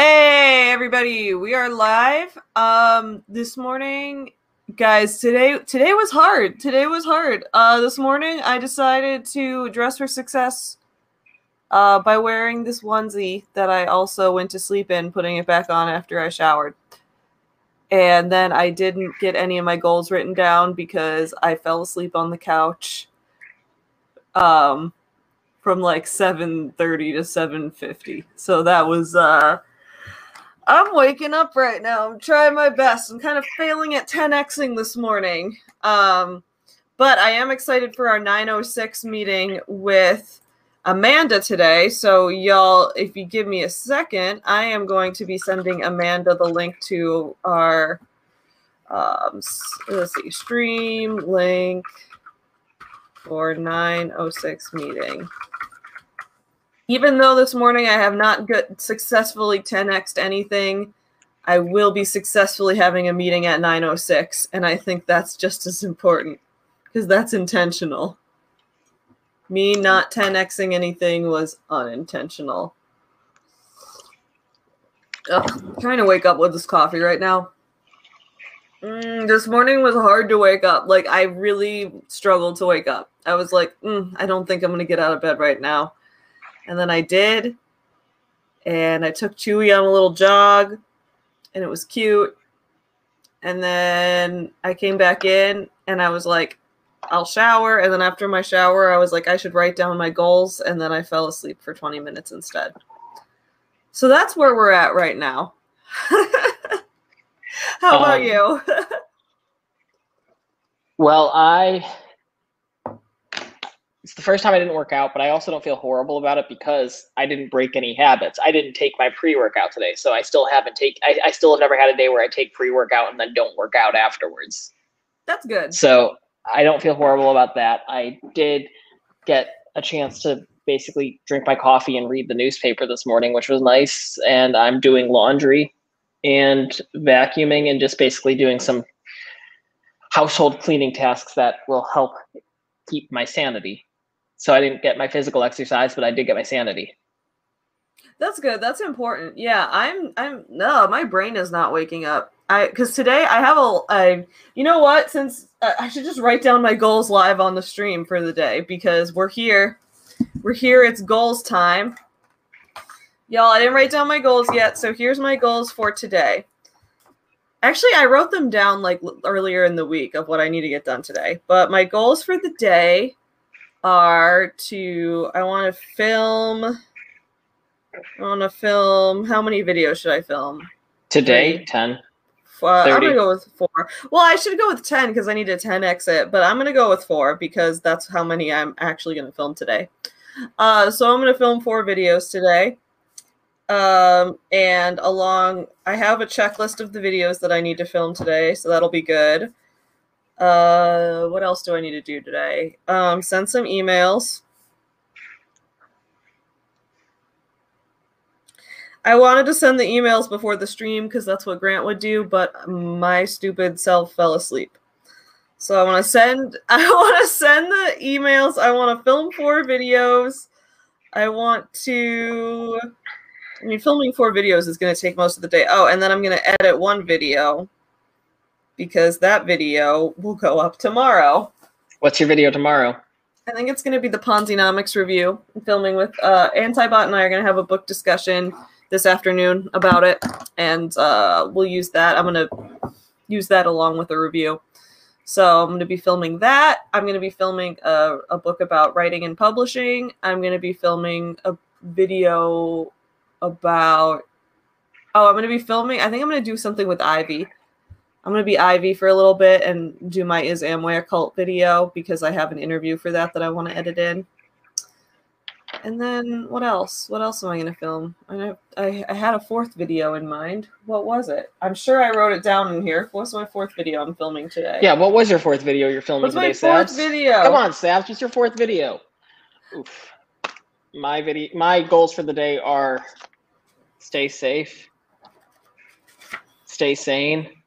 Hey everybody, we are live. Um this morning guys, today today was hard. Today was hard. Uh this morning I decided to dress for success uh by wearing this onesie that I also went to sleep in, putting it back on after I showered. And then I didn't get any of my goals written down because I fell asleep on the couch. Um from like 7:30 to 7:50. So that was uh I'm waking up right now. I'm trying my best. I'm kind of failing at 10xing this morning. Um, but I am excited for our 906 meeting with Amanda today. So, y'all, if you give me a second, I am going to be sending Amanda the link to our um, let's see, stream link for 906 meeting even though this morning I have not successfully 10xed anything, I will be successfully having a meeting at 906. And I think that's just as important because that's intentional. Me not 10xing anything was unintentional. Ugh, trying to wake up with this coffee right now. Mm, this morning was hard to wake up. Like, I really struggled to wake up. I was like, mm, I don't think I'm going to get out of bed right now. And then I did. And I took Chewy on a little jog, and it was cute. And then I came back in, and I was like, I'll shower. And then after my shower, I was like, I should write down my goals. And then I fell asleep for 20 minutes instead. So that's where we're at right now. How about um, you? well, I it's the first time I didn't work out, but I also don't feel horrible about it because I didn't break any habits. I didn't take my pre-workout today, so I still haven't take. I, I still have never had a day where I take pre-workout and then don't work out afterwards. That's good. So I don't feel horrible about that. I did get a chance to basically drink my coffee and read the newspaper this morning, which was nice. And I'm doing laundry and vacuuming and just basically doing some household cleaning tasks that will help keep my sanity so I didn't get my physical exercise, but I did get my sanity. That's good. That's important. Yeah, I'm. I'm. No, my brain is not waking up. I because today I have a. I, you know what? Since uh, I should just write down my goals live on the stream for the day because we're here. We're here. It's goals time. Y'all, I didn't write down my goals yet, so here's my goals for today. Actually, I wrote them down like earlier in the week of what I need to get done today. But my goals for the day are to I want to film. I want to film. How many videos should I film today? Three. Ten. Uh, I'm gonna go with four. Well, I should go with ten because I need a ten exit, but I'm gonna go with four because that's how many I'm actually gonna film today. Uh, so I'm gonna film four videos today. Um, and along, I have a checklist of the videos that I need to film today, so that'll be good. Uh, what else do I need to do today? Um, send some emails. I wanted to send the emails before the stream because that's what Grant would do, but my stupid self fell asleep. So I want to send I want to send the emails. I want to film four videos. I want to I mean filming four videos is going to take most of the day. Oh, and then I'm going to edit one video because that video will go up tomorrow. What's your video tomorrow? I think it's going to be the Ponzinomics review. I'm filming with uh, Antibot and I are going to have a book discussion this afternoon about it, and uh, we'll use that. I'm going to use that along with a review. So I'm going to be filming that. I'm going to be filming a, a book about writing and publishing. I'm going to be filming a video about. Oh, I'm going to be filming. I think I'm going to do something with Ivy. I'm gonna be Ivy for a little bit and do my Is Amway cult video because I have an interview for that that I want to edit in. And then what else? What else am I gonna film? I, I I had a fourth video in mind. What was it? I'm sure I wrote it down in here. What's my fourth video I'm filming today? Yeah, what was your fourth video you're filming What's today, my fourth Sabs? video? Come on, Sabs. What's your fourth video? Oof. My video. My goals for the day are: stay safe, stay sane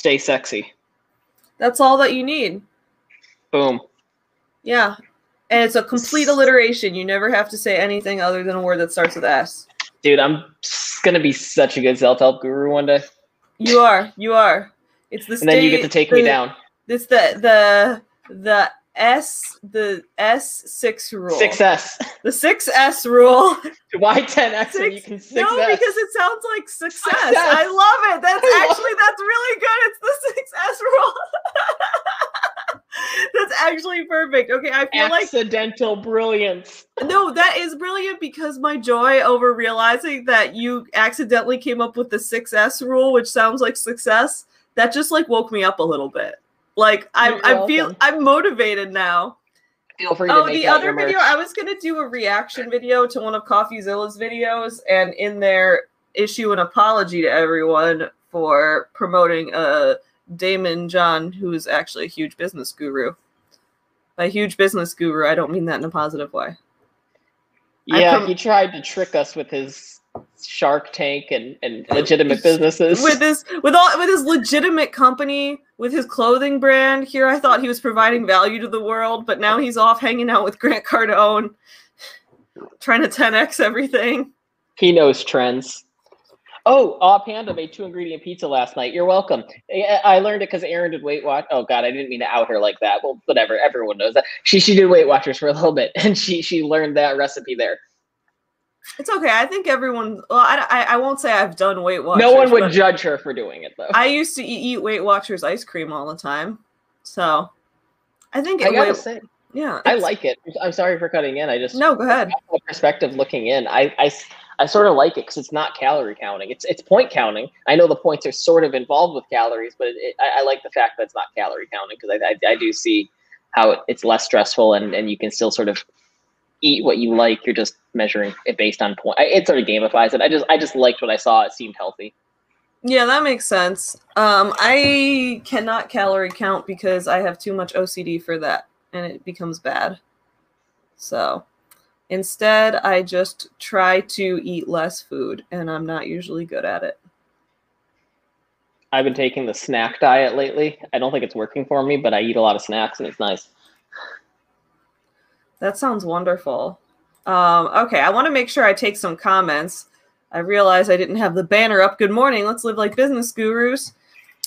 stay sexy. That's all that you need. Boom. Yeah. And it's a complete alliteration. You never have to say anything other than a word that starts with S. Dude, I'm gonna be such a good self-help guru one day, You are. You are. It's the and then you get to take me down. It's the the the S the S six rule. Six S. The six S rule. Why ten X Six- you can six no, S? because it sounds like success. Success. I love it. That's I actually that's really good. It's the six S rule. that's actually perfect. Okay, I feel like Accidental brilliance. no, that is brilliant because my joy over realizing that you accidentally came up with the 6S rule, which sounds like success, that just like woke me up a little bit. Like I You're I feel. I'm motivated now. Feel free to Oh, make the other video, merch. I was gonna do a reaction video to one of CoffeeZilla's videos, and in there issue an apology to everyone for promoting uh Daymond John, who is actually a huge business guru. A huge business guru, I don't mean that in a positive way. Yeah, prom- he tried to trick us with his Shark Tank and, and legitimate businesses. with this with all with his legitimate company with his clothing brand here i thought he was providing value to the world but now he's off hanging out with grant cardone trying to 10x everything he knows trends. Oh, Aw Panda made two ingredient pizza last night. You're welcome. I learned it because Erin did Weight Watch. Oh God, I didn't mean to out her like that. Well, whatever. Everyone knows that. She she did Weight Watchers for a little bit, and she she learned that recipe there. It's okay i think everyone well i, I, I won't say i've done weight watchers no one would judge her for doing it though. i used to eat, eat weight watchers ice cream all the time so i think I gotta Weight- say, yeah I like it. I'm sorry for cutting in. I just no go ahead from a perspective looking in, I, I, I sort of like it because it's not calorie counting. It's it's point counting. I know the points are sort of involved with calories, but it, it, I, I like the fact that it's not calorie counting because I, I, I do see how it, it's less stressful and, and you can still sort of eat what you like. You're just measuring it based on point. It sort of gamifies it. I just I just liked what I saw. It seemed healthy. Yeah, that makes sense. Um, I cannot calorie count because I have too much OCD for that, and it becomes bad. So instead, I just try to eat less food, and I'm not usually good at it. I've been taking the snack diet lately. I don't think it's working for me, but I eat a lot of snacks and it's nice. That sounds wonderful. Um, okay, I want to make sure I take some comments. I realize I didn't have the banner up. Good morning. Let's live like business gurus.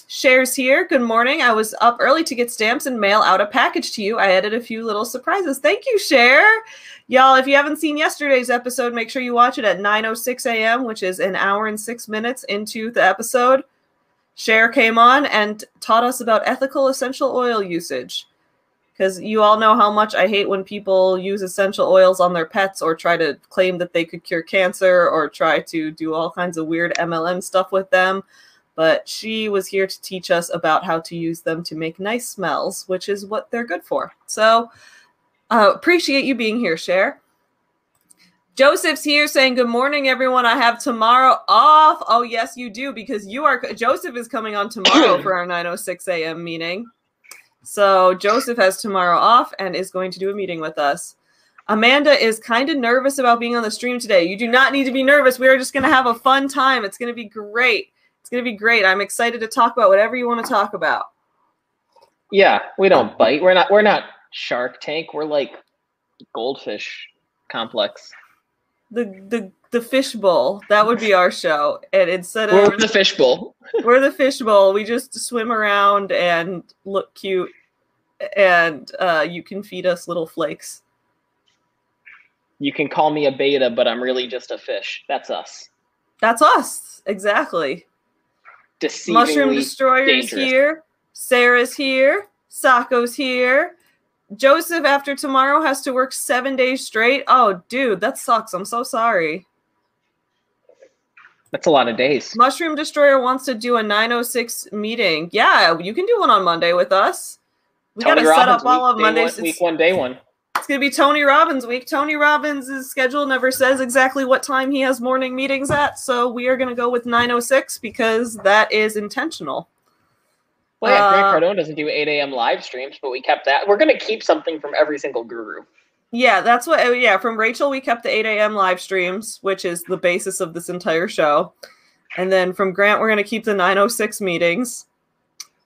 Shares here. Good morning. I was up early to get stamps and mail out a package to you. I added a few little surprises. Thank you, Share. Y'all, if you haven't seen yesterday's episode, make sure you watch it at 9:06 a.m., which is an hour and 6 minutes into the episode. Share came on and taught us about ethical essential oil usage. Because you all know how much I hate when people use essential oils on their pets or try to claim that they could cure cancer or try to do all kinds of weird MLM stuff with them. But she was here to teach us about how to use them to make nice smells, which is what they're good for. So, uh, appreciate you being here, Cher. Joseph's here saying, Good morning, everyone. I have tomorrow off. Oh, yes, you do, because you are Joseph is coming on tomorrow for our 906 a.m. meeting. So Joseph has tomorrow off and is going to do a meeting with us. Amanda is kind of nervous about being on the stream today. You do not need to be nervous. We are just going to have a fun time. It's going to be great. It's going to be great. I'm excited to talk about whatever you want to talk about. Yeah, we don't bite. We're not we're not Shark Tank. We're like goldfish complex. The the the fishbowl. That would be our show. And instead We're of the fishbowl. We're the fishbowl, we just swim around and look cute and uh, you can feed us little flakes. You can call me a beta, but I'm really just a fish. That's us. That's us. Exactly. Mushroom Destroyer's dangerous. here. Sarah's here. Sako's here. Joseph, after tomorrow, has to work seven days straight. Oh, dude, that sucks. I'm so sorry. That's a lot of days. Mushroom Destroyer wants to do a 906 meeting. Yeah, you can do one on Monday with us. We got to set up all of Mondays. one- week one, day one. it's going to be Tony Robbins week. Tony Robbins' schedule never says exactly what time he has morning meetings at, so we are going to go with 906 because that is intentional. Well, yeah, Uh, Grant Cardone doesn't do 8 a.m. live streams, but we kept that. We're gonna keep something from every single guru. Yeah, that's what. oh, Yeah, from Rachel, we kept the 8 a.m. live streams, which is the basis of this entire show. And then from Grant, we're going to keep the 906 meetings.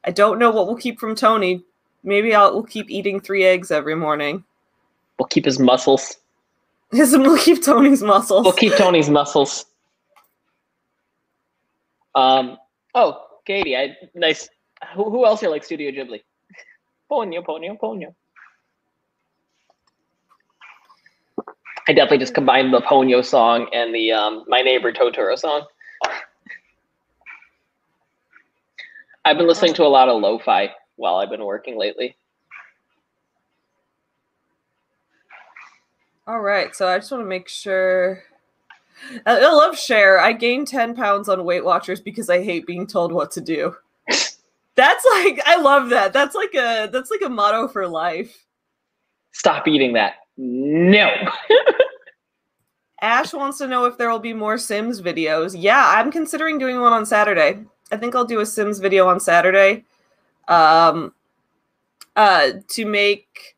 I don't know what we'll keep from Tony. Maybe I'll we'll keep eating three eggs every morning. We'll keep his muscles. we'll keep Tony's muscles. We'll keep Tony's muscles. Um, oh, Katie, I nice. Who, who else here like Studio Ghibli? Ponyo, Ponyo, Ponyo. I definitely just combined the Ponyo song and the um, My Neighbor Totoro song. I've been listening to a lot of lo-fi while I've been working lately. All right, so I just want to make sure. I I love share. I gained 10 pounds on Weight Watchers because I hate being told what to do. That's like I love that. That's like a that's like a motto for life. Stop eating that. No. Ash wants to know if there will be more Sims videos. Yeah, I'm considering doing one on Saturday. I think I'll do a Sims video on Saturday. Um uh to make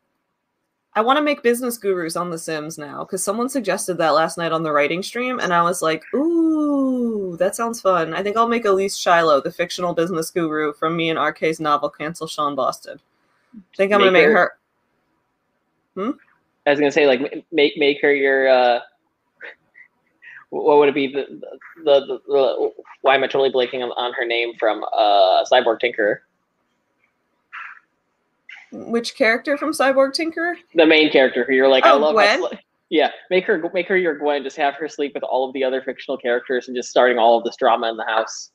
I want to make business gurus on The Sims now because someone suggested that last night on the writing stream, and I was like, "Ooh, that sounds fun." I think I'll make Elise Shiloh, the fictional business guru from me and RK's novel "Cancel Sean Boston." I think I'm gonna Make make her- her. I was gonna say like make make her your uh, what would it be the the, the, the why am I totally blanking on, on her name from uh Cyborg Tinkerer Which character from Cyborg Tinker? the main character who you're like I Oh, love Gwen? yeah make her make her your Gwen just have her sleep with all of the other fictional characters and just starting all of this drama in the house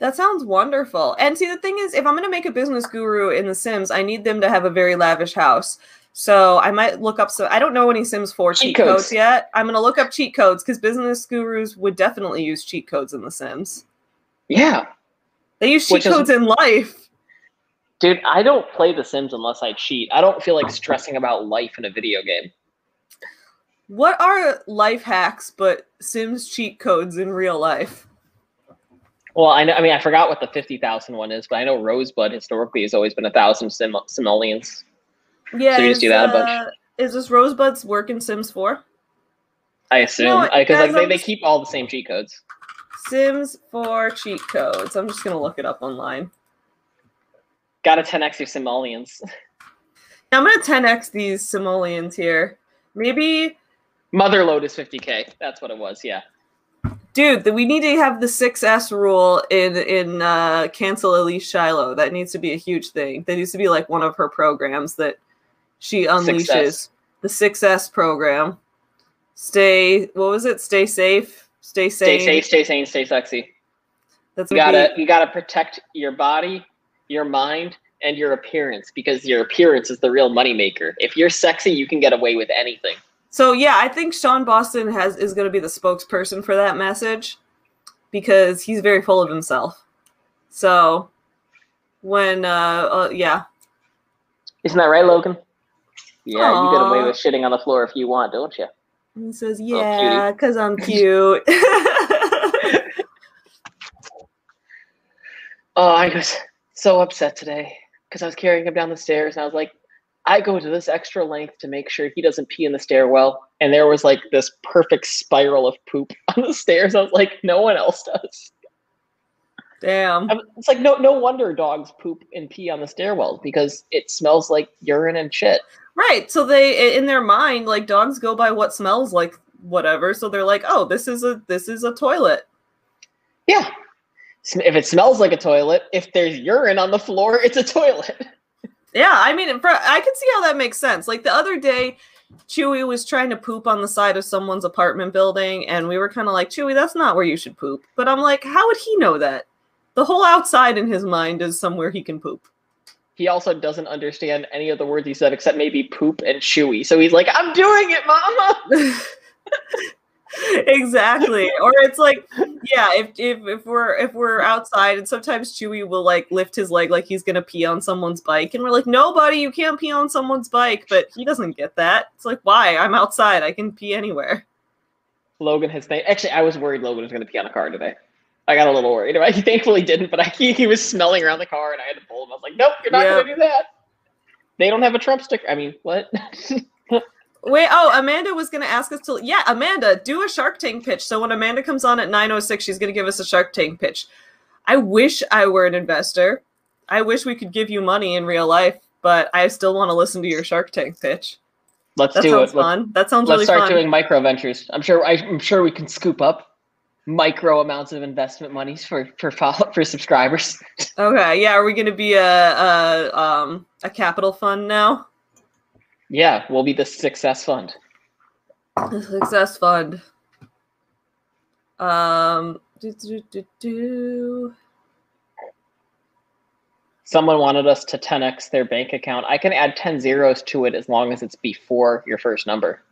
That sounds wonderful. And see, the thing is, if I'm going to make a business guru in The Sims, I need them to have a very lavish house. So I might look up. So I don't know any Sims 4 cheat, Cheat codes. codes. yet. I'm going to look up cheat codes because business gurus would definitely use cheat codes in The Sims. yeah They use cheat Which is- codes in life. dude I don't play The Sims unless I cheat I don't feel like stressing about life in a video game What are life hacks but Sims cheat codes in real life? well I know I mean I forgot what the fifty thousand one is but I know Rosebud historically has always been a thousand sim- simoleons Yeah, So you just is, do that a bunch. uh, Is this Rosebud's work in Sims 4? I assume because like they, they keep all the same cheat codes. Sims 4 cheat codes. I'm just going to look it up online. Got to 10x your simoleons. I'm gonna 10x these simoleons here. Maybe, Motherlode is 50k. That's what it was. Yeah. dude, we need to have the 6S rule in in uh, cancel Elise Shiloh. That needs to be a huge thing. That needs to be like one of her programs that she unleashes. 6S. The 6S program. Stay. What was it? Stay safe. Stay sane. Stay safe, stay sane, stay sexy. That's You gotta be- you gotta protect your body, your mind, and your appearance because your appearance is the real moneymaker. If you're sexy, you can get away with anything. So yeah, I think Sean Boston has is going to be the spokesperson for that message because he's very full of himself. So when uh, uh yeah, Isn't that right, Logan? Yeah, you get away with shitting on the floor if you want, don't you? he says oh, cutie. yeah cuz I'm cute. Oh, I was so upset today because I was carrying him down the stairs and I was like, I go to this extra length to make sure he doesn't pee in the stairwell. And there was like this perfect spiral of poop on the stairs. I was like, no one else does. Damn. I'm- It's like no no wonder dogs poop and pee on the stairwells because it smells like urine and shit. Right. So they in their mind like dogs go by what smells like whatever. So they're like, "Oh, this is a this is a toilet." Yeah. If it smells like a toilet, if there's urine on the floor, it's a toilet. Yeah, I mean, I can see how that makes sense. Like the other day, Chewy was trying to poop on the side of someone's apartment building, and we were kind of like, Chewy, that's not where you should poop. But I'm like, how would he know that? The whole outside in his mind is somewhere he can poop. He also doesn't understand any of the words he said except maybe poop and chewy. So he's like, I'm doing it, mama. exactly. Or it's like, yeah, if, if if we're if we're outside and sometimes Chewy will like lift his leg like he's gonna pee on someone's bike, and we're like, no, buddy, you can't pee on someone's bike. But he doesn't get that. It's like, why? I'm outside. I can pee anywhere. Logan has th- actually I was worried Logan was gonna pee on a car today. I got a little worried. Thankfully, he thankfully didn't, but I, he, he was smelling around the car and I had to pull him. I was like, Nope, you're not Yep. gonna do that. They don't have a Trump sticker. I mean, what? Wait, oh, Amanda was going to ask us to. Yeah, Amanda, do a Shark Tank pitch. So when Amanda comes on at 9.06, she's going to give us a Shark Tank pitch. I wish I were an investor. I wish we could give you money in real life, but I still want to listen to your Shark Tank pitch. Let's That do sounds it. Let's, fun. That sounds let's really start fun. doing micro ventures. I'm sure I, I'm sure we can scoop up micro amounts of investment monies for for follow, for subscribers. Okay, yeah, are we gonna be a, a um a capital fund now? Yeah, we'll be the success fund. The success fund. Um do, do, do, do. Someone wanted us to 10x their bank account. I can add 10 zeros to it as long as it's before your first number.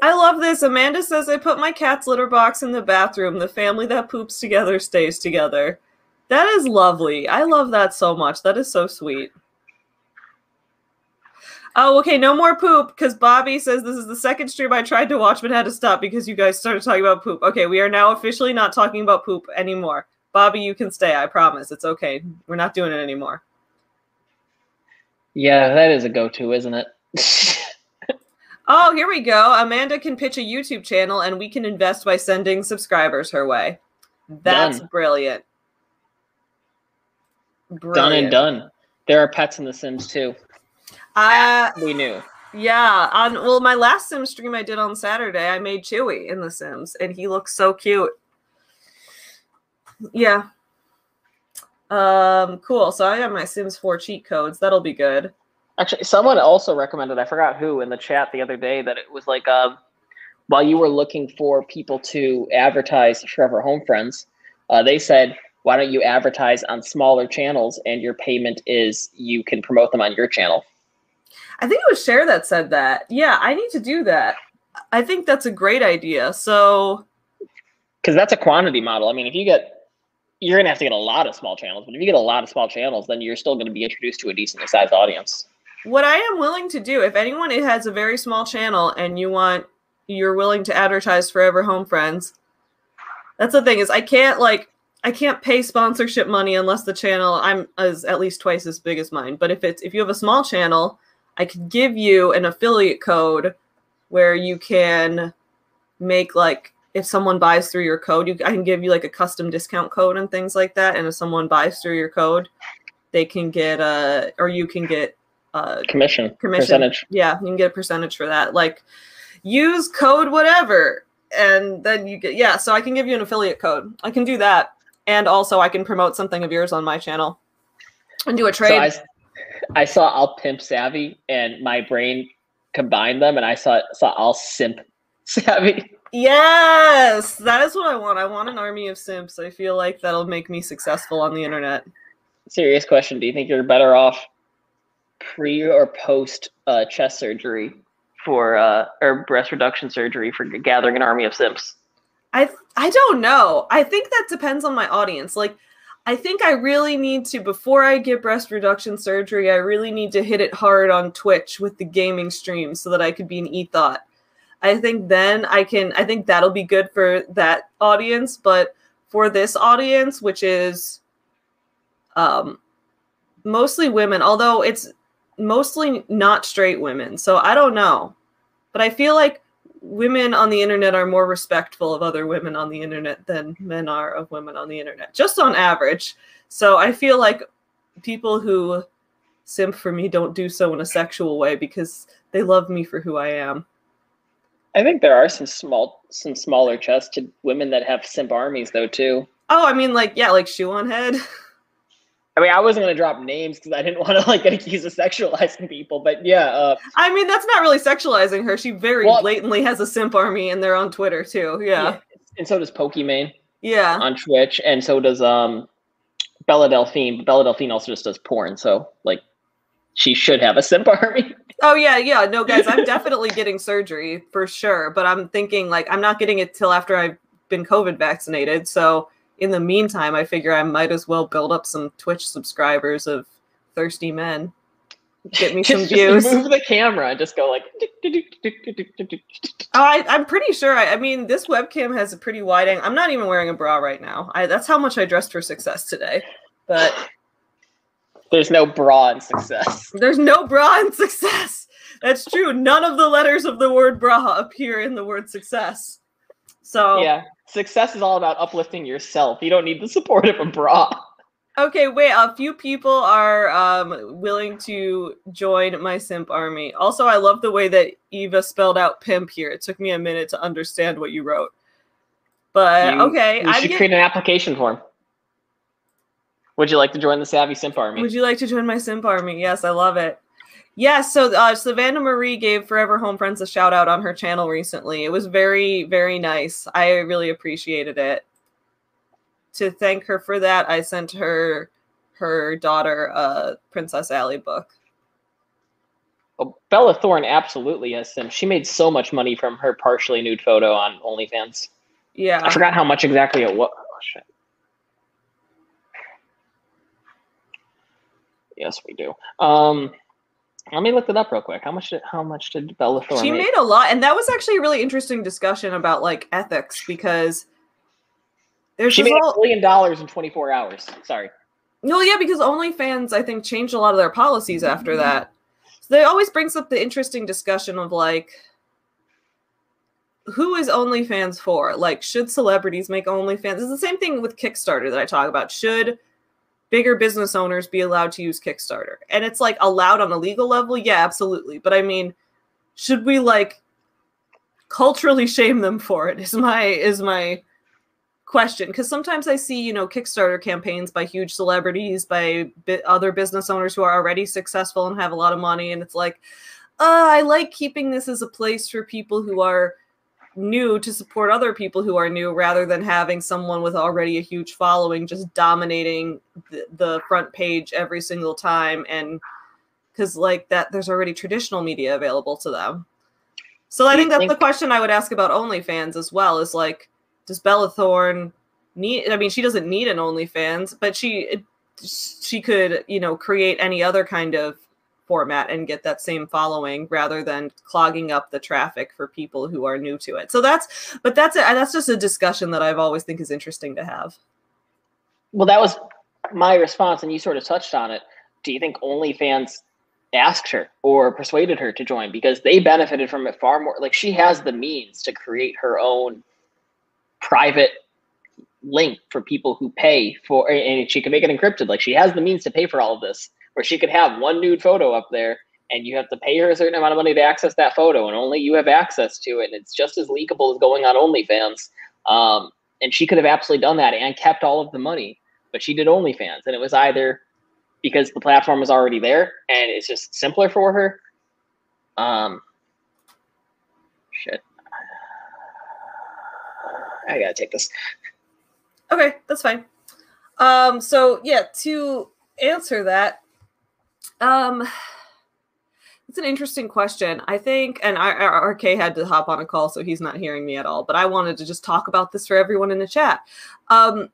I love this. Amanda says, I put my cat's litter box in the bathroom. The family that poops together stays together. That is lovely. I love that so much. That is so sweet. Oh, okay. No more poop because Bobby says this is the second stream I tried to watch but had to stop because you guys started talking about poop. Okay, we are now officially not talking about poop anymore. Bobby, you can stay. I promise. It's okay. We're not doing it anymore. Yeah, that is a go to, isn't it? oh, here we go. Amanda can pitch a YouTube channel and we can invest by sending subscribers her way. That's Done. brilliant. done and done. There are pets in The Sims too. Uh, We knew. yeah. On well, my last Sim stream I did on Saturday, I made Chewy in The Sims, and he looks so cute. Yeah. Um. Cool. So I have my Sims 4 cheat codes. That'll be good. Actually, someone also recommended, I forgot who in the chat the other day, that it was like um, while you were looking for people to advertise Forever Home Friends, uh, they said, why don't you advertise on smaller channels and your payment is you can promote them on your channel? I think it was Share that said that. Yeah, I need to do that. I think that's a great idea. So Because that's a quantity model. I mean, if you get, you're going to have to get a lot of small channels, but if you get a lot of small channels, then you're still going to be introduced to a decently sized audience. What I am willing to do, if anyone has a very small channel and you want you're willing to advertise Forever Home Friends, that's the thing is I can't like I can't pay sponsorship money unless the channel I'm is at least twice as big as mine. But if it's if you have a small channel, I could give you an affiliate code where you can make like if someone buys through your code, you I can give you like a custom discount code and things like that. And if someone buys through your code, they can get uh or you can get uh Commission, commission. percentage. Yeah, you can get a percentage for that. Like use code whatever and then you get yeah, so I can give you an affiliate code. I can do that. And also I can promote something of yours on my channel and do a So trade. I, I saw I'll pimp savvy and my brain combined them and I saw saw I'll simp savvy. yes, that is what I want. I want an army of simps. I feel like that'll make me successful on the internet. Serious question. Do you think you're better off pre or post uh, chest surgery for uh, or breast reduction surgery for gathering an army of simps? I I don't know. I think that depends on my audience. Like I think I really need to before I get breast reduction surgery, I really need to hit it hard on Twitch with the gaming stream so that I could be an e-thought. I think then I can I think that'll be good for that audience, but for this audience, which is um mostly women, although it's mostly not straight women. So I don't know. But I feel like women on the internet are more respectful of other women on the internet than men are of women on the internet, just on average. So I feel like people who simp for me don't do so in a sexual way because they love me for who I am. I think there are some small some smaller chested women that have simp armies though too. Oh, I mean, like, yeah, like shoe on head. I mean, I wasn't gonna drop names because I didn't want to like get accused of sexualizing people, but yeah, uh, I mean, that's not really sexualizing her. She very Well- blatantly has a simp army, and they're on Twitter too. Yeah, and so does Pokimane yeah. on Twitch, and so does um Bella Delphine. But Bella Delphine also just does porn, so like she should have a simp army. Oh yeah, yeah. No, guys, I'm definitely getting surgery for sure. But I'm thinking like I'm not getting it till after I've been COVID vaccinated. So in the meantime, I figure I might as well build up some Twitch subscribers of thirsty men. Get me some views. Just move the camera and just go like. Oh, I, I'm pretty sure. I, I mean, this webcam has a pretty wide angle. I'm not even wearing a bra right now. I, that's how much I dressed for success today. But There's no bra in success. there's no bra in success. That's true. None of the letters of the word bra appear in the word success. So Yeah, success is all about uplifting yourself. You don't need the support of a bra. Okay, wait. A few people are um, willing to join my simp army. Also, I love the way that Eva spelled out pimp here. It took me a minute to understand what you wrote. But You- okay, You I'm should get- create an application form. Would you like to join the Savvy Simp Army? Would you like to join my simp army? Yes, I love it. Yes, so uh, Savannah Marie gave Forever Home Friends a shout out on her channel recently. It was very, very nice. I really appreciated it. To thank her for that, I sent her her daughter a Princess Alley book. Oh, Bella Thorne absolutely has Sims. She made so much money from her partially nude photo on OnlyFans. Yeah. I forgot how much exactly it was. Oh, shit. Yes, we do. Um, let me look it up real quick. How much did how much did Bella Thorne she make? made a lot and that was actually a really interesting discussion about like ethics because there's She made a billion dollars in 24 hours. Sorry. No, yeah, because OnlyFans, I think, changed a lot of their policies after mm-hmm. that. So that always brings up the interesting discussion of like, who is OnlyFans for? Like, should celebrities make OnlyFans? It's the same thing with Kickstarter that I talk about. Should bigger business owners be allowed to use Kickstarter? And it's like allowed on a legal level? Yeah, absolutely. But I mean, should we like culturally shame them for it? Is my is my question because sometimes I see, you know, Kickstarter campaigns by huge celebrities, by bi- other business owners who are already successful and have a lot of money, and it's like, uh, I like keeping this as a place for people who are new to support other people who are new, rather than having someone with already a huge following just dominating the, the front page every single time, and because like that, there's already traditional media available to them. So I think that's the question I would ask about OnlyFans as well. Is like does Bella Thorne need? I mean, she doesn't need an OnlyFans, but she she could you know create any other kind of format and get that same following rather than clogging up the traffic for people who are new to it. So that's but that's a, that's just a discussion that I've always think is interesting to have. Well, that was my response, and you sort of touched on it. Do you think OnlyFans asked her or persuaded her to join because they benefited from it far more? Like she has the means to create her own private link for people who pay for, and she can make it encrypted. Like she has the means to pay for all of this, where she could have one nude photo up there. And you have to pay her a certain amount of money to access that photo, and only you have access to it. And it's just as leakable as going on OnlyFans. Um, and she could have absolutely done that and kept all of the money but she did OnlyFans, and it was either because the platform was already there and it's just simpler for her. Um, shit, I gotta take this. Okay, that's fine. Um, so yeah, to answer that, um, it's an interesting question. I think, and I- RK had to hop on a call, so he's not hearing me at all. But I wanted to just talk about this for everyone in the chat. Um,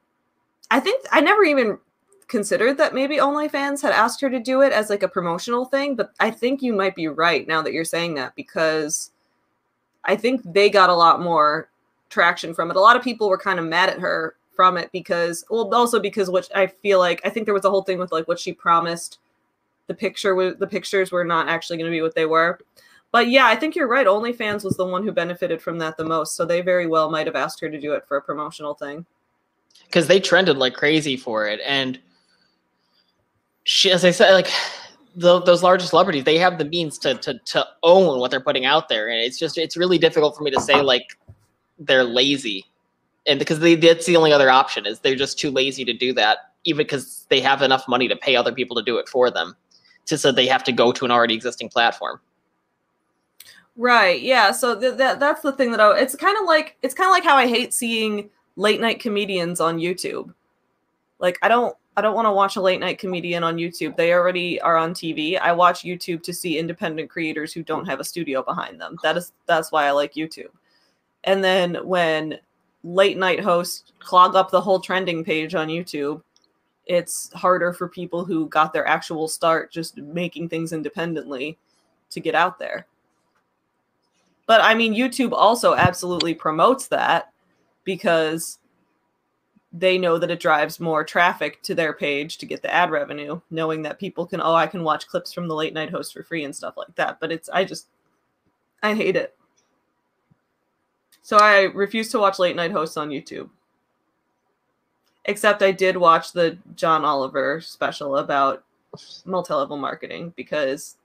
I think I never even considered that maybe OnlyFans had asked her to do it as like a promotional thing, but I think you might be right now that you're saying that because I think they got a lot more traction from it. A lot of people were kind of mad at her from it because, well, also because what I feel like I think there was a whole thing with like what she promised. The picture was the pictures were not actually going to be what they were. But yeah, I think you're right. OnlyFans was the one who benefited from that the most, so they very well might have asked her to do it for a promotional thing. because they trended like crazy for it and she as i said like the, those larger celebrities they have the means to, to to own what they're putting out there and it's just it's really difficult for me to say like they're lazy and because they that's the only other option is they're just too lazy to do that even because they have enough money to pay other people to do it for them just so they have to go to an already existing platform Right. Yeah. So th- that that's the thing that I. It's kind of like it's kind of like how I hate seeing late night comedians on YouTube. Like I don't I don't want to watch a late night comedian on YouTube. They already are on TV. I watch YouTube to see independent creators who don't have a studio behind them. That is that's why I like YouTube. And then when late night hosts clog up the whole trending page on YouTube, it's harder for people who got their actual start just making things independently to get out there. But I mean, YouTube also absolutely promotes that because they know that it drives more traffic to their page to get the ad revenue, knowing that people can, oh, I can watch clips from the late night host for free and stuff like that. But it's, I just, I hate it. So I refuse to watch late night hosts on YouTube. Except I did watch the John Oliver special about multi-level marketing because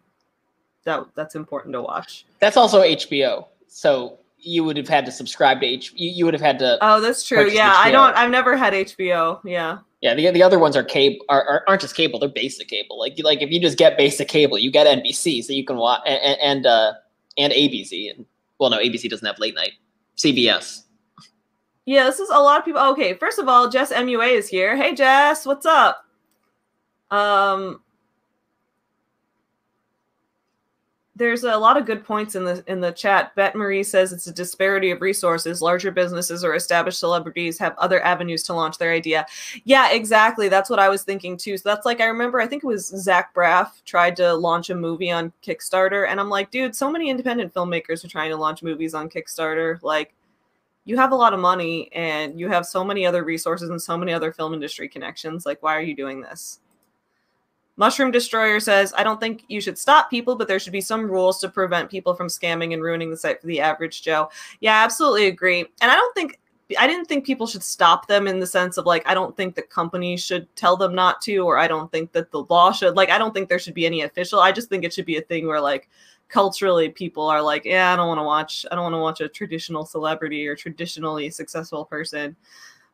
that that's important to watch. that's also hbo so you would have had to subscribe to H. You, you would have had to. Oh, that's true. Yeah, I don't. I've never had HBO. Yeah. Yeah, the, the other ones are cable are, are aren't just cable; they're basic cable. Like you- like if you just get basic cable, you get NBC, so you can watch and and uh, and ABC. And well, no, ABC doesn't have late night. CBS. Yeah, this is a lot of people. Okay, first of all, Jess MUA is here. Hey, Jess, what's up? Um, there's a lot of good points in the in the chat. Bet Marie says it's a disparity of resources. Larger businesses or established celebrities have other avenues to launch their idea. Yeah, exactly. That's what I was thinking too. So that's like I remember. I think it was Zach Braff tried to launch a movie on Kickstarter, and I'm like, dude, so many independent filmmakers are trying to launch movies on Kickstarter. Like, you have a lot of money and you have so many other resources and so many other film industry connections. Like, why are you doing this? Mushroom Destroyer says, I don't think you should stop people, but there should be some rules to prevent people from scamming and ruining the site for the average Joe. Yeah, absolutely agree. And I don't think I didn't think people should stop them in the sense of like I don't think the company should tell them not to, or I don't think that the law should like I don't think there should be any official. I just think it should be a thing where like culturally people are like, yeah, I don't want to watch I don't want to watch a traditional celebrity or traditionally successful person.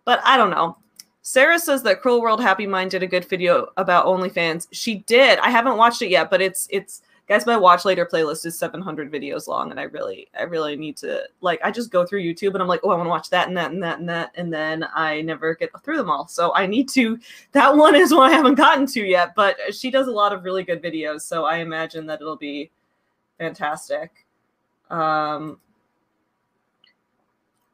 But I don't know. Sarah says that Cruel World Happy Mind did a good video about OnlyFans. She did. I haven't watched it yet, but it's it's guys my watch later playlist is 700 videos long and I really I really need to like I just go through YouTube and I'm like, "Oh, I want to watch that and that and that and that." And then I never get through them all. So I need to that one is one I haven't gotten to yet, but she does a lot of really good videos, so I imagine that it'll be fantastic. Um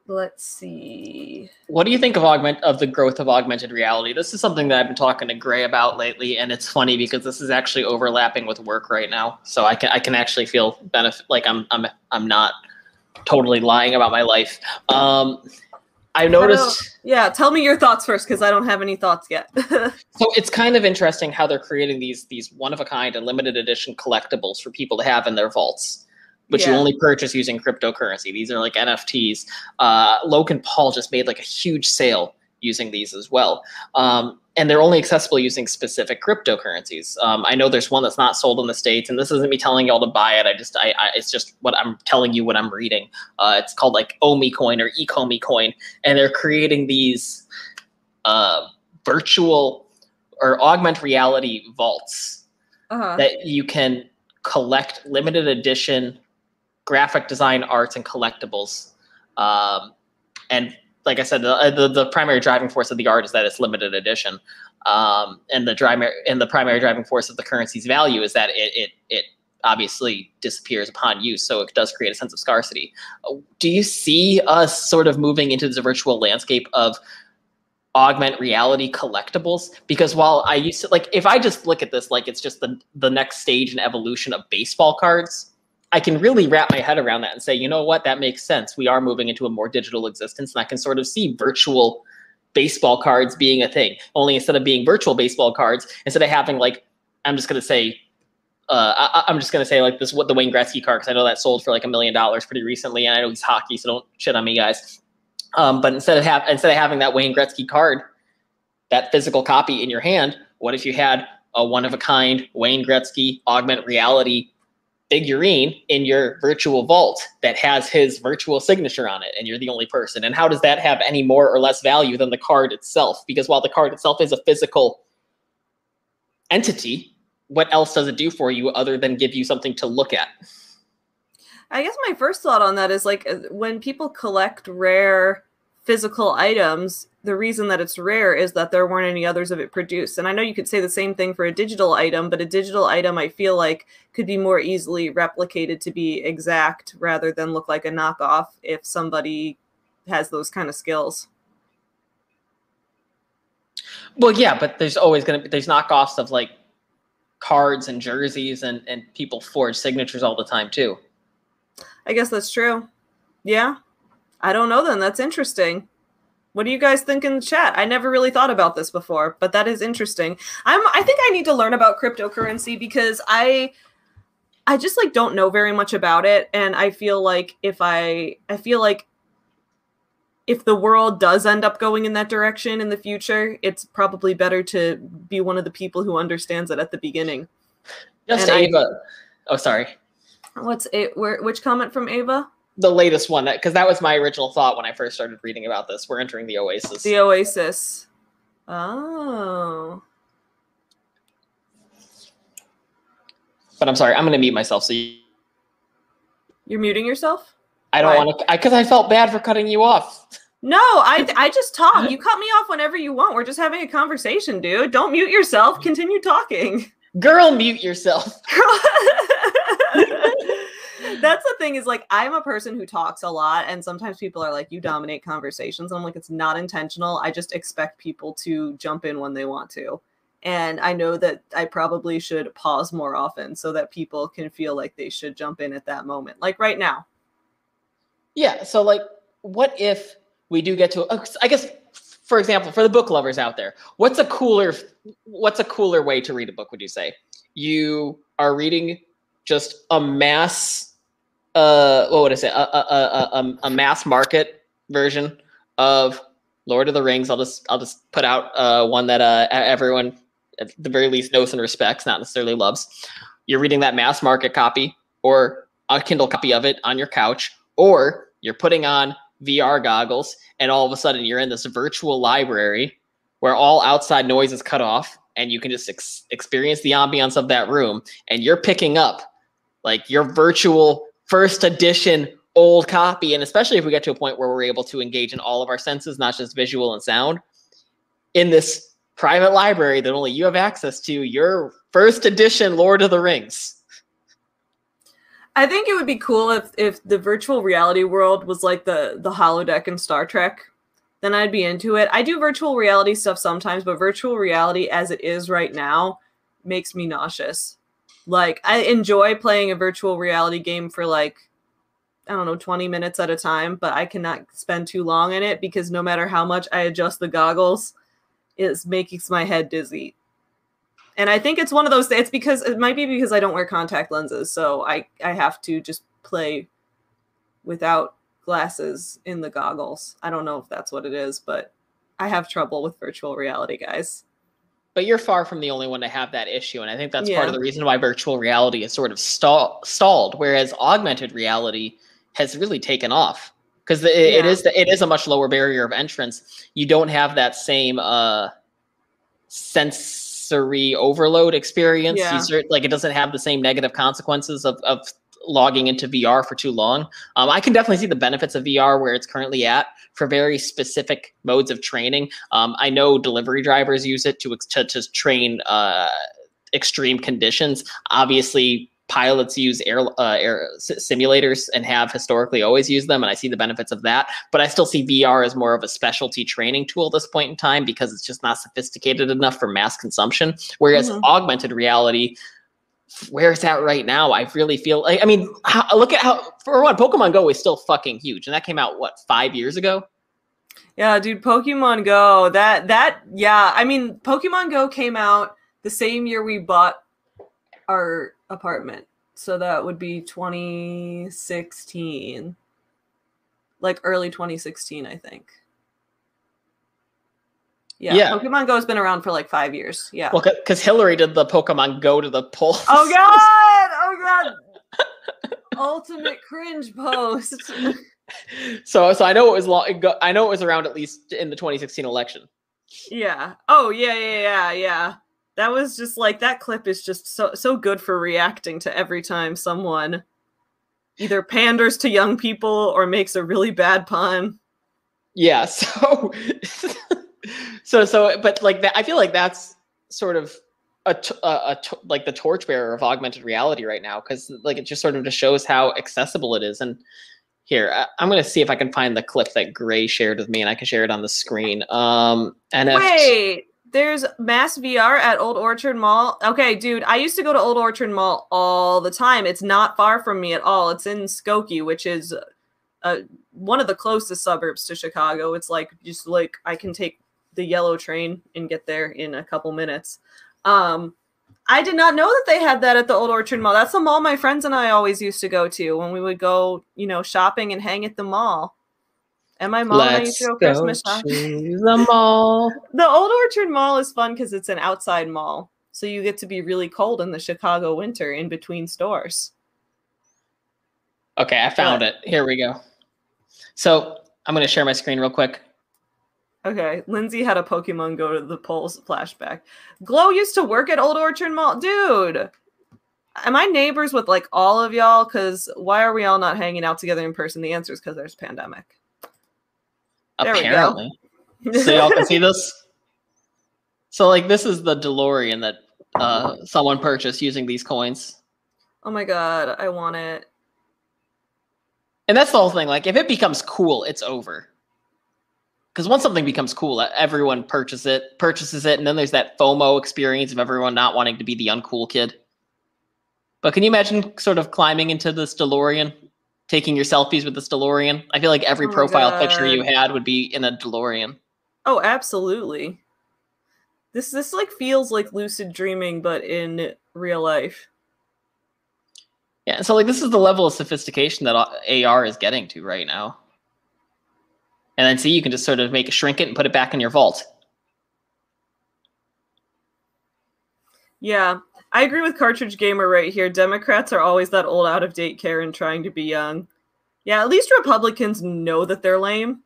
let's see. What do you think of augment of the growth of augmented reality? This is something that I've been talking to Gray about lately, and it's funny because this is actually overlapping with work right now. So I can I can actually feel benefit like I'm I'm I'm not totally lying about my life. Um, I noticed. Yeah, tell me your thoughts first because I don't have any thoughts yet. So it's kind of interesting how they're creating these these one of a kind and limited edition collectibles for people to have in their vaults, which you only purchase using cryptocurrency. These are like NFTs. Uh, Logan Paul just made like a huge sale using these as well, um, and they're only accessible using specific cryptocurrencies. Um, I know there's one that's not sold in the states, and this isn't me telling y'all to buy it. I just I, I it's just what I'm telling you what I'm reading. Uh, it's called like Omi Coin or Ecomi Coin, and they're creating these uh, virtual or augment reality vaults uh-huh. that you can collect limited edition graphic design arts and collectibles um, and like i said the, the, the primary driving force of the art is that it's limited edition. Um, and the primary and the primary driving force of the currency's value is that it it, it obviously disappears upon use so it does create a sense of scarcity. Uh, do you see us sort of moving into the virtual landscape of augment reality collectibles? Because while I used to like if I just look at this like it's just the the next stage in evolution of baseball cards, I can really wrap my head around that and say, you know what, that makes sense. We are moving into a more digital existence, and I can sort of see virtual baseball cards being a thing. Only instead of being virtual baseball cards, instead of having like I'm just gonna say. Uh, I, I'm just gonna say like this: what the Wayne Gretzky card because I know that sold for like a million dollars pretty recently, and I know he's hockey, so don't shit on me, guys. Um, but instead of have instead of having that Wayne Gretzky card, that physical copy in your hand, what if you had a one of a kind Wayne Gretzky augment reality figurine in your virtual vault that has his virtual signature on it, and you're the only person? And how does that have any more or less value than the card itself? Because while the card itself is a physical entity, what else does it do for you other than give you something to look at? I guess my first thought on that is like uh, when people collect rare physical items, the reason that it's rare is that there weren't any others of it produced. And I know you could say the same thing for a digital item, but a digital item I feel like could be more easily replicated to be exact rather than look like a knockoff if somebody has those kind of skills. Well, yeah, but there's always going to be there's knockoffs of like cards and jerseys and and people forge signatures all the time too. I guess that's true. Yeah. I don't know then. That's interesting. What do you guys think in the chat? I never really thought about this before, but that is interesting. I'm I think I need to learn about cryptocurrency because I I just like don't know very much about it and I feel like if I I feel like if the world does end up going in that direction in the future, it's probably better to be one of the people who understands it at the beginning. Just And I- Ava. oh, sorry. What's it where which comment from Ava? The latest one that because that was my original thought when I first started reading about this. We're entering the Oasis. The Oasis. Oh. but I'm sorry, I'm going to mute myself. So you, You're muting yourself? I don't want to because I felt bad for cutting you off. No, I I just talk. You cut me off whenever you want. We're just having a conversation, dude. Don't mute yourself. Continue talking. Girl, mute yourself. That's the thing is like I'm a person who talks a lot and sometimes people are like you dominate conversations. I'm like it's not intentional. I just expect people to jump in when they want to. And I know that I probably should pause more often so that people can feel like they should jump in at that moment. Like right now. Yeah. So, like, what if we do get to? I guess, for example, for the book lovers out there, what's a cooler, what's a cooler way to read a book? Would you say you are reading just a mass, uh, what would I say, a a, a, a, mass market version of Lord of the Rings? I'll just I'll just put out uh, one that uh, everyone at the very least knows and respects, not necessarily loves. You're reading that mass market copy or a Kindle copy of it on your couch, or you're putting on VR goggles and all of a sudden you're in this virtual library where all outside noise is cut off and you can just ex- experience the ambiance of that room and you're picking up like your virtual first edition old copy and especially if we get to a point where we're able to engage in all of our senses not just visual and sound in this private library that only you have access to your first edition lord of the rings I think it would be cool if if the virtual reality world was like the the holodeck in Star Trek. Then I'd be into it. I do virtual reality stuff sometimes, but virtual reality as it is right now makes me nauseous. Like I enjoy playing a virtual reality game for like I don't know 20 minutes at a time, but I cannot spend too long in it because no matter how much I adjust the goggles, it's making my head dizzy and I think it's one of those. It's because it might be because I don't wear contact lenses, so I I have to just play without glasses in the goggles. I don't know if that's what it is, but I have trouble with virtual reality, guys. But you're far from the only one to have that issue and i think that's part of the reason why virtual reality is sort of stall- stalled whereas augmented reality has really taken off because it, it Yeah. is the, it is a much lower barrier of entrance you don't have that same uh sensory overload experience Yeah. you cert- like it doesn't have the same negative consequences of, of logging into vr for too long um, i can definitely see the benefits of vr where it's currently at for very specific modes of training um, I know delivery drivers use it to to, to train uh, extreme conditions. Obviously, pilots use air, uh, air simulators and have historically always used them, and I see the benefits of that. But I still see VR as more of a specialty training tool at this point in time because it's just not sophisticated enough for mass consumption. Whereas Mhm. augmented reality. Where it's at right now, I really feel like I mean, how, look at how for one, Pokemon Go is still fucking huge, and that came out what five years ago. Yeah, dude, Pokemon Go. That that yeah, I mean, Pokemon Go came out the same year we bought our apartment. So that would be 2016. Like early 2016, I think. Yeah, Yeah. Pokemon Go has been around for like 5 years. Yeah. Well, because Hillary did the Pokemon Go to the polls. Oh god! Oh god! Ultimate cringe post. so so I know it was long. I know it was around at least in the 2016 election. Yeah. Oh yeah, yeah, yeah, yeah. That was just like that clip is just so so good for reacting to every time someone either panders to young people or makes a really bad pun. Yeah. So so so, but like that, I feel like that's sort of a, a, like the torchbearer of augmented reality right now because like it just sort of just shows how accessible it is. And here I, I'm gonna see if I can find the clip that Gray shared with me, and I can share it on the screen. Um, NFT. Wait, there's mass VR at Old Orchard Mall. Okay, dude, I used to go to Old Orchard Mall all the time. It's not far from me at all. It's in Skokie, which is uh, one of the closest suburbs to Chicago. It's like just like I can take the yellow train and get there in a couple minutes. Um, I did not know that they had that at the Old Orchard Mall. That's the mall my friends and I always used to go to when we would go, you know, shopping and hang at the mall. And my mom and I used to go Christmas shopping. the mall. The Old Orchard Mall is fun because it's an outside mall. So you get to be really cold in the Chicago winter in between stores. Okay, I found What? it. Here we go. So I'm going to share my screen real quick. Okay, Lindsay had a Pokemon Go to the polls flashback. Glow used to work at Old Orchard Mall. Dude, am I neighbors with like all of y'all? Because why are we all not hanging out together in person? The answer is because there's pandemic. There we go. Apparently. so y'all can see this. So like this is the DeLorean that uh, someone purchased using these coins. oh my god, I want it. And that's the whole thing. Like, if it becomes cool, it's over. Because once something becomes cool, everyone purchases it, purchases it, and then there's that FOMO experience of everyone not wanting to be the uncool kid. But can you imagine sort of climbing into this DeLorean, taking your selfies with this DeLorean? I feel like every Oh profile picture you had would be in a DeLorean. Oh, absolutely. This this like feels like lucid dreaming, but in real life. Yeah, so like this is the level of sophistication that AR is getting to right now. And then see, you can just sort of make it shrink it and put it back in your vault. Yeah, I agree with Cartridge Gamer right here. Democrats are always that old, out of date Karen trying to be young. Yeah, at least Republicans know that they're lame.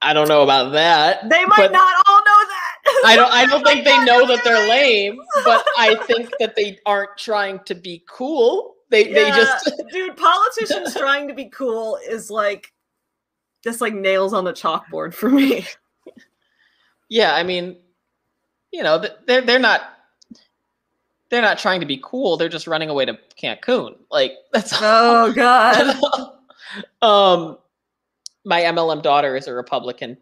I don't know about that. They might not all know that. I don't. I don't think they know that they're lame, but I think that they aren't trying to be cool. They they just dude, politicians trying to be cool is like just like nails on the chalkboard for me. yeah. I mean, you know, they're they're not they're not trying to be cool. They're just running away to Cancun. Like that's Oh god. um, my MLM daughter is a Republican.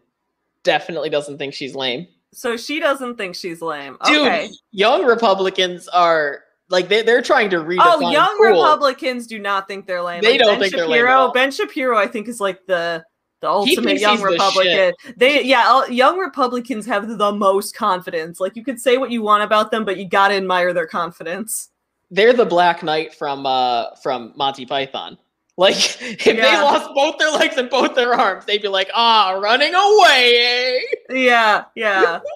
Definitely doesn't think she's lame. So she doesn't think she's lame. Dude, Okay. young Republicans are like they they're trying to read. Oh, young cool. Republicans do not think they're lame. They Like, don't ben think they're lame all. Ben Shapiro, I think, is like the the ultimate young he's the Republican. They, yeah, young Republicans have the most confidence. Like you could say what you want about them, but you gotta admire their confidence. they're the Black Knight from uh from Monty Python. Like if they lost both their legs and both their arms, they'd be like, ah, running away. eh?" Yeah, yeah.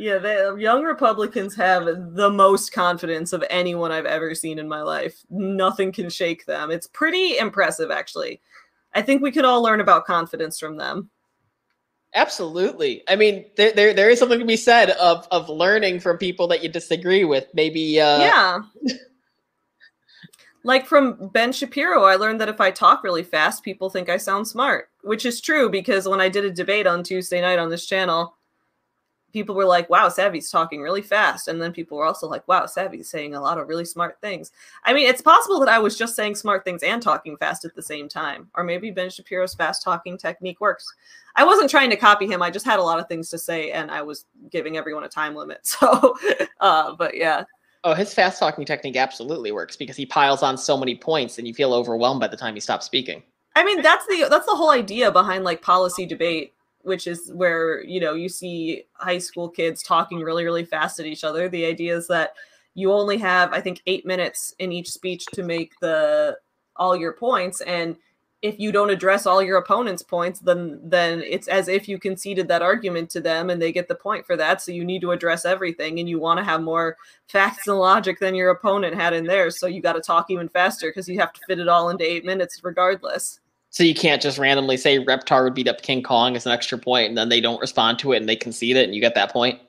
Yeah, the young Republicans have the most confidence of anyone I've ever seen in my life. Nothing can shake them. It's pretty impressive, actually. I think we could all learn about confidence from them. Absolutely. I mean, there, there there is something to be said of of learning from people that you disagree with. Maybe uh yeah. like from Ben Shapiro, I learned that if I talk really fast, people think I sound smart, which is true because when I did a debate on Tuesday night on this channel, people were like, wow, Savvy's talking really fast. And then people were also like, wow, Savvy's saying a lot of really smart things. I mean, it's possible that I was just saying smart things and talking fast at the same time. Or maybe Ben Shapiro's fast talking technique works. I wasn't trying to copy him. I just had a lot of things to say and I was giving everyone a time limit. So, uh, but yeah. oh his fast talking technique absolutely works because he piles on so many points and you feel overwhelmed by the time he stops speaking. I mean, that's the that's the whole idea behind like policy debate, which is where you know you see high school kids talking really really fast at each other. The idea is that you only have I think eight minutes in each speech to make the all your points, and if you don't address all your opponent's points, then then it's as if you conceded that argument to them, and they get the point for that. So you need to address everything, and you want to have more facts and logic than your opponent had in theirs. So you got to talk even faster because you have to fit it all into eight minutes, regardless. So you can't just randomly say Reptar would beat up King Kong as an extra point and then they don't respond to it and they concede it and you get that point.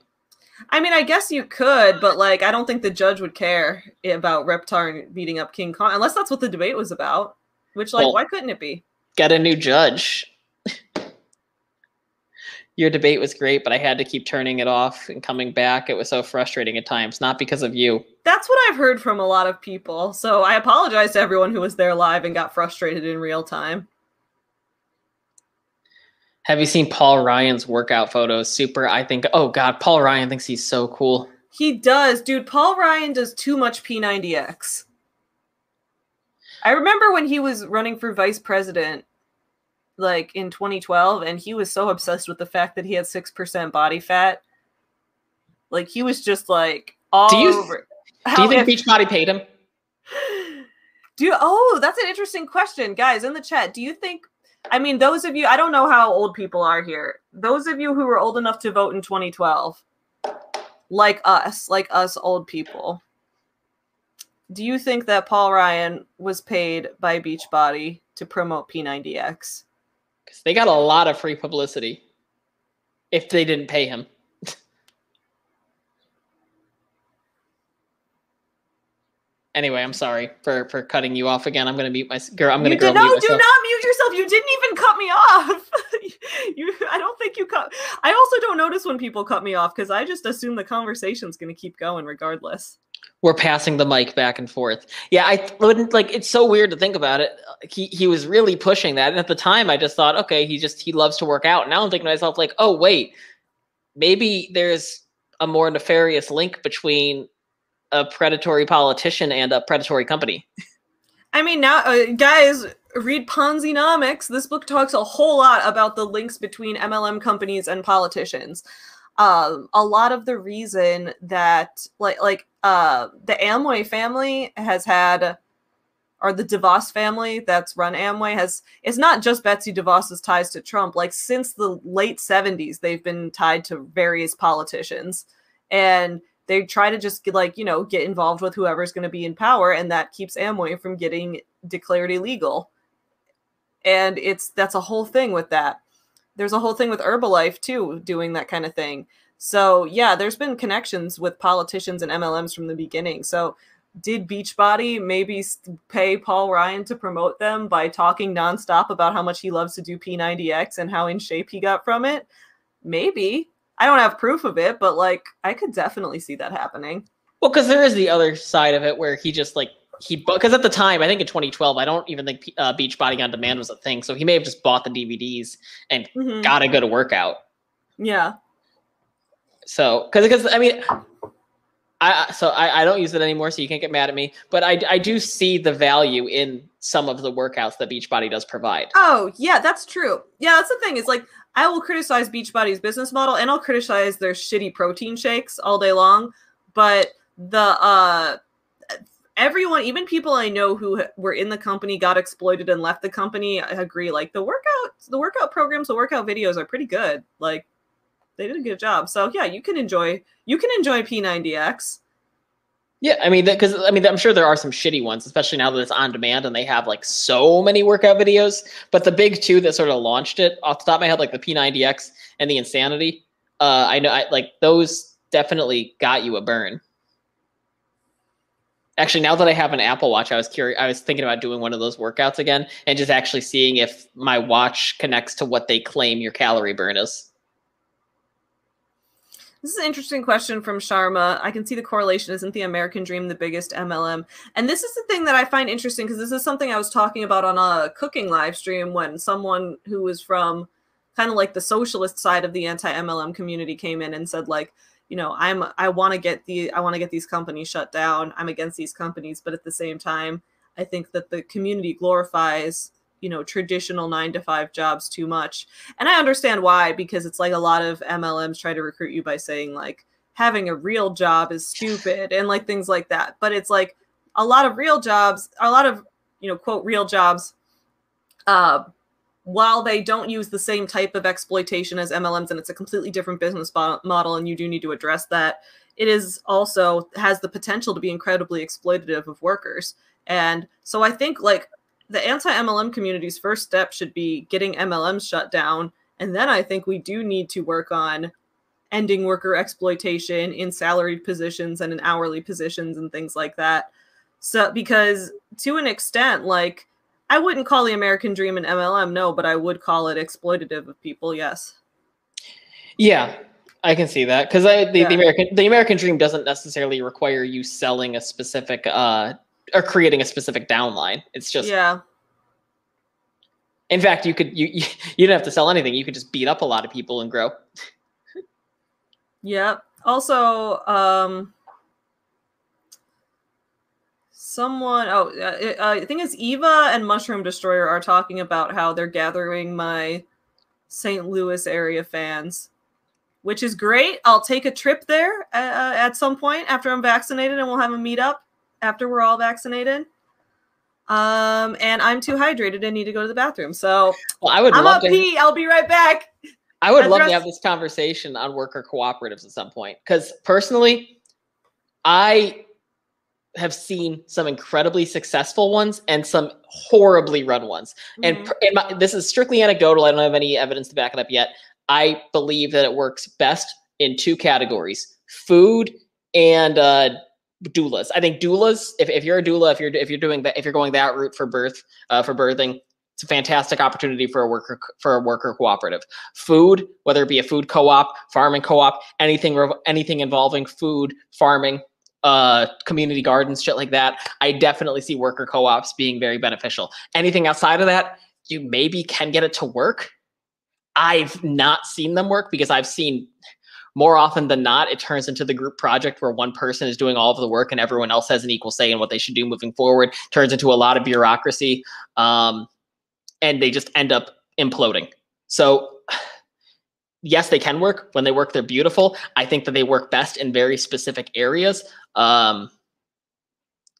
I mean, I guess you could, but like, I don't think the judge would care about Reptar beating up King Kong unless that's what the debate was about. Which, like, Well- why couldn't it be? Get a new judge. Your debate was great, but I had to keep turning it off and coming back. It was so frustrating at times, not because of you. That's what I've heard from a lot of people. So I apologize to everyone who was there live and got frustrated in real time. Have you seen Paul Ryan's workout photos? Super. I think, oh God, Paul Ryan thinks he's so cool. He does, dude. Paul Ryan does too much P90X. I remember when he was running for vice president, like in 2012, and he was so obsessed with the fact that he had 6% body fat. Like, he was just like all Do you- over. Do you think if- Beachbody paid him? Do you, oh, that's an interesting question, guys in the chat. Do you think? I mean, those of you, I don't know how old people are here. Those of you who were old enough to vote in 2012, like us, like us old people. do you think that Paul Ryan was paid by Beachbody to promote P90X? Because they got a lot of free publicity if they didn't pay him. Anyway, I'm sorry for for cutting you off again. I'm gonna mute my girl. I'm gonna you girl did, no, do myself. not mute yourself. You didn't even cut me off. you, I don't think you cut. I also don't notice when people cut me off because I just assume the conversation's going to keep going regardless. We're passing the mic back and forth. Yeah, I wouldn't like. It's so weird to think about it. He he was really pushing that, and at the time, I just thought, okay, he just he loves to work out. Now I'm thinking to myself, like, oh wait, maybe there's a more nefarious link between a predatory politician and a predatory company. I mean, now, uh, guys, read Ponzinomics. This book talks a whole lot about the links between MLM companies and politicians. Um, a lot of the reason that, like, like uh, the Amway family has had, or the DeVos family that's run Amway has, it's not just Betsy DeVos's ties to Trump. Like, since the late 70s, they've been tied to various politicians. And they try to just like you know get involved with whoever's going to be in power and that keeps amway from getting declared illegal. And it's that's a whole thing with that. There's a whole thing with herbalife too doing that kind of thing. So yeah there's been connections with politicians and mlms from the beginning. So did beachbody maybe pay paul ryan to promote them by talking nonstop about how much he loves to do p90x and how in shape he got from it? Maybe I don't have proof of it, but like I could definitely see that happening. Well, because there is the other side of it where he just like he because at the time I think in 2012 I don't even think uh, Beachbody on Demand was a thing, so he may have just bought the DVDs and Mhm. got a good workout. Yeah. So because because I mean. I, so I, I don't use it anymore, so you can't get mad at me. But I, I do see the value in some of the workouts that Beachbody does provide. Oh, yeah, that's true. Yeah, that's the thing. Is like I will criticize Beachbody's business model and I'll criticize their shitty protein shakes all day long, but the uh everyone, even people I know who were in the company got exploited and left the company, I agree like the workout the workout programs, the workout videos are pretty good. Like they did a good job. So, yeah, you can enjoy you can enjoy P90X. Yeah, I mean, because I mean, I'm sure there are some shitty ones, especially now that it's on demand and they have like so many workout videos. But the big two that sort of launched it off the top of my head, like the P90X and the Insanity, uh, I know, I, like those definitely got you a burn. Actually, now that I have an Apple Watch, I was curious. I was thinking about doing one of those workouts again and just actually seeing if my watch connects to what they claim your calorie burn is. This is an interesting question from Sharma. I can see the correlation. Isn't the American dream the biggest MLM? And this is the thing that I find interesting because this is something I was talking about on a cooking live stream when someone who was from kind of like the socialist side of the anti-MLM community came in and said like, you know, I'm I want to get the I want to get these companies shut down. I'm against these companies, but at the same time, I think that the community glorifies you know traditional nine to five jobs too much. And i understand why because it's like a lot of mlms try to recruit you by saying like having a real job is stupid and like things like that. But it's like a lot of real jobs a lot of you know quote real jobs uh while they don't use the same type of exploitation as mlms and it's a completely different business model and you do need to address that it is also has the potential to be incredibly exploitative of workers. And so i think like the anti-MLM community's first step should be getting MLMs shut down, and then I think we do need to work on ending worker exploitation in salaried positions and in hourly positions and things like that. So because to an extent, like I wouldn't call the American dream an MLM, no, but I would call it exploitative of people, yes. Yeah, I can see that because I the, Yeah. the American the American dream doesn't necessarily require you selling a specific uh or creating a specific downline. It's just yeah. in fact you could you you, you don't have to sell anything. You could just beat up a lot of people and grow. Yep. Also, um, someone. Oh, uh, uh, I think it's Eva and Mushroom Destroyer are talking about how they're gathering my St. Louis area fans, which is great. I'll take a trip there uh, at some point after I'm vaccinated, and we'll have a meetup after we're all vaccinated. Um, and I'm too hydrated and need to go to the bathroom, so Well, I would I'm love up to pee. I'll be right back. I would love to have this conversation on worker cooperatives at some point because personally, I have seen some incredibly successful ones and some horribly run ones. Mhm. And, and my, this is strictly anecdotal. I don't have any evidence to back it up yet. I believe that it works best in two categories: food and uh, doulas. I think doulas. If, if you're a doula, if you're if you're doing that, if you're going that route for birth, uh, for birthing, it's a fantastic opportunity for a worker for a worker cooperative. Food, whether it be a food co-op, farming co-op, anything anything involving food, farming, uh, community gardens, shit like that. I definitely see worker co-ops being very beneficial. Anything outside of that, you maybe can get it to work. I've not seen them work because I've seen more often than not, it turns into the group project where one person is doing all of the work and everyone else has an equal say in what they should do moving forward. Turns into a lot of bureaucracy, um, and they just end up imploding. So, yes, they can work. When they work, they're beautiful. I think that they work best in very specific areas. Um,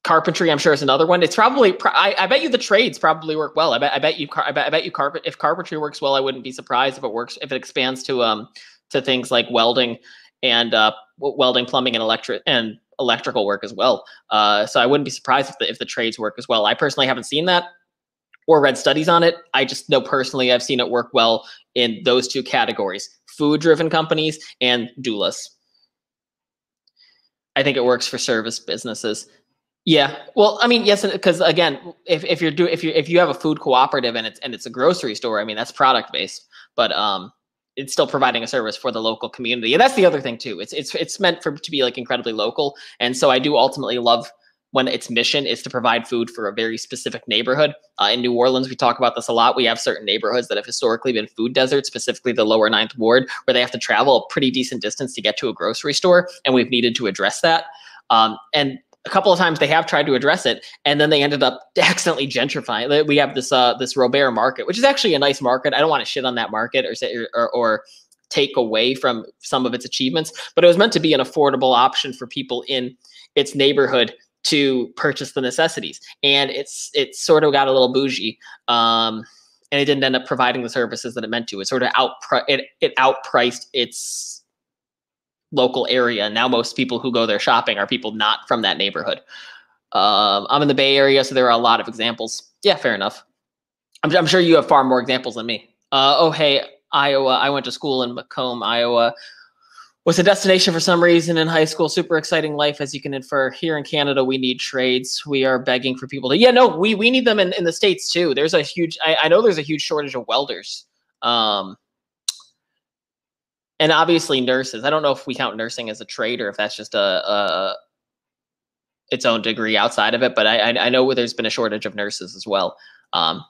carpentry, I'm sure, is another one. It's probably, I, I bet you the trades probably work well. I bet, I bet you, I bet, I bet you carpet. If carpentry works well, I wouldn't be surprised if it works if it expands to um to things like welding and uh, welding, plumbing, and electric and electrical work as well. Uh, so I wouldn't be surprised if the, if the trades work as well. I personally haven't seen that or read studies on it. I just know personally I've seen it work well in those two categories: food-driven companies and doulas. I think it works for service businesses. Yeah. Well, I mean, yes, because again, if, if you're doing if you if you have a food cooperative and it's and it's a grocery store, I mean that's product based, but um, it's still providing a service for the local community, and that's the other thing too. It's it's it's meant for to be like incredibly local, and so I do ultimately love when its mission is to provide food for a very specific neighborhood. Uh, in New Orleans, we talk about this a lot. We have certain neighborhoods that have historically been food deserts, specifically the lower ninth ward, where they have to travel a pretty decent distance to get to a grocery store, and we've needed to address that. Um, and a couple of times they have tried to address it, and then they ended up accidentally gentrifying. We have this uh, this Robert market, which is actually a nice market. I don't want to shit on that market or say or, or take away from some of its achievements, but it was meant to be an affordable option for people in its neighborhood to purchase the necessities, and it's it sort of got a little bougie. Um, and it didn't end up providing the services that it meant to. It sort of out it it outpriced its local area. Now most people who go there shopping are people not from that neighborhood. Um, I'm in the Bay Area, so there are a lot of examples. Yeah, fair enough. I'm, I'm sure you have far more examples than me. Uh, oh, hey, Iowa. I went to school in Macomb, Iowa. Was a destination for some reason in high school. Super exciting life, as you can infer. Here in Canada, we need trades. We are begging for people to. Yeah, no, we we need them in, in the states too. There's a huge. I, I know there's a huge shortage of welders. Um, and obviously nurses. I don't know if we count nursing as a trade or if that's just a, a its own degree outside of it. But I, I, know there's been a shortage of nurses as well, um,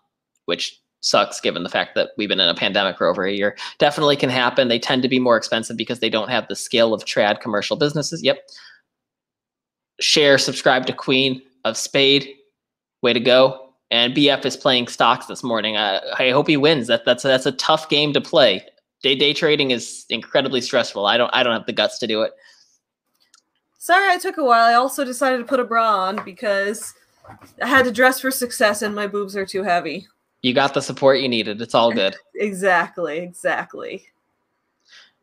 which sucks given the fact that we've been in a pandemic for over a year. Definitely can happen. They tend to be more expensive because they don't have the scale of trad commercial businesses. Yep. Share, subscribe to Queen of Spade. Way to go. And BF is playing stocks this morning. I, I hope he wins. That that's that's a tough game to play day day trading is incredibly stressful. I don't I don't have the guts to do it. Sorry, I took a while. I also decided to put a bra on because I had to dress for success and my boobs are too heavy. You got the support you needed. It's all good. Exactly, exactly.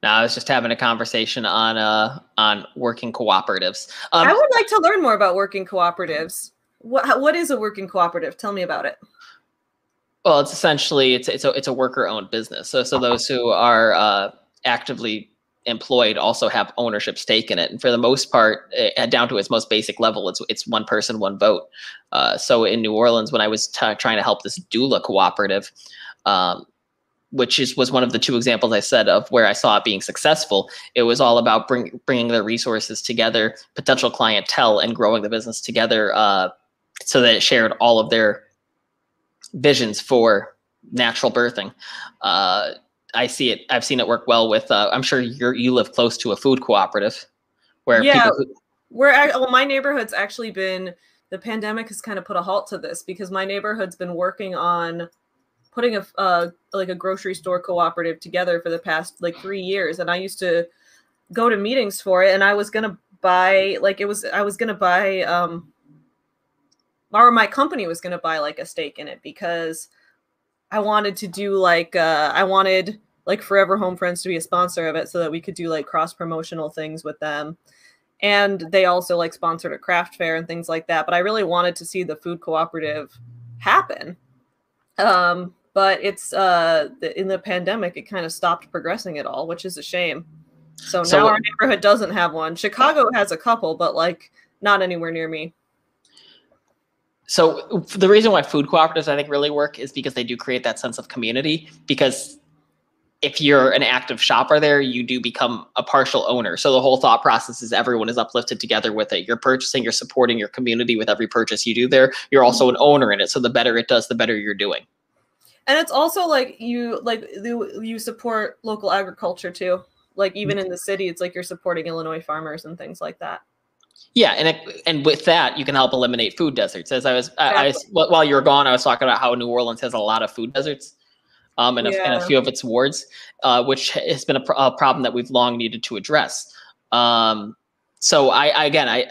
Now I was just having a conversation on uh on working cooperatives. Um, I would like to learn more about working cooperatives. What what is a working cooperative? Tell me about it. Well, it's essentially it's it's a it's a worker owned business. So so those who are uh, actively employed also have ownership stake in it, and for the most part, uh, down to its most basic level, it's it's one person, one vote. Uh, so in New Orleans, when I was t- trying to help this doula cooperative. Um, which is was one of the two examples I said of where I saw it being successful. It was all about bring, bringing the resources together, potential clientele, and growing the business together, uh, so that it shared all of their visions for natural birthing. Uh, I see it. I've seen it work well with. Uh, I'm sure you you live close to a food cooperative, where yeah, people. Who, where well, my neighborhood's actually been. The pandemic has kind of put a halt to this because my neighborhood's been working on putting a uh, like a grocery store cooperative together for the past like three years, and I used to go to meetings for it, and I was gonna buy like it was I was gonna buy um or my company was going to buy like a stake in it because I wanted to do like uh I wanted like Forever Home Friends to be a sponsor of it so that we could do like cross promotional things with them. and they also like sponsored a craft fair and things like that. But I really wanted to see the food cooperative happen. Um, but it's uh in the pandemic it kind of stopped progressing at all, which is a shame. So, So now our neighborhood doesn't have one. Chicago has a couple, but like not anywhere near me. So the reason why food cooperatives I think really work is because they do create that sense of community. Because if you're an active shopper there, you do become a partial owner. So the whole thought process is everyone is uplifted together with it. You're purchasing, you're supporting your community with every purchase you do there. You're also an owner in it. So the better it does, the better you're doing. And it's also like you like you, you support local agriculture too. Like even mm-hmm. in the city, it's like you're supporting Illinois farmers and things like that. Yeah, and it, and with that, you can help eliminate food deserts. As I was, I, I while you were gone, I was talking about how New Orleans has a lot of food deserts, um, and, a, and a few of its wards, uh, which has been a, pr- a problem that we've long needed to address. Um, so I, I again, I,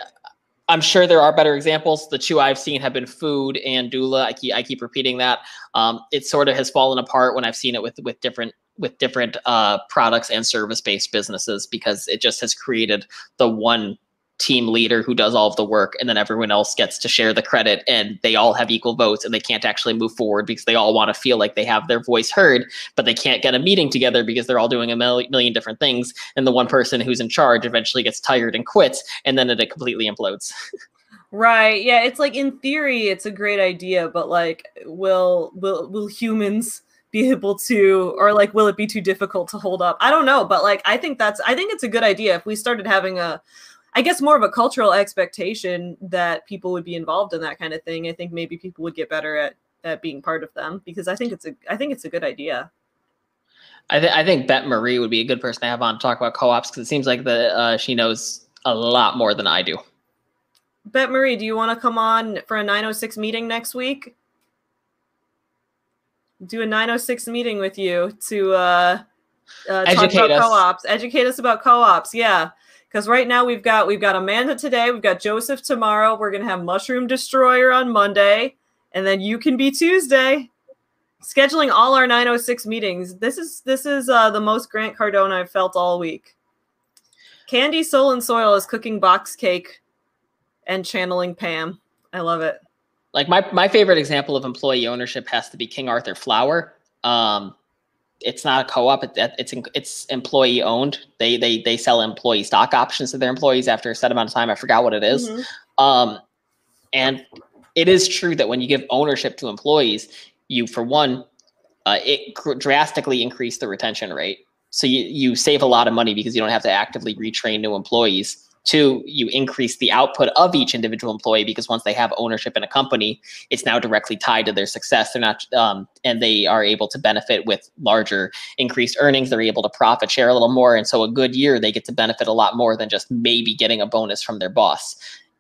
I'm sure there are better examples. The two I've seen have been food and doula. I keep, I keep repeating that. Um, it sort of has fallen apart when I've seen it with with different with different uh, products and service based businesses because it just has created the one team leader who does all of the work and then everyone else gets to share the credit and they all have equal votes and they can't actually move forward because they all want to feel like they have their voice heard but they can't get a meeting together because they're all doing a mil- million different things and the one person who's in charge eventually gets tired and quits and then it completely implodes Right. Yeah, it's like in theory it's a great idea, but like will will will humans be able to or like will it be too difficult to hold up? I don't know, but like I think that's I think it's a good idea if we started having a I guess more of a cultural expectation that people would be involved in that kind of thing. I think maybe people would get better at at being part of them because I think it's a I think it's a good idea. I, th- I think Bet Marie would be a good person to have on to talk about co-ops because it seems like the uh, she knows a lot more than I do. Bet Marie, do you want to come on for a 906 meeting next week? Do a 906 meeting with you to uh, uh, talk Educate about us. co-ops. Educate us about co-ops. Yeah, because right now we've got we've got Amanda today. We've got Joseph tomorrow. We're gonna have Mushroom Destroyer on Monday, and then you can be Tuesday. Scheduling all our 906 meetings. This is this is uh, the most Grant Cardone I've felt all week. Candy Soul and Soil is cooking box cake and channeling Pam. I love it. Like my my favorite example of employee ownership has to be King Arthur Flour. Um, it's not a co-op; it, it's it's employee owned. They they they sell employee stock options to their employees after a set amount of time. I forgot what it is. Mhm. Um, and it is true that when you give ownership to employees, you, for one, uh, it gr- drastically increase the retention rate. So you, you save a lot of money because you don't have to actively retrain new employees. Two, you increase the output of each individual employee because once they have ownership in a company, it's now directly tied to their success. They're not, um, and they are able to benefit with larger increased earnings. They're able to profit share a little more. And so a good year, they get to benefit a lot more than just maybe getting a bonus from their boss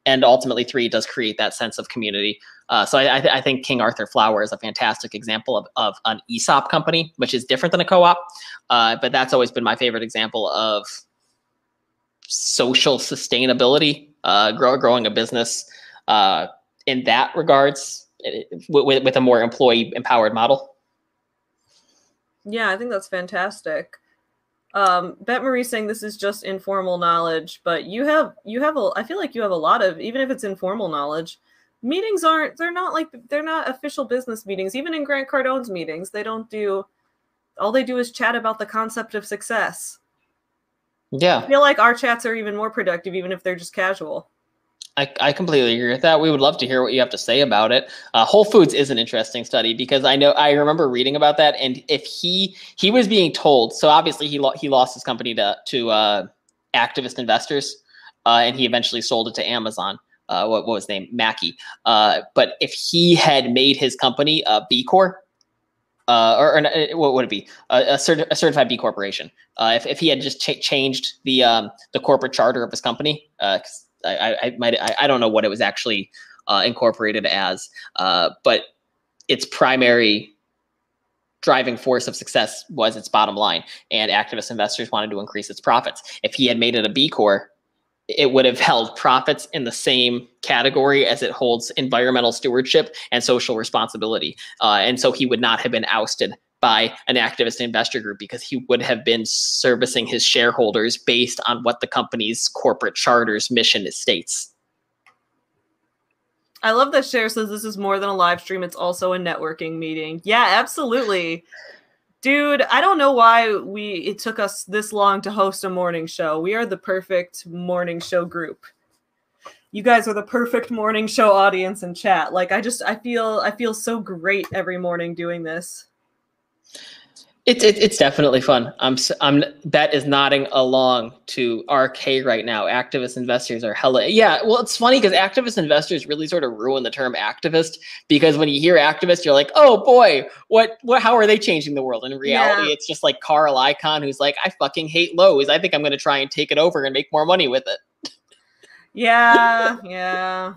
and ultimately three does create that sense of community uh, so I, I, th- I think king arthur flour is a fantastic example of, of an esop company which is different than a co-op uh, but that's always been my favorite example of social sustainability uh, grow, growing a business uh, in that regards it- with, with a more employee empowered model Yeah, I think that's fantastic. Um, Bet Marie saying this is just informal knowledge, but you have you have a I feel like you have a lot of even if it's informal knowledge. Meetings aren't they're not like they're not official business meetings. Even in Grant Cardone's meetings, they don't do all they do is chat about the concept of success. Yeah I feel like our chats are even more productive, even if they're just casual. I, I completely agree with that. We would love to hear what you have to say about it. Uh, Whole Foods is an interesting study because I know I remember reading about that, and if he he was being told, so obviously he lo- he lost his company to to uh, activist investors, uh, and he eventually sold it to Amazon. Uh, what, what was his name? Mackey. Uh, but if he had made his company a B Corp, uh, or, or uh, what would it be? A, certi- a certified B corporation. Uh, if, if he had just cha- changed the um, the corporate charter of his company, uh, I, I, might I, I don't know what it was actually uh, incorporated as, but its primary driving force of success was its bottom line, and activist investors wanted to increase its profits. If he had made it a B Corp, it would have held profits in the same category as it holds environmental stewardship and social responsibility, uh, and so he would not have been ousted by an activist investor group because he would have been servicing his shareholders based on what the company's corporate charter's mission states. I love that Cher says this is more than a live stream, it's also a networking meeting. Yeah, absolutely. Dude, I don't know why we it took us this long to host a morning show. We are the perfect morning show group. You guys are the perfect morning show audience and chat. Like I just I feel I feel so great every morning doing this. It's it, it's definitely fun. I'm I'm that is nodding along to RK right now. Activist investors are hella yeah. Well, it's funny because activist investors really sort of ruin the term activist because when you hear activist, you're like, oh boy, what what? How are they changing the world? In reality, yeah. it's just like Carl Icahn who's like, I fucking hate Lowe's. I think I'm going to try and take it over and make more money with it. Yeah, yeah.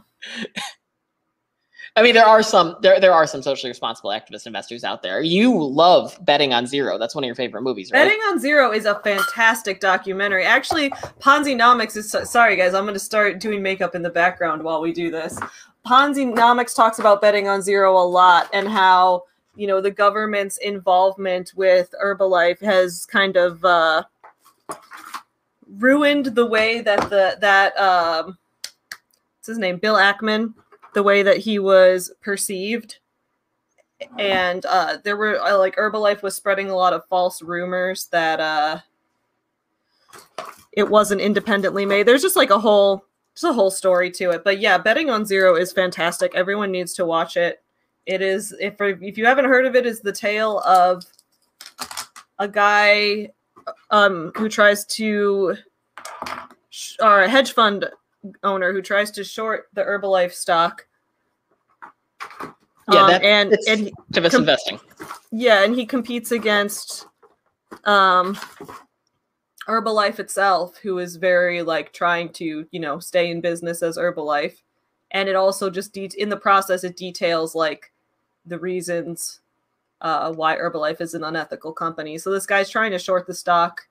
I mean, there are some there there are some socially responsible activist investors out there. You love betting on zero. That's one of your favorite movies, right? Betting on Zero is a fantastic documentary. Actually, Ponzinomics is sorry guys. I'm going to start doing makeup in the background while we do this. Ponzinomics talks about betting on zero a lot and how you know the government's involvement with Herbalife has kind of uh, ruined the way that the that um, what's his name, Bill Ackman the way that he was perceived. And uh, there were uh, like herbalife was spreading a lot of false rumors that uh, it wasn't independently made. There's just like a whole just a whole story to it. But yeah betting on zero is fantastic. Everyone needs to watch it. It is if if you haven't heard of it is the tale of a guy um, who tries to or a hedge fund owner who tries to short the Herbalife stock. Yeah, um, and and activist com- investing. Yeah, and he competes against um Herbalife itself, who is very like trying to you know stay in business as Herbalife, and it also just de- in the process it details like the reasons uh, why Herbalife is an unethical company. So this guy's trying to short the stock.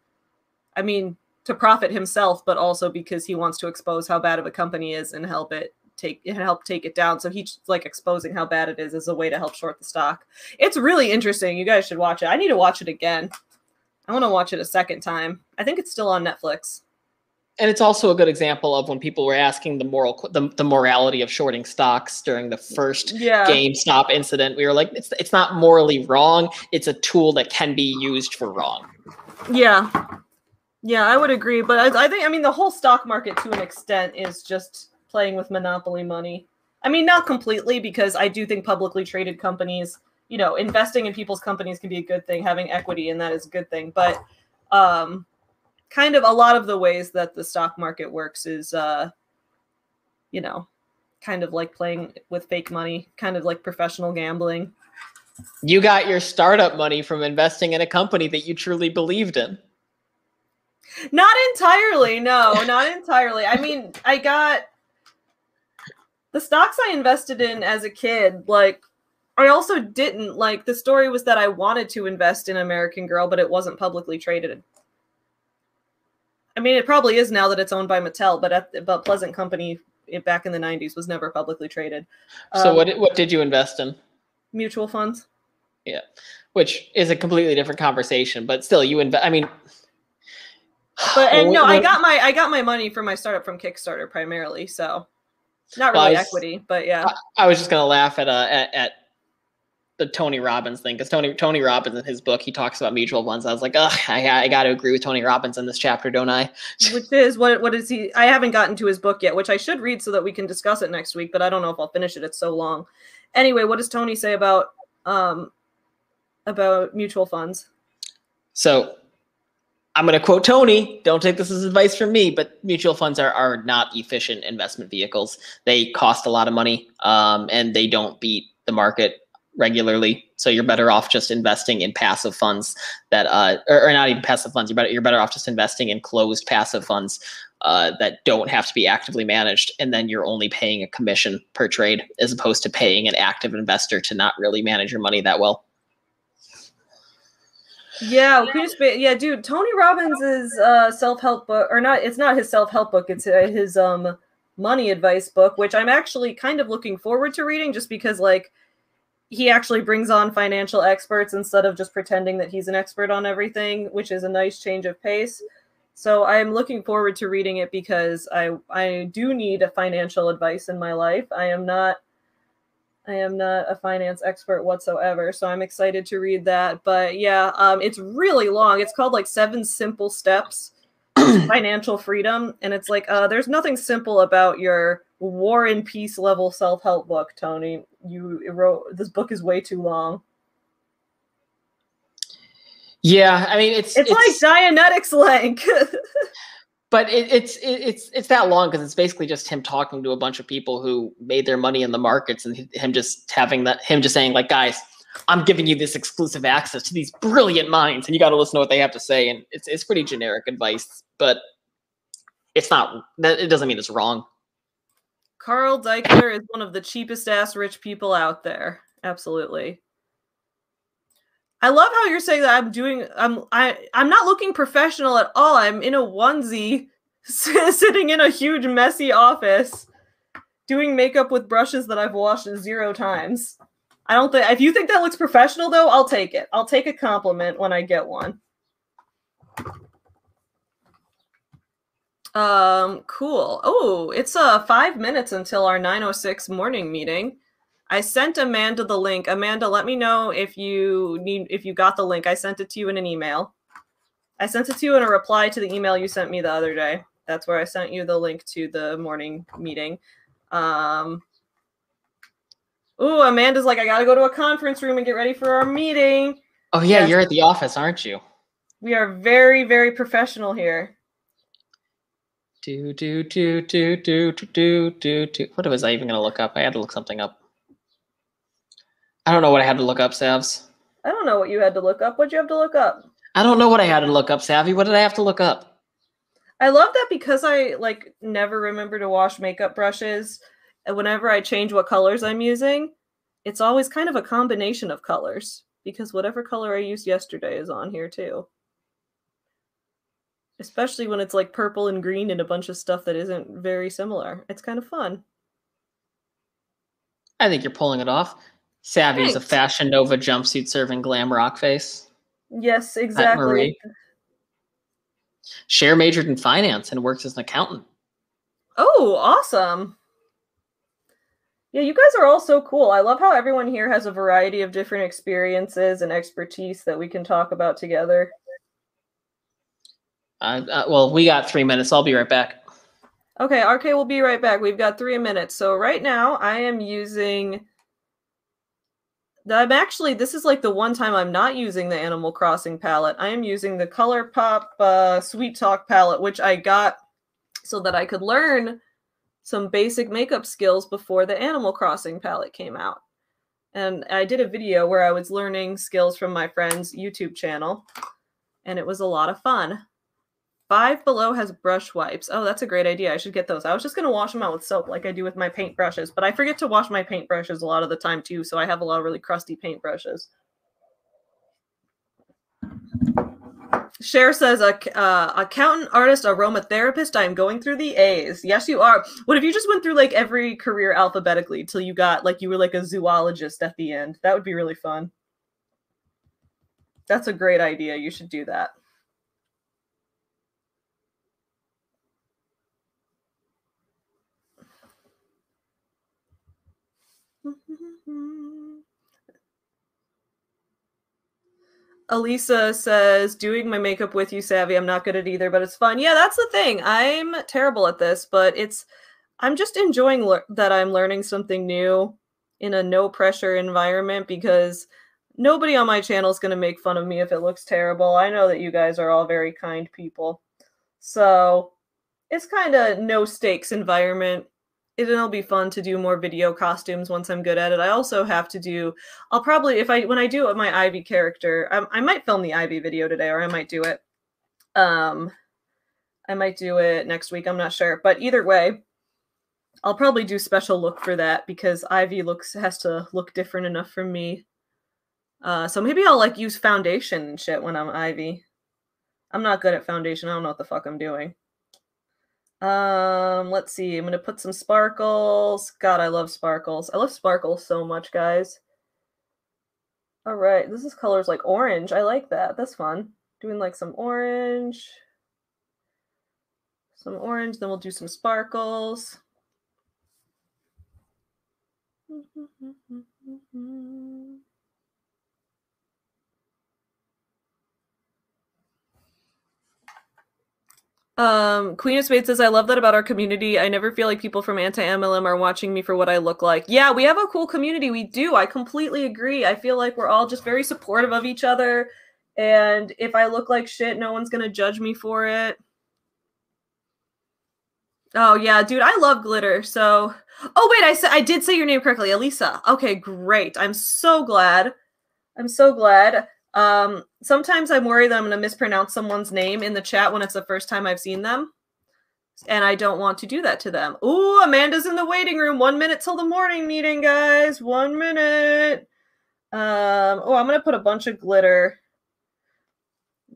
I mean, to profit himself, but also because he wants to expose how bad of a company is and help it take and help take it down. So he's like exposing how bad it is as a way to help short the stock. It's really interesting. You guys should watch it. I need to watch it again. I want to watch it a second time. I think it's still on Netflix. And it's also a good example of when people were asking the moral the, the morality of shorting stocks during the first yeah. GameStop incident. We were like, it's it's not morally wrong. It's a tool that can be used for wrong. Yeah. Yeah, I would agree, but I, I think I mean the whole stock market to an extent is just playing with monopoly money. I mean, not completely because I do think publicly traded companies, you know, investing in people's companies can be a good thing, having equity and that is a good thing, but um kind of a lot of the ways that the stock market works is uh you know, kind of like playing with fake money, kind of like professional gambling. You got your startup money from investing in a company that you truly believed in. Not entirely. No, not entirely. I mean, I got the stocks I invested in as a kid, like I also didn't like the story was that I wanted to invest in American Girl, but it wasn't publicly traded. I mean, it probably is now that it's owned by Mattel, but at but Pleasant Company it, back in the '90s was never publicly traded. So um, what what did you invest in? Mutual funds. Yeah, which is a completely different conversation, but still, you invest. I mean, but and no, I got my I got my money for my startup from Kickstarter primarily, so not really well, was, equity, but yeah. I, I, was just gonna laugh at uh at, at the Tony Robbins thing because Tony Tony Robbins in his book he talks about mutual funds. I was like, ugh, I, I got to agree with Tony Robbins in this chapter, don't I? which is what what is he? I haven't gotten to his book yet, which I should read so that we can discuss it next week. But I don't know if I'll finish it. It's so long. Anyway, what does Tony say about um about mutual funds? So I'm going to quote Tony. Don't take this as advice from me, but mutual funds are, are not efficient investment vehicles. They cost a lot of money um, and they don't beat the market regularly. So you're better off just investing in passive funds that, uh, or, or, not even passive funds. You're better, you're better off just investing in closed passive funds uh, that don't have to be actively managed. And then you're only paying a commission per trade as opposed to paying an active investor to not really manage your money that well. Yeah, yeah, dude. Tony Robbins' is uh, self help book, or not? It's not his self help book. It's uh, his um money advice book, which I'm actually kind of looking forward to reading, just because like he actually brings on financial experts instead of just pretending that he's an expert on everything, which is a nice change of pace. So I'm looking forward to reading it because I I do need a financial advice in my life. I am not I am not a finance expert whatsoever, so I'm excited to read that. But yeah, um, it's really long. It's called like Seven Simple Steps to Financial Freedom, and it's like uh, there's nothing simple about your War and Peace level self help book, Tony. You wrote this book is way too long. Yeah, I mean it's It's, like Dianetics length. but it, it's it, it's it's that long because it's basically just him talking to a bunch of people who made their money in the markets and him just having that him just saying like guys i'm giving you this exclusive access to these brilliant minds and you got to listen to what they have to say and it's, it's pretty generic advice but it's not that it doesn't mean it's wrong Carl Deichler is one of the cheapest ass rich people out there. Absolutely. I love how you're saying that I'm doing I'm I I'm not looking professional at all. I'm in a onesie sitting in a huge messy office doing makeup with brushes that I've washed zero times. I don't think if you think that looks professional though, I'll take it. I'll take a compliment when I get one. Um, cool. Oh, it's uh five minutes until our 906 morning meeting. I sent Amanda the link. Amanda, let me know if you need if you got the link. I sent it to you in an email. I sent it to you in a reply to the email you sent me the other day. That's where I sent you the link to the morning meeting. Um, ooh, Amanda's like, I gotta go to a conference room and get ready for our meeting. Oh yeah, yes. you're at the office, aren't you? We are very, very professional here. Do do do do do do do do. What was I even gonna look up? I had to look something up i don't know what i had to look up savs I don't know what you had to look up. What'd you have to look up? i don't know what i had to look up savvy what did i have to look up I love that because I like never remember to wash makeup brushes. And whenever I change what colors I'm using, it's always kind of a combination of colors because whatever color I used yesterday is on here too. Especially when it's like purple and green and a bunch of stuff that isn't very similar. It's kind of fun. i think you're pulling it off savvy is a fashion nova jumpsuit serving glam rock face Yes, exactly. Marie. Cher majored in finance and works as an accountant. Oh, awesome. Yeah, you guys are all so cool. I love how everyone here has a variety of different experiences and expertise that we can talk about together. Uh, uh, well, we got three minutes. I'll be right back. Okay, RK will be right back. We've got three minutes. So right now I am using. I'm actually this is like the one time I'm not using the Animal Crossing palette. I am using the ColourPop uh, Sweet Talk palette, which I got so that I could learn some basic makeup skills before the Animal Crossing palette came out. And I did a video where I was learning skills from my friend's YouTube channel, and it was a lot of fun. Five Below has brush wipes. Oh, that's a great idea. I should get those. I was just going to wash them out with soap like I do with my paint brushes, but I forget to wash my paint brushes a lot of the time too, so I have a lot of really crusty paint brushes. Cher says, uh, uh, accountant, artist, aromatherapist. I am going through the A's. Yes, you are. What if you just went through like every career alphabetically till you got like you were like a zoologist at the end? That would be really fun. That's a great idea. You should do that. Elisa says, doing my makeup with you, Savvy. I'm not good at either, but it's fun. Yeah, that's the thing. I'm terrible at this, but it's, I'm just enjoying lear- that I'm learning something new in a no pressure environment because nobody on my channel is going to make fun of me if it looks terrible. I know that you guys are all very kind people. So it's kind of no stakes environment. It'll be fun to do more video costumes once I'm good at it. I also have to do I'll probably if I when I do my Ivy character, I, I might film the Ivy video today, or I might do it. Um, I might do it next week. I'm not sure, but either way, I'll probably do special look for that because Ivy looks has to look different enough from me. Uh, so maybe I'll like use foundation and shit when I'm Ivy. I'm not good at foundation. I don't know what the fuck I'm doing. Um, let's see. I'm gonna put some sparkles. God, I love sparkles. I love sparkles so much, guys. All right, this is colors like orange. I like that. That's fun. Doing like some orange, some orange. Then we'll do some sparkles. Um, Queen of Spades says, I love that about our community. I never feel like people from anti MLM are watching me for what I look like. Yeah, we have a cool community. We do. I completely agree. I feel like we're all just very supportive of each other. And if I look like shit, no one's going to judge me for it. Oh, yeah, dude, I love glitter. So, oh, wait, I said I did say your name correctly, Elisa. Okay, great. I'm so glad. I'm so glad. Um, sometimes I'm worried that I'm going to mispronounce someone's name in the chat when it's the first time I've seen them. And I don't want to do that to them. Ooh, Amanda's in the waiting room. One minute till the morning meeting, guys. One minute. Um, oh, I'm going to put a bunch of glitter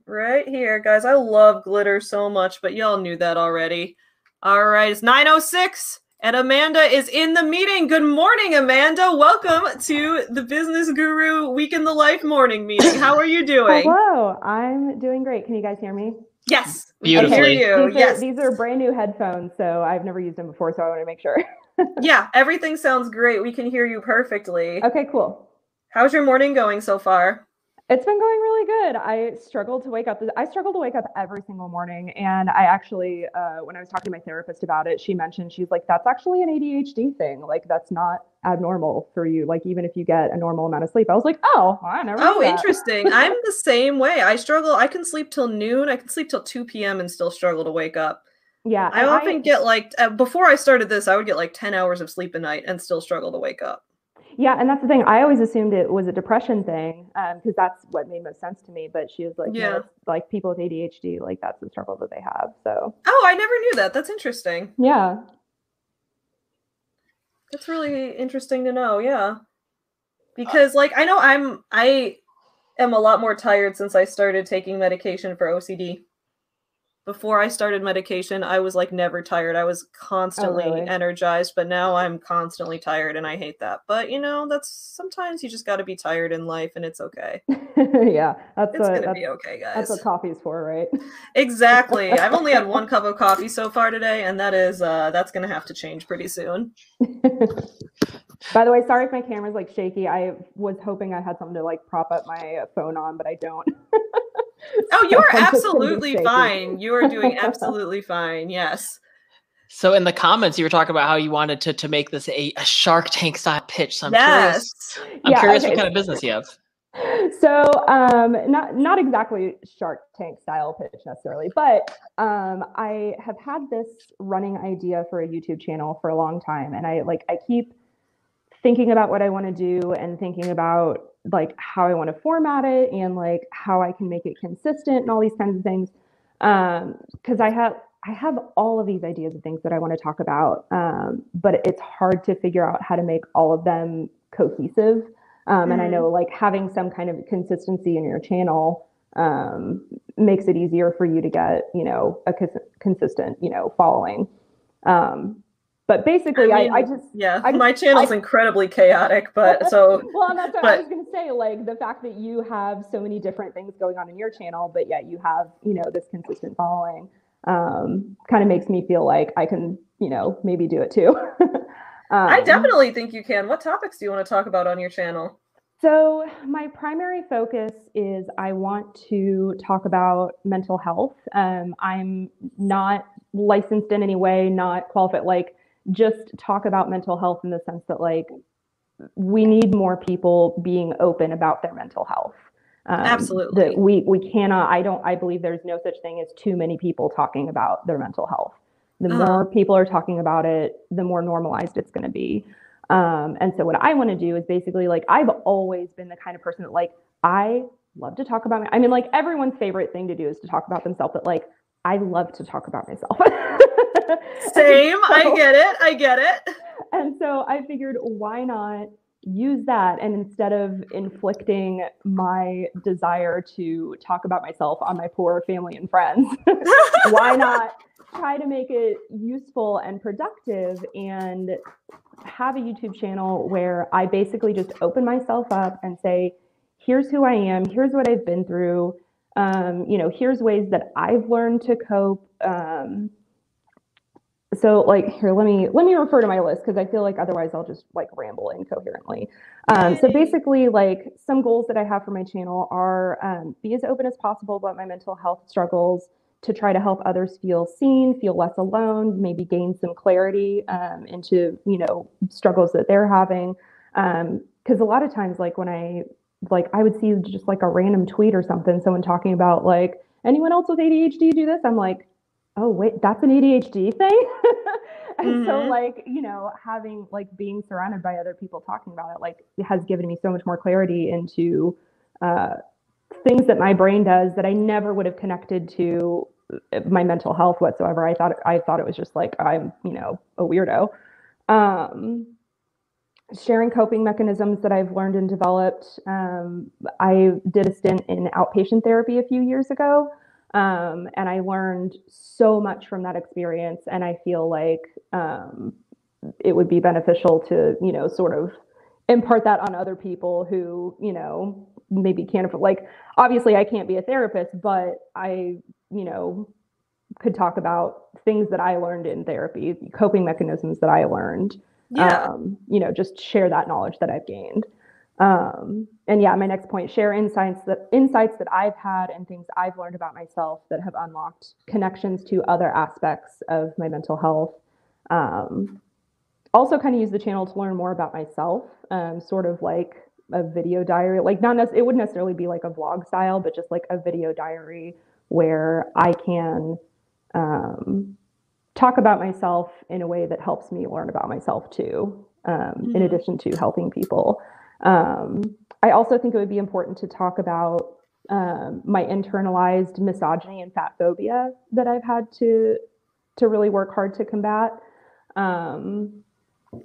right here, guys. I love glitter so much, but y'all knew that already. All right, it's 906. And Amanda is in the meeting. Good morning, Amanda. Welcome to the Business Guru Week in the Life morning meeting. How are you doing? Hello, I'm doing great. Can you guys hear me? Yes, beautifully. I hear you. These yes, are, these are brand new headphones, so I've never used them before, so I want to make sure. yeah, everything sounds great. We can hear you perfectly. Okay, cool. How's your morning going so far? It's been going really good. I struggle to wake up. I struggle to wake up every single morning. And I actually, uh, when I was talking to my therapist about it, she mentioned, she's like, that's actually an ADHD thing. Like, that's not abnormal for you. Like, even if you get a normal amount of sleep. I was like, oh, I never Oh, interesting. I'm the same way. I struggle. I can sleep till noon. I can sleep till 2 p.m. and still struggle to wake up. Yeah. I often I, get like, uh, before I started this, I would get like 10 hours of sleep a night and still struggle to wake up. Yeah, and that's the thing. I always assumed it was a depression thing because um, that's what made most sense to me. But she was like, yeah, no, like people with ADHD, like that's the struggle that they have. So. Oh, I never knew that. That's interesting. Yeah. That's really interesting to know. Yeah, because like I know I'm I am a lot more tired since I started taking medication for OCD before I started medication, I was like never tired. I was constantly oh, really? energized, but now I'm constantly tired and I hate that. But you know, that's sometimes you just got to be tired in life and it's okay. yeah, that's it's going to be okay, guys. That's what coffee's for, right? exactly. I've only had one cup of coffee so far today and that is uh that's going to have to change pretty soon. By the way, sorry if my camera's like shaky. I was hoping I had something to like prop up my phone on, but I don't. Oh, you are absolutely fine. You are doing absolutely fine. Yes. So in the comments, you were talking about how you wanted to to make this a, a Shark Tank style pitch. So I'm yes. curious. I'm yeah, curious okay. what kind of business you have. So um, not not exactly Shark Tank style pitch necessarily, but um, I have had this running idea for a YouTube channel for a long time, and I like I keep thinking about what I want to do and thinking about like how I want to format it and like how I can make it consistent and all these kinds of things. Um, because I have I have all of these ideas of things that I want to talk about, um, but it's hard to figure out how to make all of them cohesive. Um, mm-hmm. And I know like having some kind of consistency in your channel um, makes it easier for you to get you know a cons- consistent you know following. Um, but basically, I, mean, I, I, just yeah, I, my channel's I, incredibly chaotic. But so well, that's what but, I was gonna say. Like the fact that you have so many different things going on in your channel, but yet you have you know this consistent following, um, kind of makes me feel like I can you know maybe do it too. um, I definitely think you can. What topics do you want to talk about on your channel? So, my primary focus is I want to talk about mental health. Um, I'm not licensed in any way, not qualified. Like, just talk about mental health in the sense that like we need more people being open about their mental health. Um, Absolutely. That we we cannot. I don't. I believe there's no such thing as too many people talking about their mental health. The uh-huh. more people are talking about it, the more normalized it's going to be. Um, and so what I want to do is basically like I've always been the kind of person that like I love to talk about. My, I mean, like everyone's favorite thing to do is to talk about themselves, but like I love to talk about myself. Same. So, I get it. I get it. And so I figured, why not use that? And instead of inflicting my desire to talk about myself on my poor family and friends, why not try to make it useful and productive and have a YouTube channel where I basically just open myself up and say, here's who I am, here's what I've been through. Um, you know, here's ways that I've learned to cope. Um, so like here, let me let me refer to my list because I feel like otherwise I'll just like ramble incoherently. Um, so basically, like some goals that I have for my channel are um, be as open as possible about my mental health struggles to try to help others feel seen, feel less alone, maybe gain some clarity um, into you know struggles that they're having. Because um, a lot of times, like when I like I would see just like a random tweet or something, someone talking about like anyone else with ADHD do this. I'm like, oh wait, that's an ADHD thing. and mm-hmm. so like you know having like being surrounded by other people talking about it like it has given me so much more clarity into uh, things that my brain does that I never would have connected to uh, my mental health whatsoever. I thought I thought it was just like I'm, you know, a weirdo. Um, sharing coping mechanisms that I've learned and developed. Um, I did a stint in outpatient therapy a few years ago, um, and I learned so much from that experience. And I feel like um, it would be beneficial to, you know, sort of impart that on other people who, you know, maybe can't afford like obviously I can't be a therapist, but I, you know, could talk about things that I learned in therapy, coping mechanisms that I learned. Yeah. Um, you know, just share that knowledge that I've gained. Um, and yeah, my next point, share insights that insights that I've had and things I've learned about myself that have unlocked connections to other aspects of my mental health. Um, also kind of use the channel to learn more about myself, um, sort of like a video diary like not nec- it wouldn't necessarily be like a vlog style but just like a video diary where i can um, talk about myself in a way that helps me learn about myself too um, mm-hmm. in addition to helping people um, i also think it would be important to talk about um, my internalized misogyny and fat phobia that i've had to to really work hard to combat um,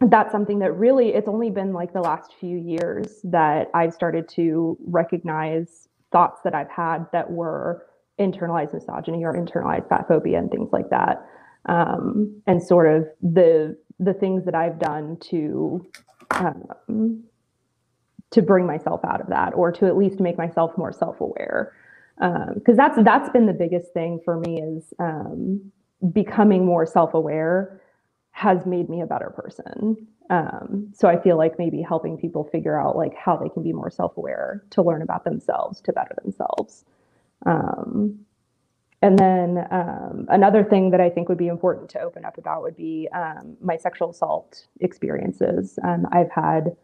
that's something that really it's only been like the last few years that I've started to recognize thoughts that I've had that were internalized misogyny or internalized fat phobia and things like that. Um, and sort of the the things that I've done to um, to bring myself out of that or to at least make myself more self-aware because um, that's that's been the biggest thing for me is um, becoming more self-aware has made me a better person. Um, so I feel like maybe helping people figure out like how they can be more self-aware to learn about themselves to better themselves. Um, and then um, another thing that I think would be important to open up about would be um, my sexual assault experiences. Um, I've had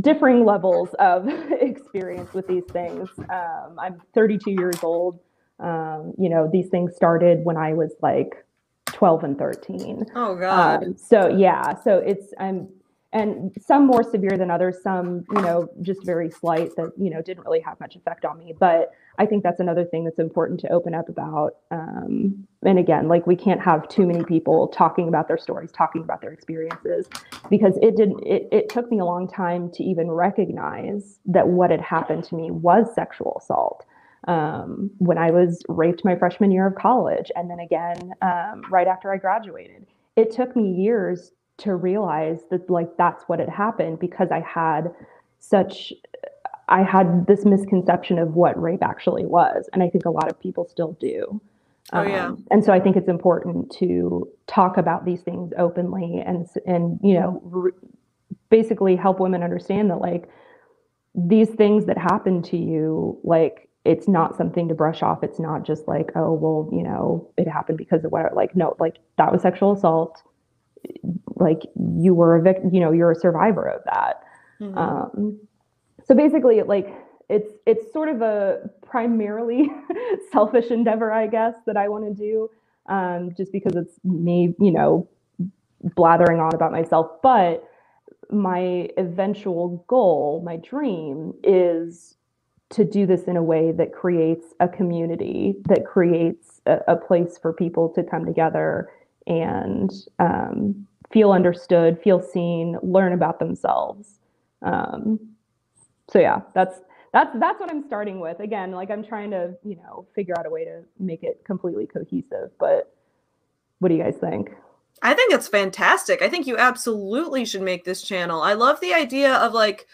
differing levels of experience with these things. Um, I'm 32 years old. you know, these things started when I was like 12 and 13. Oh God. Um, so yeah, so it's I'm and some more severe than others, some, you know, just very slight that, you know, didn't really have much effect on me. But I think that's another thing that's important to open up about. Um, and again, like we can't have too many people talking about their stories, talking about their experiences, because it didn't, it, it took me a long time to even recognize that what had happened to me was sexual assault um, when I was raped my freshman year of college, and then again um, right after I graduated. It took me years to realize that like that's what had happened because I had such I had this misconception of what rape actually was, and I think a lot of people still do. Oh yeah. Um, and so I think it's important to talk about these things openly and and you know re- basically help women understand that like these things that happen to you like it's not something to brush off. It's not just like, oh, well, you know, it happened because of what, like, no, like that was sexual assault. Like you were a victim, you know, you're a survivor of that. Mm-hmm. Um, so basically, like, it's it's sort of a primarily selfish endeavor, I guess, that I want to do, um, just because it's me, you know, blathering on about myself. But my eventual goal, my dream, is to do this in a way that creates a community, that creates a, a place for people to come together and um, feel understood, feel seen, learn about themselves. Um, so yeah, that's that's that's what I'm starting with. Again, like I'm trying to you know figure out a way to make it completely cohesive. But what do you guys think? I think it's fantastic. I think you absolutely should make this channel. I love the idea of like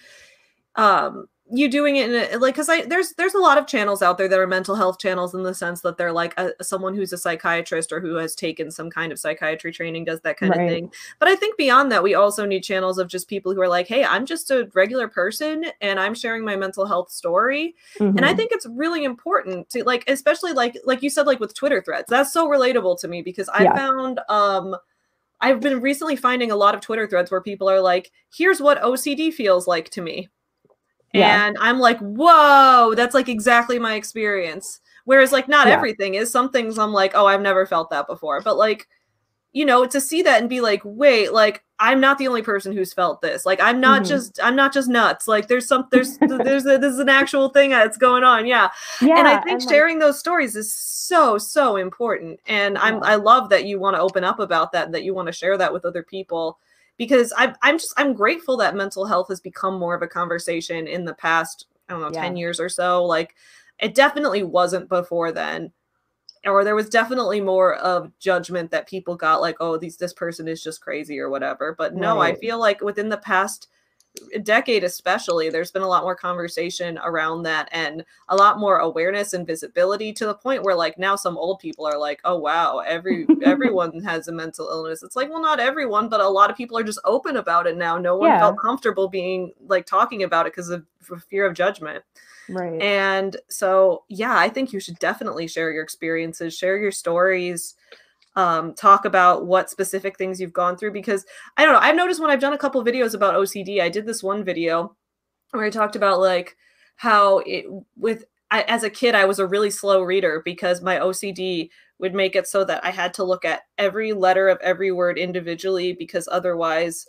um you doing it in a, like because i there's there's a lot of channels out there that are mental health channels in the sense that they're like a, someone who's a psychiatrist or who has taken some kind of psychiatry training does that kind Right. of thing but i think beyond that we also need channels of just people who are like hey i'm just a regular person and i'm sharing my mental health story and i Mhm. think it's really important to like especially like like you said like with twitter threads that's so relatable to me because i Yeah. found um i've been recently finding a lot of twitter threads where people are like here's what ocd feels like to me Yeah. and i'm like whoa that's like exactly my experience. Whereas like not Yeah. everything is. Some things i'm like oh i've never felt that before. But like you know to see that and be like wait like i'm not the only person who's felt this. Like i'm not Mhm. just i'm not just nuts. Like there's some there's there's a, this is an actual thing that's going on. Yeah. Yeah, and i think like, sharing those stories is so so important. And i'm i love that you want to open up about that and that you want to share that with other people because i'm i'm just i'm grateful that mental health has become more of a conversation in the past i don't know Yeah. 10 years or so like it definitely wasn't before then or there was definitely more of judgment that people got like oh these this person is just crazy or whatever but no i feel like within the past decade especially there's been a lot more conversation around that and a lot more awareness and visibility to the point where like now some old people are like oh wow every everyone has a mental illness it's like well not everyone but a lot of people are just open about it now no one Yeah. felt comfortable being like talking about it because of fear of judgment right. and so, yeah, I think you should definitely share your experiences, share your stories, um, talk about what specific things you've gone through. Because I don't know, I've noticed when I've done a couple videos about OCD, I did this one video where I talked about like how it with I, as a kid I was a really slow reader because my OCD would make it so that I had to look at every letter of every word individually because otherwise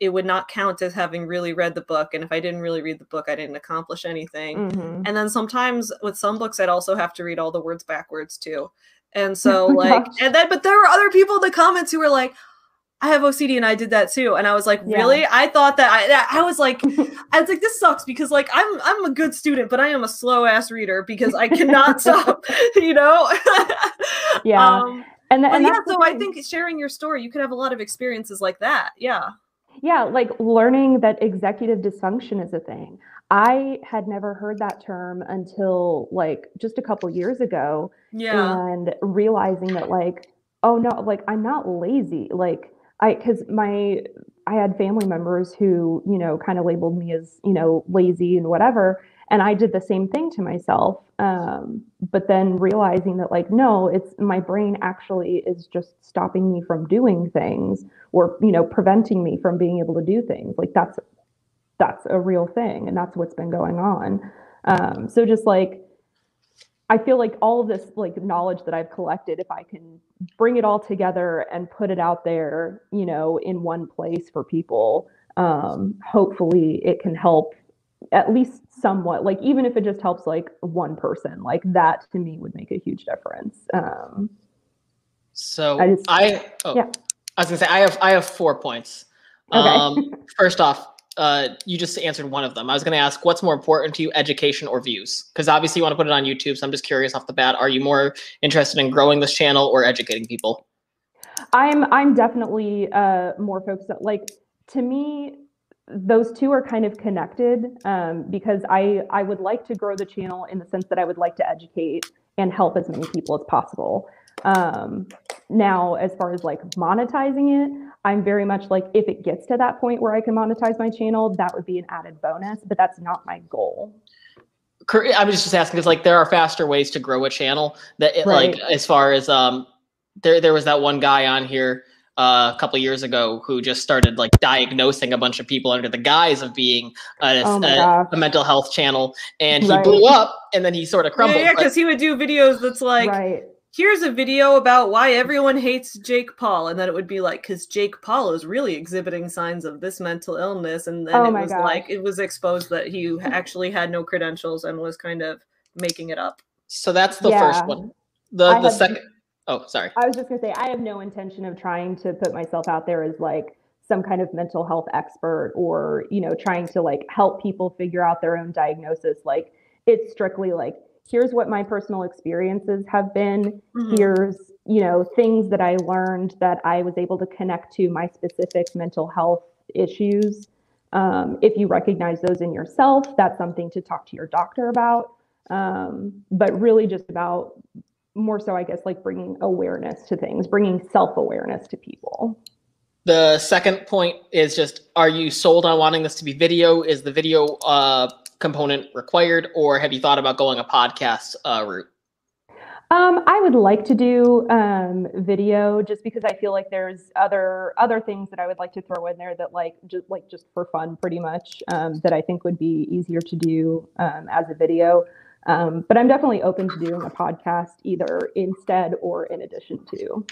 it would not count as having really read the book and if I didn't really read the book I didn't accomplish anything. Mhm. And then sometimes with some books, I'd also have to read all the words backwards too. And so, Oh like, gosh. and then, but there were other people in the comments who were like, I have OCD and I did that too. And I was like, Yeah. really? I thought that I, I was like, I was like, this sucks because like I'm I'm a good student, but I am a slow ass reader because I cannot stop, you know? Yeah. Um, and th- but and yeah, the so I think sharing your story, you could have a lot of experiences like that. Yeah. Yeah, like learning that executive dysfunction is a thing. I had never heard that term until like just a couple years ago Yeah. and realizing that like oh no, like I'm not lazy. Like I cuz my I had family members who, you know, kind of labeled me as, you know, lazy and whatever, and I did the same thing to myself. Um, but then realizing that like no, it's my brain actually is just stopping me from doing things or you know preventing me from being able to do things like that's that's a real thing and that's what's been going on um, so just like i feel like all of this like knowledge that i've collected if i can bring it all together and put it out there you know in one place for people um, hopefully it can help at least somewhat like even if it just helps like one person like that to me would make a huge difference um, So I I, oh, yeah. I was gonna say I have I have four points. Okay. Um, first off, uh, you just answered one of them. I was gonna ask what's more important to you, education or views? Because obviously you want to put it on YouTube. So I'm just curious off the bat. Are you more interested in growing this channel or educating people? I'm I'm definitely uh, more focused on like to me those two are kind of connected um, because I I would like to grow the channel in the sense that I would like to educate and help as many people as possible. Um, now, as far as like monetizing it, I'm very much like if it gets to that point where I can monetize my channel, that would be an added bonus, but that's not my goal. Cur- I was just asking because like there are faster ways to grow a channel that it, Right. like as far as um there there was that one guy on here uh, a couple years ago who just started like diagnosing a bunch of people under the guise of being a, Oh a- a mental health channel and he Right. blew up and then he sort of Yeah, crumbled. yeah, but- because he would do videos that's like, right. Here's a video about why everyone hates Jake Paul, and then it would be like, because Jake Paul is really exhibiting signs of this mental illness, and then Oh it was gosh. like it was exposed that he actually had no credentials and was kind of making it up. So that's the Yeah. first one. The I the had- second oh sorry. I was just gonna say I have no intention of trying to put myself out there as like some kind of mental health expert or you know trying to like help people figure out their own diagnosis. Like it's strictly like here's what my personal experiences have been. Mhm. Here's you know things that I learned that I was able to connect to my specific mental health issues. Um, if you recognize those in yourself, that's something to talk to your doctor about. Um, but really, just about more so, I guess, like bringing awareness to things, bringing self awareness to people. The second point is just are you sold on wanting this to be video? Is the video uh, component required, or have you thought about going a podcast uh, route? Um, I would like to do um, video just because I feel like there's other other things that I would like to throw in there that like just like just for fun, pretty much um, that I think would be easier to do um, as a video. Um, but I'm definitely open to doing a podcast either instead or in addition to.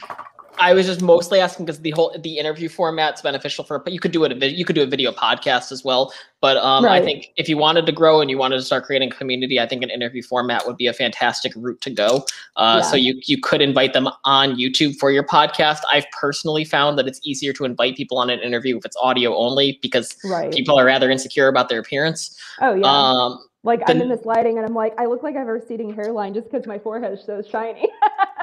I was just mostly asking because the whole the interview format's beneficial for, but you could do it a you could do a video podcast as well. But um, right. I think if you wanted to grow and you wanted to start creating community, I think an interview format would be a fantastic route to go. Uh, yeah. So you you could invite them on YouTube for your podcast. I've personally found that it's easier to invite people on an interview if it's audio only because right. people are rather insecure about their appearance. Oh yeah. Um, like the, I'm in this lighting and I'm like, I look like I have a receding hairline just because my forehead is so shiny.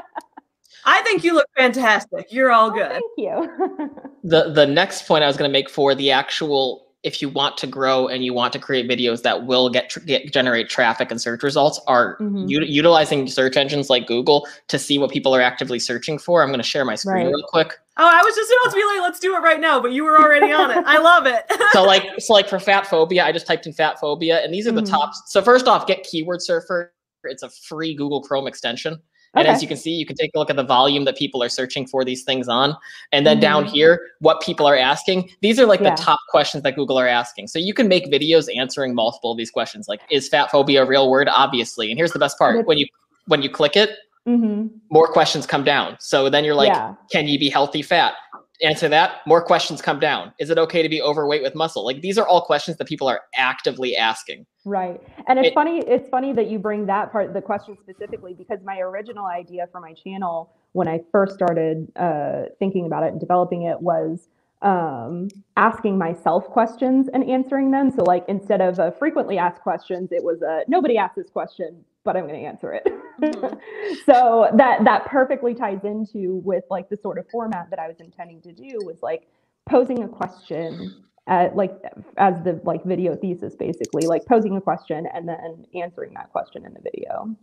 I think you look fantastic. You're all oh, good. thank you. the the next point I was going to make for the actual if you want to grow and you want to create videos that will get, tr- get generate traffic and search results are mm-hmm. u- utilizing search engines like Google to see what people are actively searching for. I'm going to share my screen right. real quick. Oh, I was just about to be like, let's do it right now, but you were already on it. I love it. so like, so like for fat phobia, I just typed in fat phobia, and these are mm-hmm. the top. So first off, get Keyword Surfer. It's a free Google Chrome extension. And okay. as you can see, you can take a look at the volume that people are searching for these things on. And then mm-hmm. down here, what people are asking. These are like yeah. the top questions that Google are asking. So you can make videos answering multiple of these questions. Like, is fat phobia a real word? Obviously. And here's the best part. When you when you click it, mm-hmm. more questions come down. So then you're like, yeah. can you be healthy fat? answer that, more questions come down. Is it okay to be overweight with muscle? Like these are all questions that people are actively asking. Right. And it's it, funny, it's funny that you bring that part, the question specifically, because my original idea for my channel when I first started uh, thinking about it and developing it was um, asking myself questions and answering them. So like instead of uh, frequently asked questions, it was a nobody asked this question, but I'm going to answer it. Mm-hmm. so that that perfectly ties into with like the sort of format that I was intending to do was like posing a question at like as the like video thesis basically like posing a question and then answering that question in the video.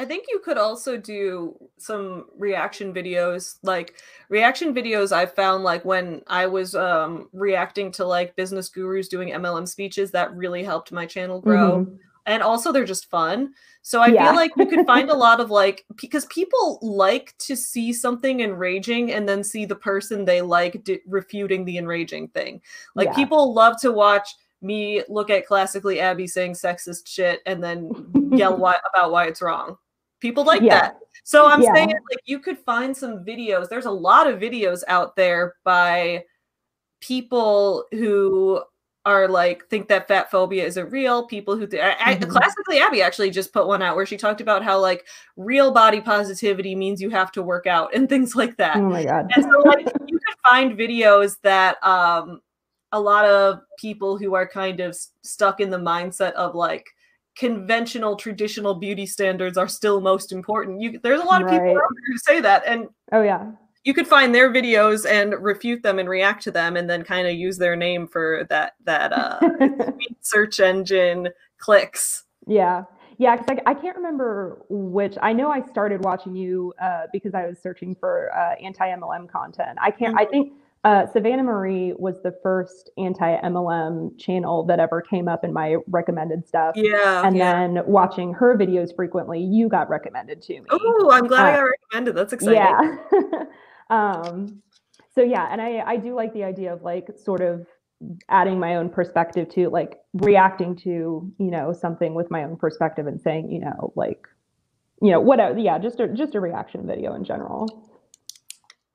I think you could also do some reaction videos. Like reaction videos I found like when I was um reacting to like business gurus doing MLM speeches that really helped my channel grow. Mm-hmm and also they're just fun. So I yeah. feel like you can find a lot of like because people like to see something enraging and then see the person they like di- refuting the enraging thing. Like yeah. people love to watch me look at classically Abby saying sexist shit and then yell why, about why it's wrong. People like yeah. that. So I'm saying like you could find some videos. There's a lot of videos out there by people who are like think that fat phobia isn't real. People who th- mm-hmm. I, classically Abby actually just put one out where she talked about how like real body positivity means you have to work out and things like that. Oh my god! And so like you can find videos that um a lot of people who are kind of stuck in the mindset of like conventional traditional beauty standards are still most important. You there's a lot of right. people who say that and oh yeah you could find their videos and refute them and react to them and then kind of use their name for that that uh search engine clicks yeah yeah because I, I, can't remember which i know i started watching you uh, because i was searching for uh, anti-mlm content i can't mm-hmm. i think uh, Savannah Marie was the first anti MLM channel that ever came up in my recommended stuff. Yeah. And yeah. then watching her videos frequently, you got recommended to me. Oh, I'm glad uh, I got recommended. That's exciting. Yeah. um, so yeah, and I I do like the idea of like sort of adding my own perspective to like reacting to you know something with my own perspective and saying you know like you know whatever yeah just a just a reaction video in general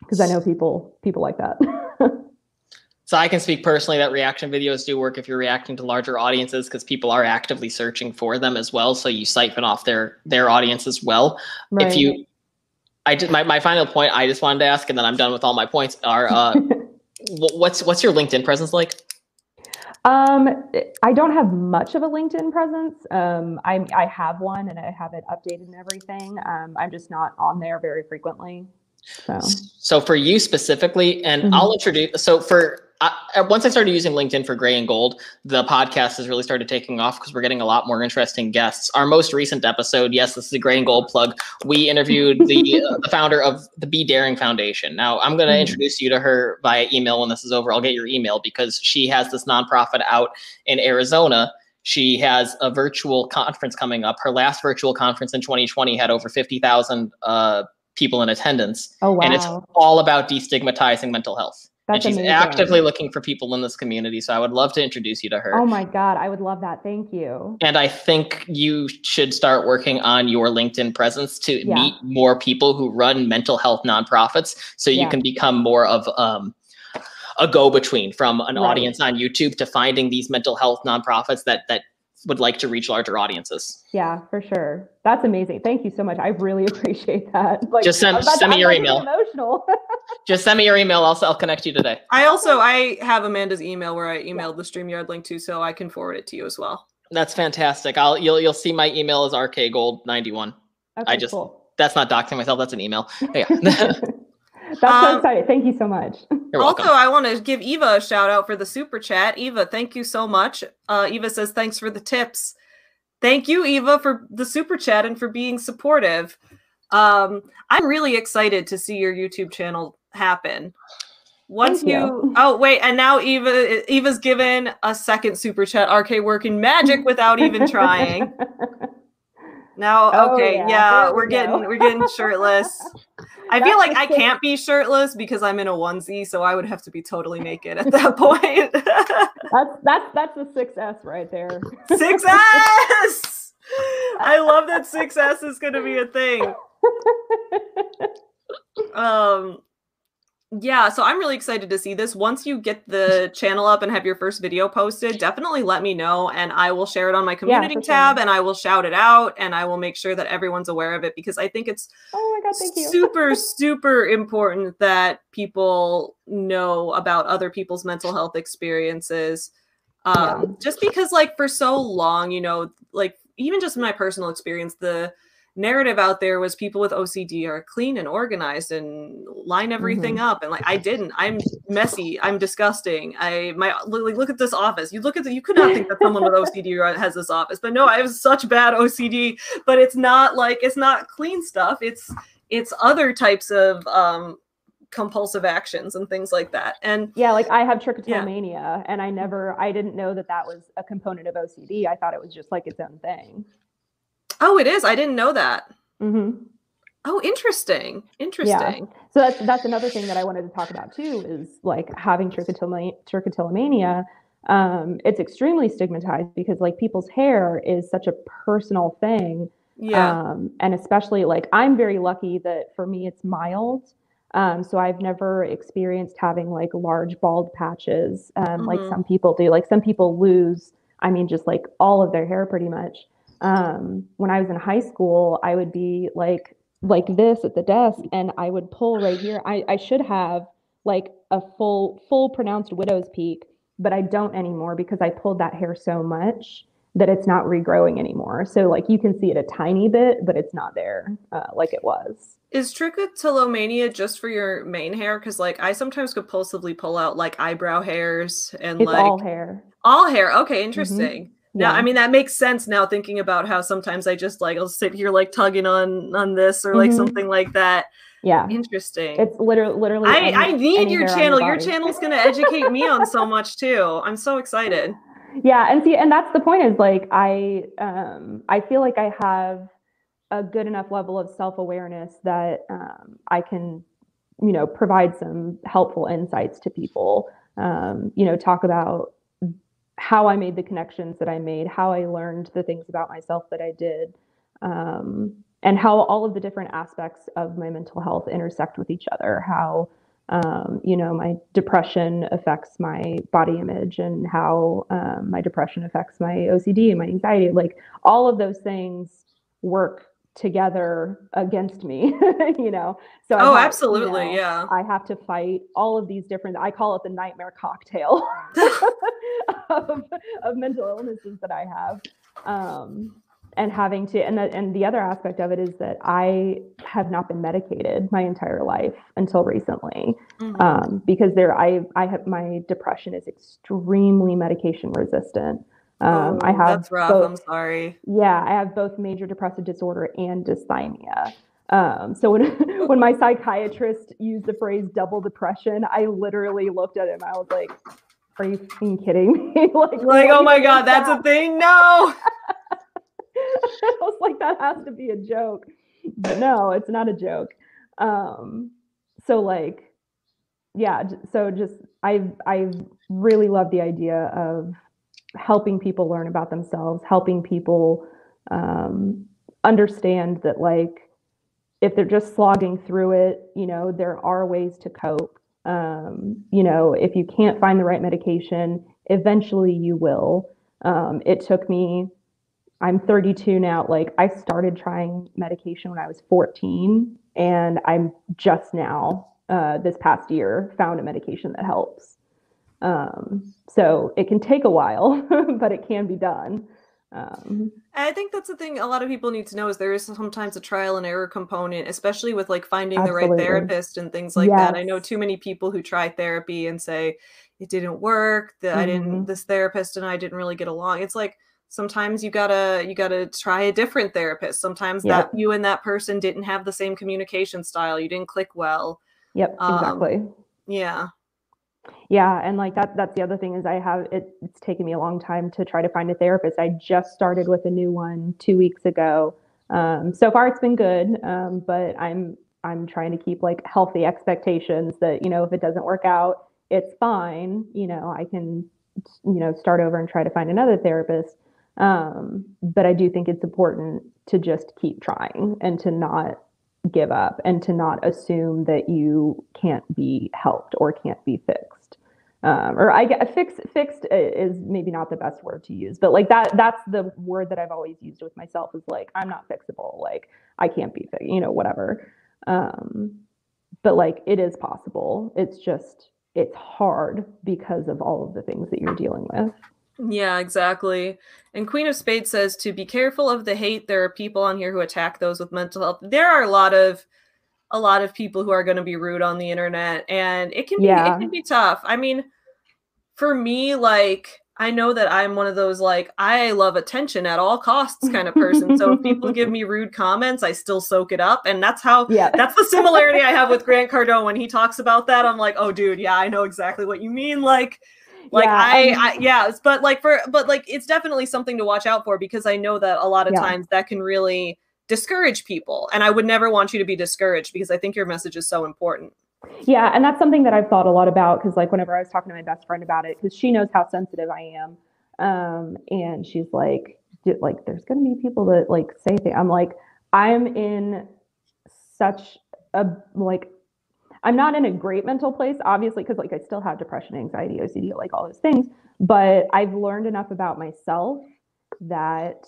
because I know people people like that. so I can speak personally that reaction videos do work if you're reacting to larger audiences because people are actively searching for them as well. So you siphon off their their audience as well. Right. If you I did my, my final point I just wanted to ask, and then I'm done with all my points. Are uh, what's what's your LinkedIn presence like? Um, I don't have much of a LinkedIn presence. Um, I I have one and I have it updated and everything. Um, I'm just not on there very frequently. So, so for you specifically, and mm-hmm. I'll introduce. So for I, once I started using LinkedIn for Gray and Gold, the podcast has really started taking off because we're getting a lot more interesting guests. Our most recent episode, yes, this is a Gray and Gold plug. We interviewed the uh, the founder of the Be Daring Foundation. Now, I'm going to mm-hmm. introduce you to her via email when this is over. I'll get your email because she has this nonprofit out in Arizona. She has a virtual conference coming up. Her last virtual conference in 2020 had over 50,000 uh, people in attendance. Oh, wow. And it's all about destigmatizing mental health. That's and she's amazing. actively looking for people in this community. So I would love to introduce you to her. Oh my God, I would love that. Thank you. And I think you should start working on your LinkedIn presence to yeah. meet more people who run mental health nonprofits so you yeah. can become more of um, a go-between from an right. audience on YouTube to finding these mental health nonprofits that that would like to reach larger audiences. Yeah, for sure. That's amazing. Thank you so much. I really appreciate that. Like, just send, send me your email. Emotional. just send me your email. I'll, I'll connect you today. I also I have Amanda's email where I emailed the StreamYard link to, so I can forward it to you as well. That's fantastic. I'll you'll you'll see my email is rkgold91. Okay, I just cool. that's not doxing myself. That's an email. Yeah. That's um, so exciting. Thank you so much. also, I want to give Eva a shout out for the super chat. Eva, thank you so much. Uh, Eva says, thanks for the tips. Thank you, Eva, for the super chat and for being supportive. Um, I'm really excited to see your YouTube channel happen. Once you, you, oh wait, and now Eva Eva's given a second super chat. RK working magic without even trying. Now, oh, okay, yeah, yeah we're we getting we're getting shirtless. I feel like I can't be shirtless because I'm in a onesie, so I would have to be totally naked at that point. that's that's that's a success right there. Success! I love that success is going to be a thing. Um, yeah, so I'm really excited to see this. Once you get the channel up and have your first video posted, definitely let me know and I will share it on my community yeah, tab sure. and I will shout it out and I will make sure that everyone's aware of it because I think it's oh my god, thank you. super super important that people know about other people's mental health experiences. Um, yeah. just because like for so long, you know, like even just my personal experience, the narrative out there was people with OCD are clean and organized and line everything mm-hmm. up and like I didn't. I'm messy. I'm disgusting. I my like look at this office. You look at the you could not think that someone with OCD has this office but no I have such bad OCD but it's not like it's not clean stuff. It's it's other types of um compulsive actions and things like that. And yeah like i have trichotillomania yeah. and i never i didn't know that that was a component of ocd i thought it was just like its own thing Oh, it is. I didn't know that. Mm-hmm. Oh, interesting. Interesting. Yeah. So that's that's another thing that I wanted to talk about too is like having trichotillomania. um, it's extremely stigmatized because like people's hair is such a personal thing. Yeah. Um, and especially like I'm very lucky that for me it's mild. Um, so I've never experienced having like large bald patches um, mm-hmm. like some people do. Like some people lose, I mean, just like all of their hair pretty much um, when I was in high school, I would be like like this at the desk, and I would pull right here. I, I should have like a full full pronounced widow's peak, but I don't anymore because I pulled that hair so much that it's not regrowing anymore. So like you can see it a tiny bit, but it's not there uh, like it was. Is trichotillomania just for your main hair? Because like I sometimes compulsively pull out like eyebrow hairs and it's like all hair. All hair. Okay, interesting. Mm-hmm. Yeah. I mean that makes sense now thinking about how sometimes I just like I'll sit here like tugging on on this or like mm-hmm. something like that. Yeah. Interesting. It's literally literally I, any, I need your channel. Your, your channel's gonna educate me on so much too. I'm so excited. Yeah, and see, and that's the point is like I um I feel like I have a good enough level of self-awareness that um I can, you know, provide some helpful insights to people. Um, you know, talk about how I made the connections that I made, how I learned the things about myself that I did, um, and how all of the different aspects of my mental health intersect with each other. How um, you know my depression affects my body image, and how um, my depression affects my OCD and my anxiety. Like all of those things work together against me you know so oh have, absolutely you know, yeah i have to fight all of these different i call it the nightmare cocktail of, of, mental illnesses that i have um and having to and the, and the other aspect of it is that I have not been medicated my entire life until recently Mhm. um, because there I I have my depression is extremely medication resistant. Um, I Oh, have that's rough. both- I'm sorry. yeah, I have both major depressive disorder and dysthymia. Um, so when when my psychiatrist used the phrase double depression, I literally looked at him. I was like, "Are you kidding me?" like, Like, oh my god, that's that? a thing. No. I was like, that has to be a joke. But no, it's not a joke. Um, so like, yeah, so just I I really love the idea of helping people learn about themselves, helping people um, understand that like if they're just slogging through it, you know, there are ways to cope. Um, you know, if you can't find the right medication, eventually you will. Um, it took me I'm 32 now. Like I started trying medication when I was 14, and I'm just now, uh, this past year, found a medication that helps. Um, so it can take a while, but it can be done. Um, I think that's the thing a lot of people need to know is there is sometimes a trial and error component, especially with like finding the right therapist and things like that. I know too many people who try therapy and say it didn't work, that I didn't Mhm. this therapist and I didn't really get along. It's like sometimes you gotta you gotta try a different therapist. Sometimes Yep. that you and that person didn't have the same communication style. You didn't click well. yep, Um, exactly. Yeah. Yeah, and like that that's the other thing is I have it, it's taken me a long time to try to find a therapist. I just started with a new one 2 weeks ago. Um, so far it's been good, um, but I'm I'm trying to keep like healthy expectations that, you know, if it doesn't work out, it's fine, you know, I can you know, start over and try to find another therapist. Um, but I do think it's important to just keep trying and to not give up and to not assume that you can't be helped or can't be fixed. Um, or I get fixed fixed is maybe not the best word to use, but like that that's the word that I've always used with myself is like I'm not fixable, like I can't be fixed, you know, whatever. Um, but like it is possible. It's just it's hard because of all of the things that you're dealing with. Yeah, exactly. And Queen of Spades says to be careful of the hate. There are people on here who attack those with mental health. There are a lot of a lot of people who are going to be rude on the internet and it can be Yeah. it can be tough. I mean, for me like I know that I'm one of those like I love attention at all costs kind of person. so if people give me rude comments, I still soak it up and that's how Yeah. that's the similarity I have with Grant Cardone when he talks about that. I'm like, "Oh dude, yeah, I know exactly what you mean." Like like Yeah, I, and- I yeah but like for but like it's definitely something to watch out for because i know that a lot of Yeah. times that can really discourage people and i would never want you to be discouraged because i think your message is so important Yeah, and that's something that I've thought a lot about because, like, whenever I was talking to my best friend about it, because she knows how sensitive I am, um, and she's like, like, there's gonna be people that like say things. I'm like, I'm in such a like, I'm not in a great mental place, obviously, because like I still have depression, anxiety, OCD, like all those things. But I've learned enough about myself that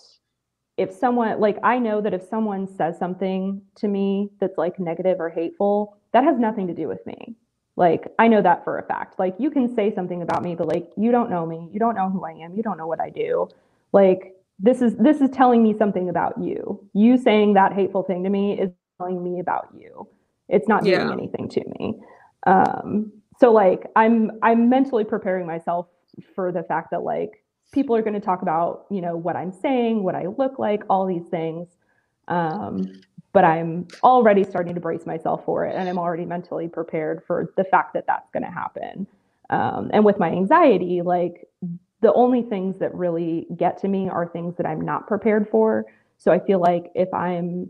if someone like I know that if someone says something to me that's like negative or hateful, that has nothing to do with me. Like I know that for a fact. Like you can say something about me, but like you don't know me, you don't know who I am, you don't know what I do. Like this is this is telling me something about you. You saying that hateful thing to me is telling me about you. It's not doing Yeah. anything to me. Um, so like I'm I'm mentally preparing myself for the fact that like people are going to talk about you know what i'm saying what i look like all these things. Um, but i'm already starting to brace myself for it and i'm already mentally prepared for the fact that that's going to happen. Um, and with my anxiety like the only things that really get to me are things that i'm not prepared for. So i feel like if i'm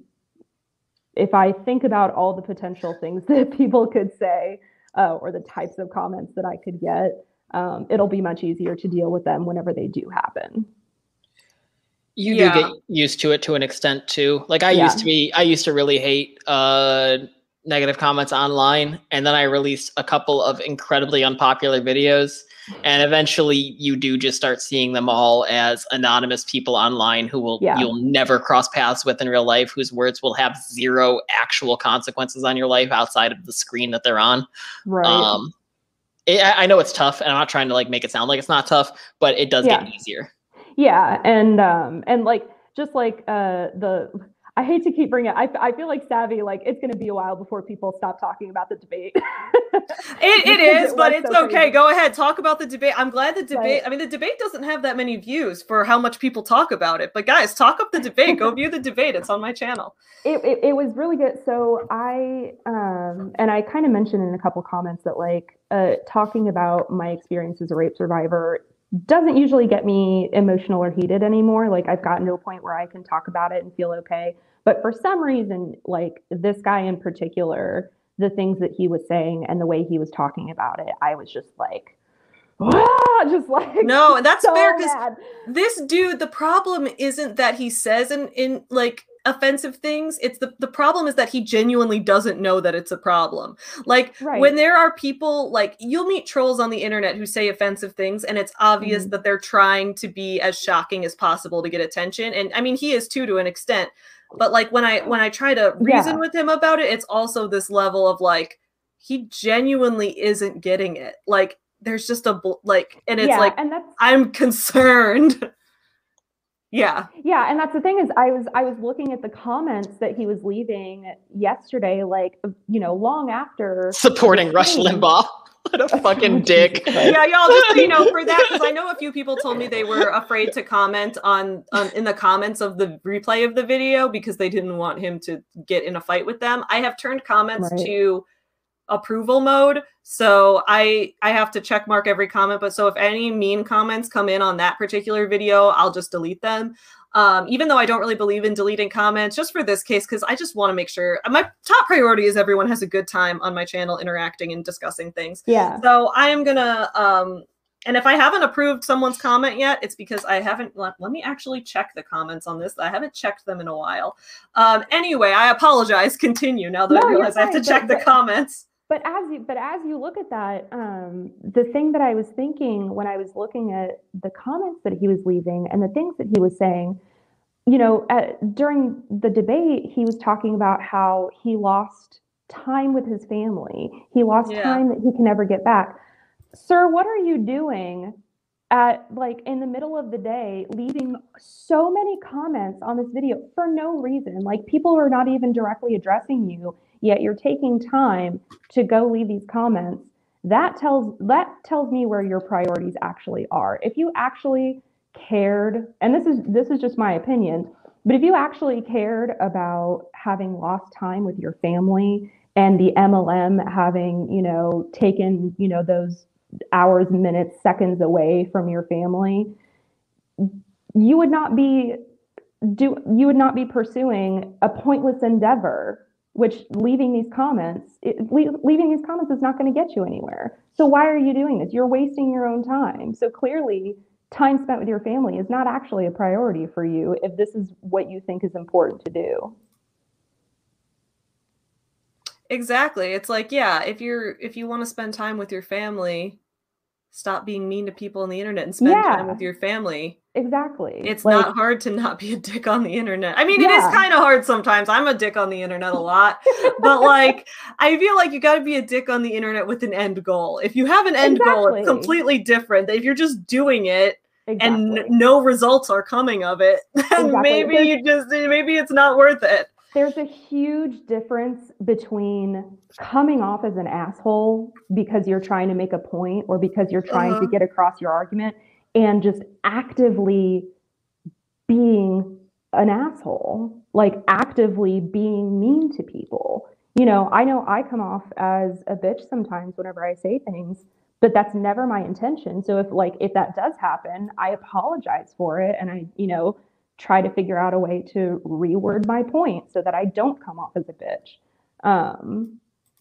if i think about all the potential things that people could say uh, or the types of comments that i could get um, it'll be much easier to deal with them whenever they do happen. You Yeah. do get used to it to an extent too. Like I Yeah. used to be, I used to really hate uh, negative comments online, and then I released a couple of incredibly unpopular videos, and eventually you do just start seeing them all as anonymous people online who will Yeah. you'll never cross paths with in real life, whose words will have zero actual consequences on your life outside of the screen that they're on. Right. Um, it, I I know it's tough, and I'm not trying to like make it sound like it's not tough, but it does Yeah. get easier. yeah, and um, and like just like uh, the I hate to keep bringing it. I, I feel like savvy, like it's going to be a while before people stop talking about the debate. it, it is, it but it's so okay. Crazy. Go ahead. Talk about the debate. I'm glad the debate, I mean, the debate doesn't have that many views for how much people talk about it. But guys, talk up the debate. Go view the debate. It's on my channel. It, it, it was really good. So I, um, and I kind of mentioned in a couple comments that like uh, talking about my experience as a rape survivor doesn't usually get me emotional or heated anymore. Like I've gotten to a point where I can talk about it and feel okay. But for some reason, like this guy in particular, the things that he was saying and the way he was talking about it, I was just like, ah, just like no, and that's so fair because this dude, the problem isn't that he says in in like offensive things it's the the problem is that he genuinely doesn't know that it's a problem like right. when there are people like you'll meet trolls on the internet who say offensive things and it's obvious mm-hmm. that they're trying to be as shocking as possible to get attention and i mean he is too to an extent but like when i when i try to reason yeah. with him about it it's also this level of like he genuinely isn't getting it like there's just a like and it's yeah, like and that's i'm concerned yeah. Yeah and that's the thing is i was i was looking at the comments that he was leaving yesterday like you know long after supporting rush limbaugh. What a fucking dick. Yeah y'all just you know for that because i know a few people told me they were afraid to comment on, on in the comments of the replay of the video because they didn't want him to get in a fight with them. I have turned comments right. to approval mode. So I I have to check mark every comment. But so if any mean comments come in on that particular video, I'll just delete them. Um, even though I don't really believe in deleting comments, just for this case, because I just want to make sure my top priority is everyone has a good time on my channel interacting and discussing things. Yeah. So I am gonna um and if I haven't approved someone's comment yet, it's because I haven't. Let, let, me actually check the comments on this. I haven't checked them in a while. Um, anyway, I apologize. Continue now that no, I realize I have to check the comments but as you but as you look at that um, the thing that i was thinking when i was looking at the comments that he was leaving and the things that he was saying you know at, during the debate he was talking about how he lost time with his family he lost yeah. time that he can never get back sir what are you doing at like in the middle of the day leaving so many comments on this video for no reason. Like people are not even directly addressing you yet you're taking time to go leave these comments. That tells that tells me where your priorities actually are. If you actually cared and this is this is just my opinion but if you actually cared about having lost time with your family and the MLM having, you know, taken, you know, those hours, minutes, seconds away from your family, you would not be do you would not be pursuing a pointless endeavor which leaving these comments it, leaving these comments is not going to get you anywhere. So why are you doing this? You're wasting your own time. So clearly time spent with your family is not actually a priority for you if this is what you think is important to do exactly it's like yeah if you're if you want to spend time with your family stop being mean to people on the internet and spend yeah. time with your family exactly it's like, not hard to not be a dick on the internet i mean yeah. it is kind of hard sometimes i'm a dick on the internet a lot but like i feel like you got to be a dick on the internet with an end goal if you have an end exactly. goal it's completely different if you're just doing it exactly. and no results are coming of it then exactly. maybe you just maybe it's not worth it there's a huge difference between coming off as an asshole because you're trying to make a point or because you're trying uh-huh. to get across your argument and just actively being an asshole, like actively being mean to people. You know, I know I come off as a bitch sometimes whenever I say things, but that's never my intention. So if like if that does happen, I apologize for it and I, you know, try to figure out a way to reword my point so that I don't come off as a bitch. Um,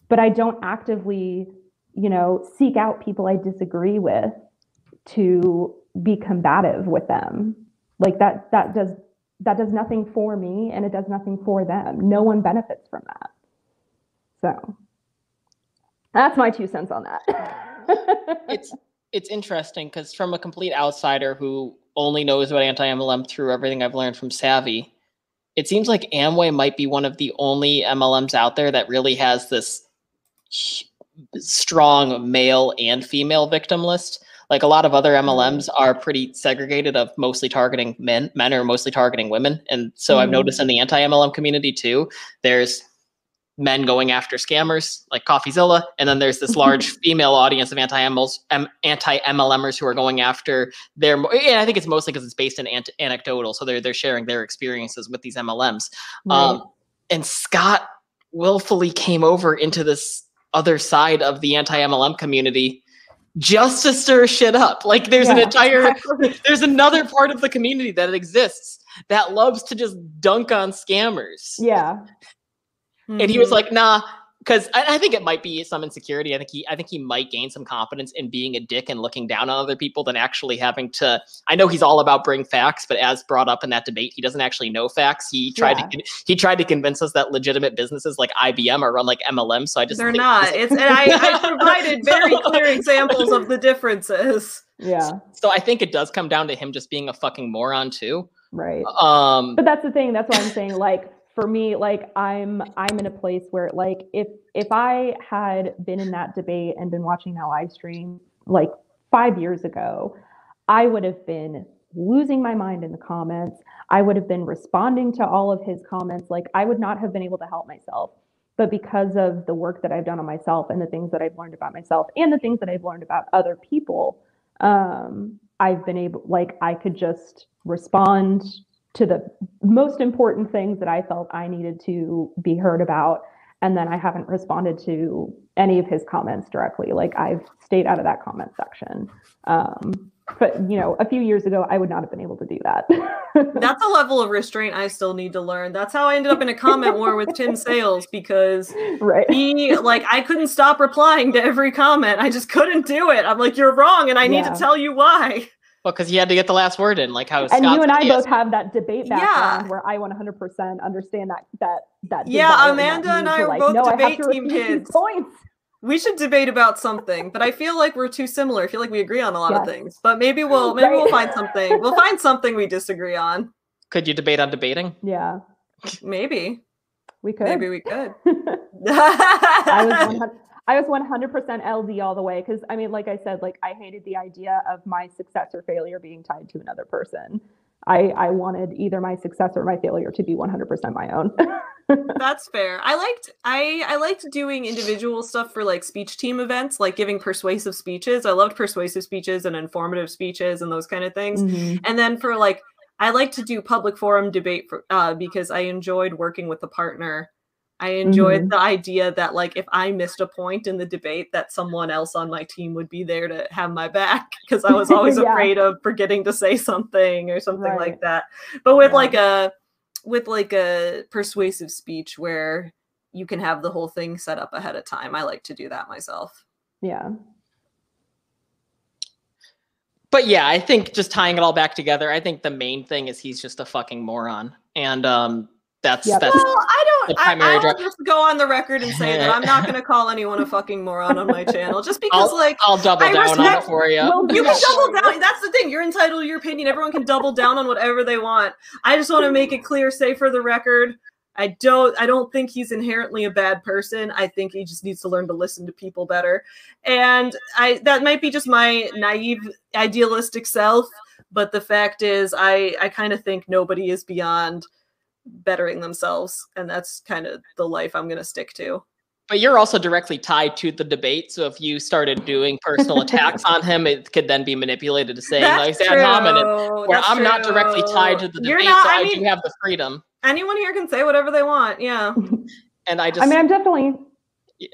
but I don't actively, you know, seek out people I disagree with to be combative with them. Like that that does that does nothing for me and it does nothing for them. No one benefits from that. So that's my two cents on that. it's it's interesting because from a complete outsider who only knows about anti-MLM through everything I've learned from Savvy, it seems like Amway might be one of the only MLMs out there that really has this strong male and female victim list. Like a lot of other MLMs are pretty segregated of mostly targeting men. Men are mostly targeting women. And so I've Mhm. noticed in the anti MLM community too, there's men going after scammers like CoffeeZilla, and then there's this large female audience of anti anti MLMers who are going after their. And I think it's mostly because it's based in ant- anecdotal, so they're they're sharing their experiences with these MLMs. Um, and Scott willfully came over into this other side of the anti MLM community just to stir shit up. Like there's an entire exactly. there's another part of the community that exists that loves to just dunk on scammers. yeah. And he was Mhm. like, nah, because I, I think it might be some insecurity. I think he I think he might gain some confidence in being a dick and looking down on other people than actually having to. I know he's all about bring facts, but as brought up in that debate, he doesn't actually know facts. He tried Yeah. to he tried to convince us that legitimate businesses like IBM are run like MLM. So I just they're not. It's and I, I provided very clear examples of the differences. Yeah. so I think it does come down to him just being a fucking moron too. Right. Um, but that's the thing that's why i'm saying like for me like i'm i'm in a place where like if if i had been in that debate and been watching that live stream like five years ago i would have been losing my mind in the comments. I would have been responding to all of his comments. Like i would not have been able to help myself. But because of the work that i've done on myself and the things that i've learned about myself and the things that i've learned about other people um i've been able like i could just respond to the most important things that I felt I needed to be heard about. And then I haven't responded to any of his comments directly. Like I've stayed out of that comment section. Um, but you know, a few years ago, I would not have been able to do that. That's a level of restraint I still need to learn. That's how I ended up in a comment war with Tim Sales because right. he like I couldn't stop replying to every comment. I just couldn't do it. I'm like, you're wrong, and I need Yeah. to tell you why. Well, because he had to get the last word in, like how And Scott's you and I yes. both have that debate Yeah. background where I 100% understand that that that. Yeah, desire that Amanda and I are like, both no, I have debate to team kids. Points. We should debate about something, but I feel like we're too similar. I feel like we agree on a lot of things. But maybe we'll maybe Right. we'll find something. We'll find something we disagree on. Could you debate on debating? Yeah, Maybe. we could. Maybe we could. I was 100, I was 100% LD all the way because I mean, like I said, like I hated the idea of my success or failure being tied to another person. I I wanted either my success or my failure to be 100% my own. That's fair. I liked I I liked doing individual stuff for like speech team events, like giving persuasive speeches. I loved persuasive speeches and informative speeches and those kind of things. Mhm. And then for like I like to do public forum debate for uh because I enjoyed working with a partner. I enjoyed the idea that like if I missed a point in the debate that someone else on my team would be there to have my back because I was always Yeah. afraid of forgetting to say something or something Right. like that. But with Yeah. like a with like a persuasive speech where you can have the whole thing set up ahead of time. I like to do that myself. Yeah. But yeah, I think just tying it all back together, I think the main thing is he's just a fucking moron. And um that's Yep. that's well, I don't. I, primary I'll just go on the record and say that I'm not going to call anyone a fucking moron on my channel, just because, I'll, like, I'll double I down on it respect- for you. Well, you can double down. That's the thing. You're entitled to your opinion. Everyone can double down on whatever they want. I just want to make it clear, say for the record, I don't. I don't think he's inherently a bad person. I think he just needs to learn to listen to people better. And I that might be just my naive, idealistic self. But the fact is, I I kind of think nobody is beyond bettering themselves, and that's kind of the life I'm going to stick to. But you're also directly tied to the debate. So if you started doing personal attacks on him, it could then be manipulated to saying That's like ad hominem. Where That's I'm not directly tied to true. the You're debate, not- so I, I mean, do have the freedom. anyone here can say whatever they want. Yeah. And I just I mean, I'm definitely Yeah.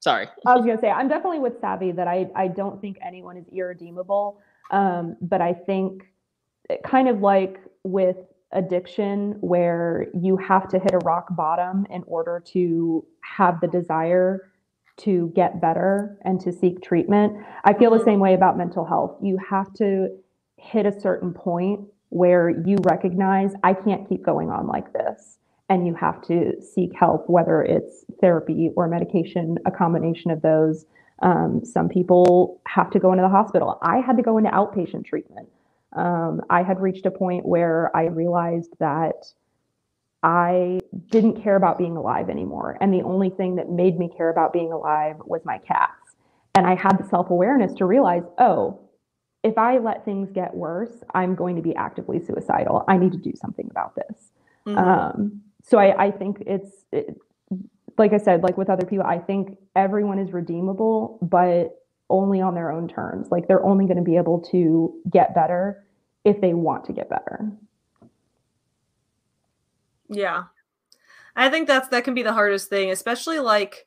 sorry. I was gonna say I'm definitely with Savvy that I I don't think anyone is irredeemable. Um, but I think it kind of like with addiction where you have to hit a rock bottom in order to have the desire to get better and to seek treatment. I feel the same way about mental health. You have to hit a certain point where you recognize I can't keep going on like this and you have to seek help, whether it's therapy or medication, a combination of those. Um, some people have to go into the hospital. I had to go into outpatient treatment. Um, I had reached a point where I realized that I didn't care about being alive anymore. And the only thing that made me care about being alive was my cats. And I had the self awareness to realize, oh, if I let things get worse, I'm going to be actively suicidal. I need to do something about this. Mhm. Um, so I, I think it's it, like I said, like with other people, I think everyone is redeemable, but only on their own terms. Like they're only going to be able to get better if they want to get better. Yeah. I think that's that can be the hardest thing, especially like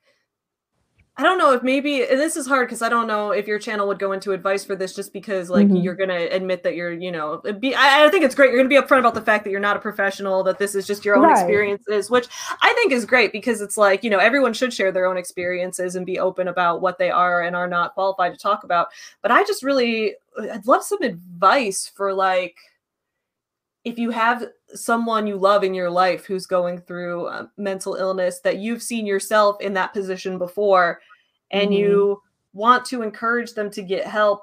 I don't know if maybe this is hard because I don't know if your channel would go into advice for this just because like Mhm. you're gonna admit that you're, you know, be I, I think it's great. You're gonna be upfront about the fact that you're not a professional, that this is just your own Right. experiences, which I think is great because it's like, you know, everyone should share their own experiences and be open about what they are and are not qualified to talk about. But I just really I'd love some advice for like if you have someone you love in your life who's going through uh, mental illness that you've seen yourself in that position before and Mhm. you want to encourage them to get help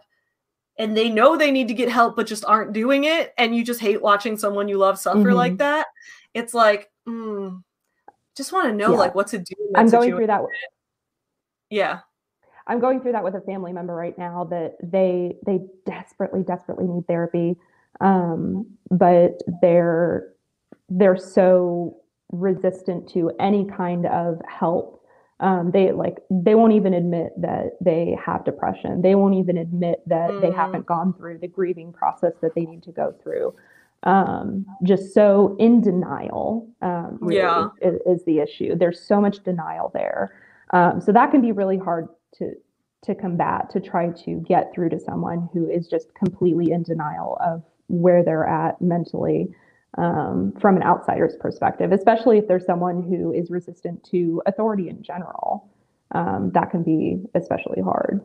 and they know they need to get help but just aren't doing it and you just hate watching someone you love suffer like Mhm. that it's like mm, just want to know Yeah. like what to do i'm going situation. through that. yeah I'm going through that with a family member right now that they they desperately desperately need therapy um, but they're they're so resistant to any kind of help. Um, they like they won't even admit that they have depression. They won't even admit that they Mm. haven't gone through the grieving process that they need to go through. Um, just so in denial um, really Yeah. is, is the issue. There's so much denial there. Um, so that can be really hard to to combat to try to get through to someone who is just completely in denial of where they're at mentally um, from an outsider's perspective, especially if there's someone who is resistant to authority in general. Um, that can be especially hard.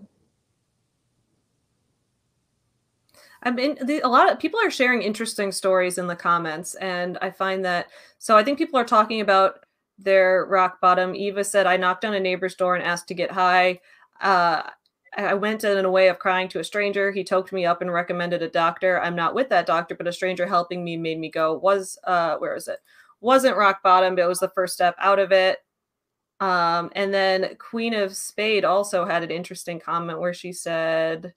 I mean, the, a lot of people are sharing interesting stories in the comments, and I find that so. I think people are talking about their rock bottom. Eva said, "I knocked on a neighbor's door and asked to get high. Uh, I went in a way of crying to a stranger. He toked me up and recommended a doctor. I'm not with that doctor, but a stranger helping me made me go. Was uh, where is it? Wasn't rock bottom, but it was the first step out of it." Um, and then Queen of Spade also had an interesting comment where she said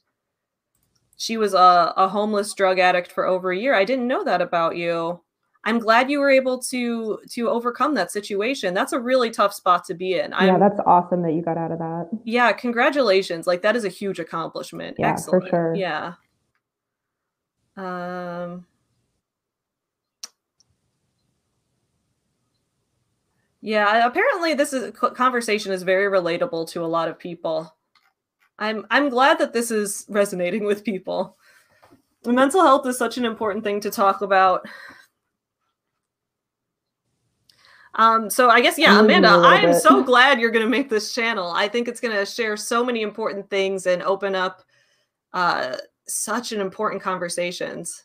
she was a, a homeless drug addict for over a year. I didn't know that about you. I'm glad you were able to to overcome that situation. That's a really tough spot to be in. yeah, I'm, that's awesome that you got out of that. yeah, congratulations. Like that is a huge accomplishment. Yeah, for sure. Yeah. Um Yeah, apparently this is conversation is very relatable to a lot of people. I'm I'm glad that this is resonating with people. Mental health is such an important thing to talk about. Um, so I guess yeah, Amanda, I am so glad you're gonna make this channel. I think it's gonna share so many important things and open up uh such an important conversations.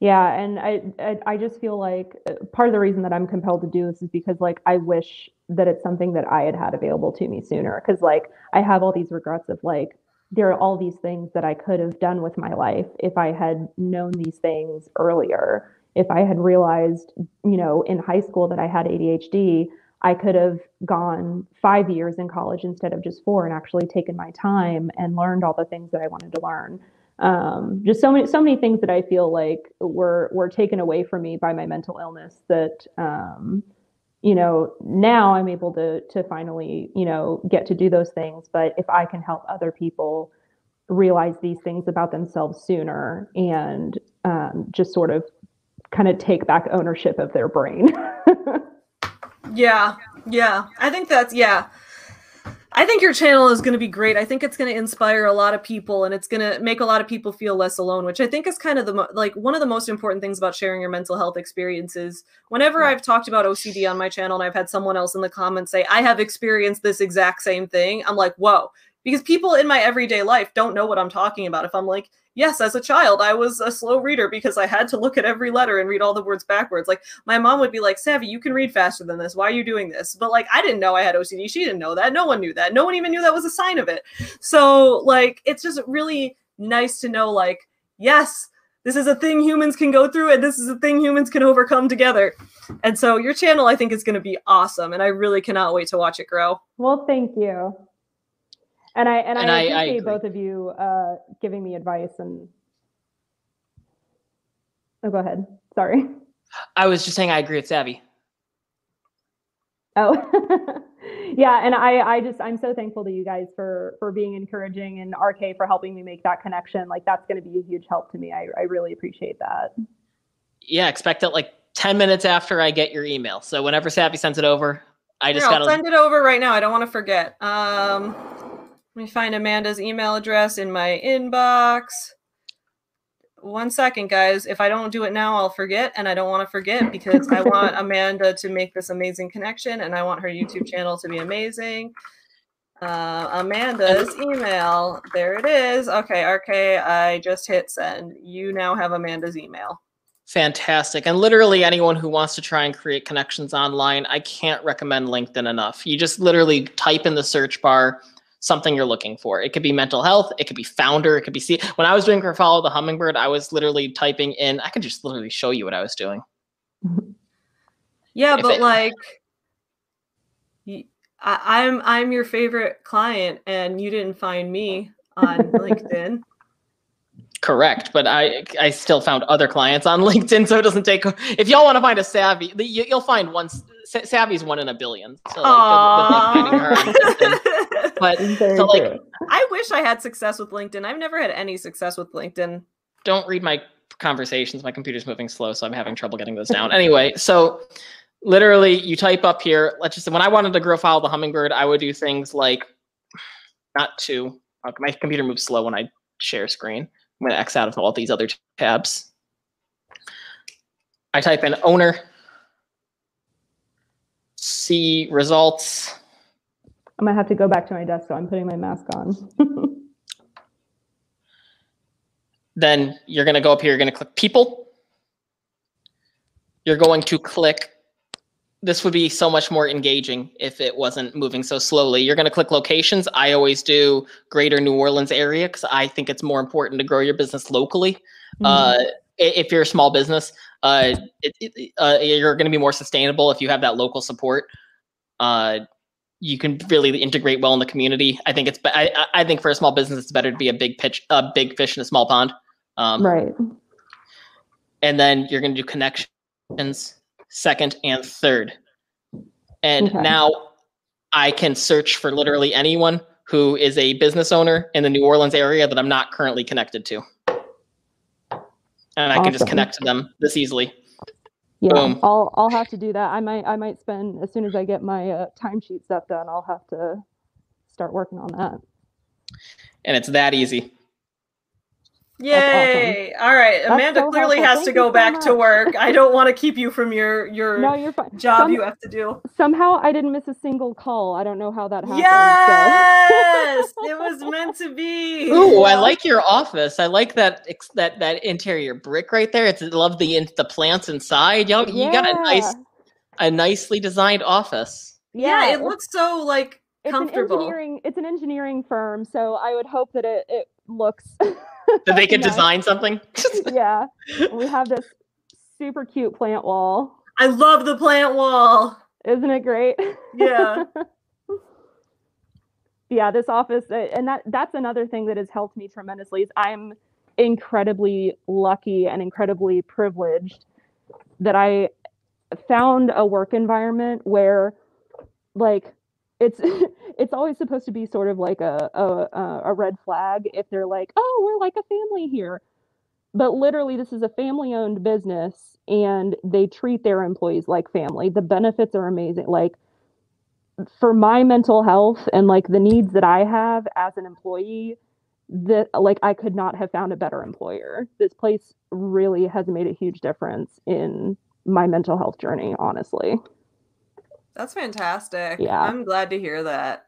Yeah, and I, I I just feel like uh, part of the reason that I'm compelled to do this is because like I wish that it's something that I had had available to me sooner because like I have all these regrets of like there are all these things that I could have done with my life if I had known these things earlier. If I had realized, you know, in high school that I had ADHD, I could have gone 5 years in college instead of just 4 and actually taken my time and learned all the things that I wanted to learn. Um, just so many so many things that I feel like were were taken away from me by my mental illness that um, you know now I'm able to to finally you know get to do those things. But if I can help other people realize these things about themselves sooner and um, just sort of kind of take back ownership of their brain Yeah, yeah. I think that's yeah. I think your channel is going to be great. I think it's going to inspire a lot of people and it's going to make a lot of people feel less alone, which I think is kind of the mo- like one of the most important things about sharing your mental health experiences. Whenever I've talked about OCD on my channel and I've had someone else in the comments say, "I have experienced this exact same thing." I'm like, "Whoa." Because people in my everyday life don't know what I'm talking about. If I'm like, yes, as a child, I was a slow reader because I had to look at every letter and read all the words backwards. Like my mom would be like, Savvy, you can read faster than this. Why are you doing this? But like, I didn't know I had OCD. She didn't know that. No one knew that. No one even knew that was a sign of it. So like, it's just really nice to know, like, yes, this is a thing humans can go through and this is a thing humans can overcome together. And so your channel, I think, is going to be awesome. And I really cannot wait to watch it grow. Well, thank you. And I and, And I I- I appreciate both of you uh, giving me advice and. Oh, go ahead. Sorry. I was just saying I agree with Savvy. Oh, yeah, and I, I just, I'm so thankful to you guys for for being encouraging and RK for helping me make that connection. Like that's going to be a huge help to me. I, I really appreciate that. Yeah, expect it like 10 minutes after I get your email. So whenever Savvy sends it over, I just Here, I'll gotta send it over right now. I don't want to forget. Um, let me find Amanda's email address in my inbox. One second, guys. If I don't do it now, I'll forget, and I don't want to forget because I want Amanda to make this amazing connection, and I want her YouTube channel to be amazing. Uh, Amanda's email. There it is. Okay, RK. I just hit send. You now have Amanda's email. fantastic. And literally anyone who wants to try and create connections online, I can't recommend LinkedIn enough. You just literally type in the search bar something you're looking for. It could be mental health, it could be founder, it could be see when I was doing for follow the hummingbird, I was literally typing in I could just literally show you what I was doing. Yeah, If but it- like, I'm I'm your favorite client, and you didn't find me on LinkedIn. Correct, but I I still found other clients on LinkedIn, so it doesn't take. If y'all want to find a savvy, you, you'll find one. Sa- Savvy's one in a billion. So like, good, good luck finding her on LinkedIn. Aw. But so like. I wish I had success with LinkedIn. I've never had any success with LinkedIn. don't read my conversations. My computer's moving slow, so I'm having trouble getting those down. anyway, so literally, you type up here. Let's just say when I wanted to grow follow the hummingbird, I would do things like not to. Okay, my computer moves slow when I share screen. I'm going to X out of all these other tabs. I type in owner, see results. I'm gonna have to go back to my desk, so I'm putting my mask on. Then you're going to go up here. You're going to click people. You're going to click. This would be so much more engaging if it wasn't moving so slowly. You're going to click locations. I always do greater New Orleans area because I think it's more important to grow your business locally. Uh, if you're a small business, uh, it, it, uh, you're going to be more sustainable if you have that local support. Uh, you can really integrate well in the community. I think it's. be- I, I- I think for a small business, it's better to be a big pitch, a big fish in a small pond. Um, right. and then you're going to do connections second and third. And Okay. now I can search for literally anyone who is a business owner in the New Orleans area that I'm not currently connected to. And I can just connect to them this easily. Yeah, Boom. I'll I'll have to do that. I might I might spend as soon as I get my uh, timesheet stuff done. I'll have to start working on that. And it's that easy. Yay! All right, That's Amanda so clearly helpful. has Thank to go so back to work. I don't want to keep you from your your No, you're fine. job Some- you have to do. somehow I didn't miss a single call. I don't know how that happened. Yes, it was meant to be. Ooh, I like your office. I like that that that interior brick right there. It's I love the in- the plants inside. Y'all, So, you got a nice a nicely designed office. Yeah, it looks so like it's comfortable. an engineering it's an engineering firm, so I would hope that it it looks That they could nice. design something. Yeah, we have this super cute plant wall. I love the plant wall. Isn't it great? Yeah. yeah, this office, uh, and that that's another thing that has helped me tremendously. Is I'm incredibly lucky and incredibly privileged that I found a work environment where, like, it's it's always supposed to be sort of like a a a- a red flag if they're like, oh, we're like a family here. But literally, this is a family owned business and they treat their employees like family. The benefits are amazing. Like, for my mental health and like the needs that I have as an employee, that like I could not have found a better employer. This place really has made a huge difference in my mental health journey, honestly. That's fantastic. Yeah. I'm glad to hear that.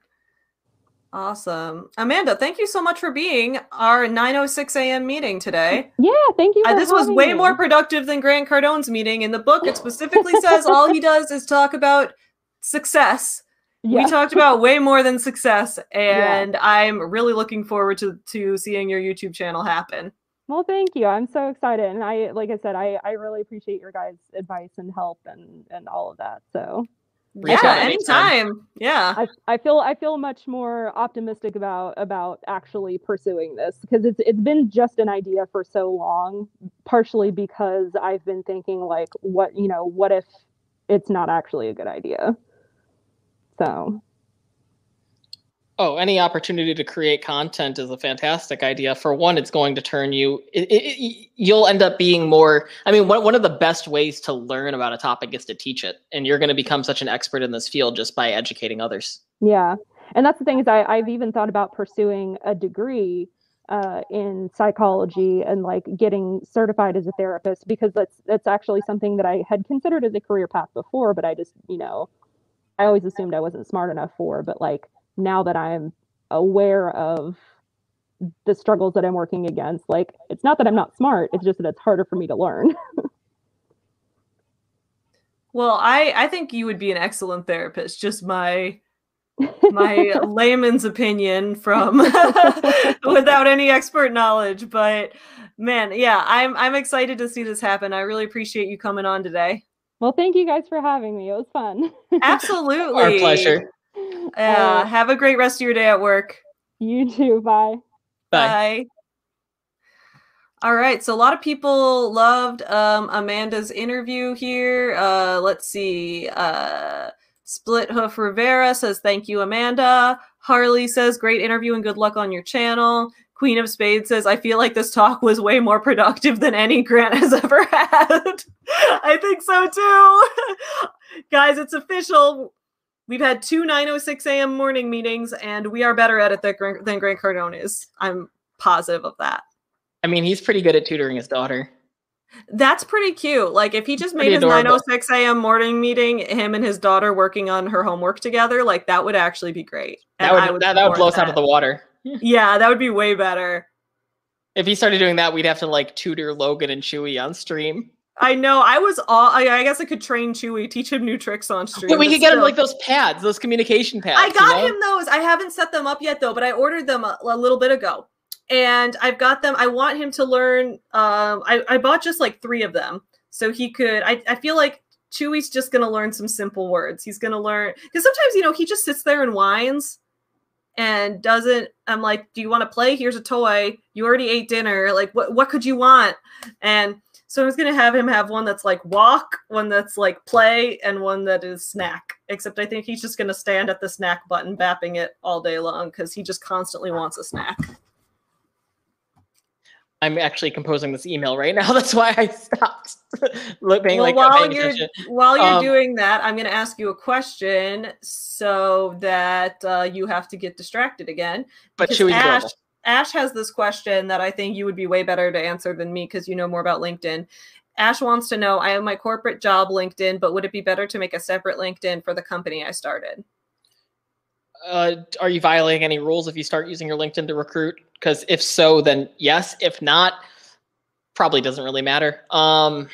Awesome. Amanda, thank you so much for being our 9:06 a.m. meeting today. Yeah, thank you. Uh, this was way me. more productive than Grant Cardone's meeting. In the book, it specifically says all he does is talk about success. Yeah. We talked about way more than success, and I'm really looking forward to to seeing your YouTube channel happen. Well, thank you. I'm so excited, and I, like I said, I, I really appreciate your guys' advice and help and and all of that. So, Reach yeah, out anytime. anytime. Yeah. I, I feel I feel much more optimistic about about actually pursuing this because it's it's been just an idea for so long, partially because I've been thinking like what you know what if it's not actually a good idea. So Oh, any opportunity to create content is a fantastic idea. For one, it's going to turn you. It, it, you'll end up being more. I mean, one one of the best ways to learn about a topic is to teach it, and you're going to become such an expert in this field just by educating others. yeah, and that's the thing is I I've even thought about pursuing a degree uh, in psychology and like getting certified as a therapist because that's that's actually something that I had considered as a career path before, but I just you know I always assumed I wasn't smart enough for. But like now that I'm aware of the struggles that I'm working against, like it's not that I'm not smart, it's just that it's harder for me to learn. Well, I I think you would be an excellent therapist. Just my my layman's opinion from without any expert knowledge, but man, yeah, I'm I'm excited to see this happen. I really appreciate you coming on today. well, thank you guys for having me. It was fun. Absolutely. Our pleasure. Yeah, Uh, have a great rest of your day at work. you too. Bye. Bye. Bye. All right, so a lot of people loved um, Amanda's interview here. Uh, let's see. Uh, Split Hoof Rivera says, Thank you, Amanda. Harley says, Great interview and good luck on your channel. Queen of Spades says, I feel like this talk was way more productive than any Grant has ever had. I think so too. Guys, it's official. We've had two 9:06 a.m. morning meetings, and we are better at it than Grant, than Grant Cardone is. I'm positive of that. I mean, he's pretty good at tutoring his daughter. That's pretty cute. Like if he just made his adorable. 9:06 a.m. morning meeting, him and his daughter working on her homework together, like that would actually be great. That would, I that, that would blow us out of the water. Yeah, that would be way better. If he started doing that, we'd have to like tutor Logan and Chewy on stream. I know. I was all. I, I guess I could train Chewy, teach him new tricks on stream. But we could get him like those pads, those communication pads. I you got know? him those. I haven't set them up yet though, but I ordered them a, a little bit ago. And I've got them. I want him to learn. Um, I, I bought just like three of them. So he could, I, I feel like Chewy's just going to learn some simple words. He's going to learn, because sometimes, you know, he just sits there and whines and doesn't, I'm like, do you want to play? Here's a toy. You already ate dinner. Like, what, what could you want? And so I was going to have him have one that's like walk, one that's like play, and one that is snack. Except I think he's just going to stand at the snack button, bapping it all day long because he just constantly wants a snack. I'm actually composing this email right now. That's why I stopped look- paying well, like while you're attention. while you're Um, doing that, I'm going to ask you a question so that uh, you have to get distracted again. But Chewy's Ash, adorable. Ash has this question that I think you would be way better to answer than me because you know more about LinkedIn. Ash wants to know I have my corporate job LinkedIn, but would it be better to make a separate LinkedIn for the company I started? Uh, are you violating any rules if you start using your LinkedIn to recruit? Because if so, then yes. If not, probably doesn't really matter. Um,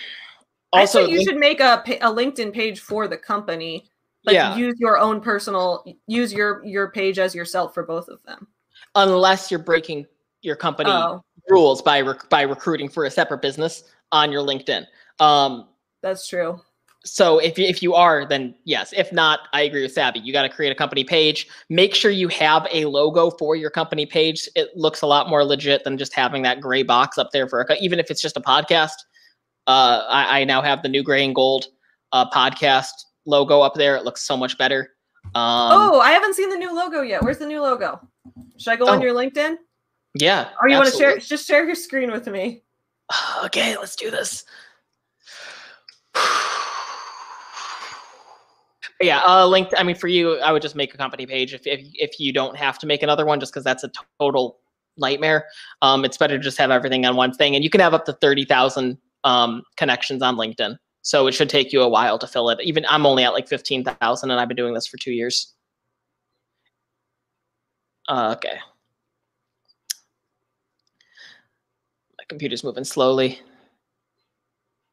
I also, you should make a, a LinkedIn page for the company. Like yeah, use your own personal use your your page as yourself for both of them. Unless you're breaking your company Oh, rules by rec- by recruiting for a separate business on your LinkedIn. Um, that's true. so if you, if you are, then yes. If not, I agree with Savvy. You got to create a company page. Make sure you have a logo for your company page. It looks a lot more legit than just having that gray box up there for a, even if it's just a podcast. Uh, I, I now have the new gray and gold uh, podcast logo up there. It looks so much better. Um, oh, I haven't seen the new logo yet. Where's the new logo? Should I go on Oh. your LinkedIn? yeah. Or you want to share? Just share your screen with me. Okay, let's do this. Yeah, uh, linked. I mean, for you, I would just make a company page if if, if you don't have to make another one, just because that's a total nightmare. Um, it's better to just have everything on one thing, and you can have up to thirty thousand um, connections on LinkedIn. So it should take you a while to fill it. Even I'm only at like fifteen thousand, and I've been doing this for two years. Uh, okay. My computer's moving slowly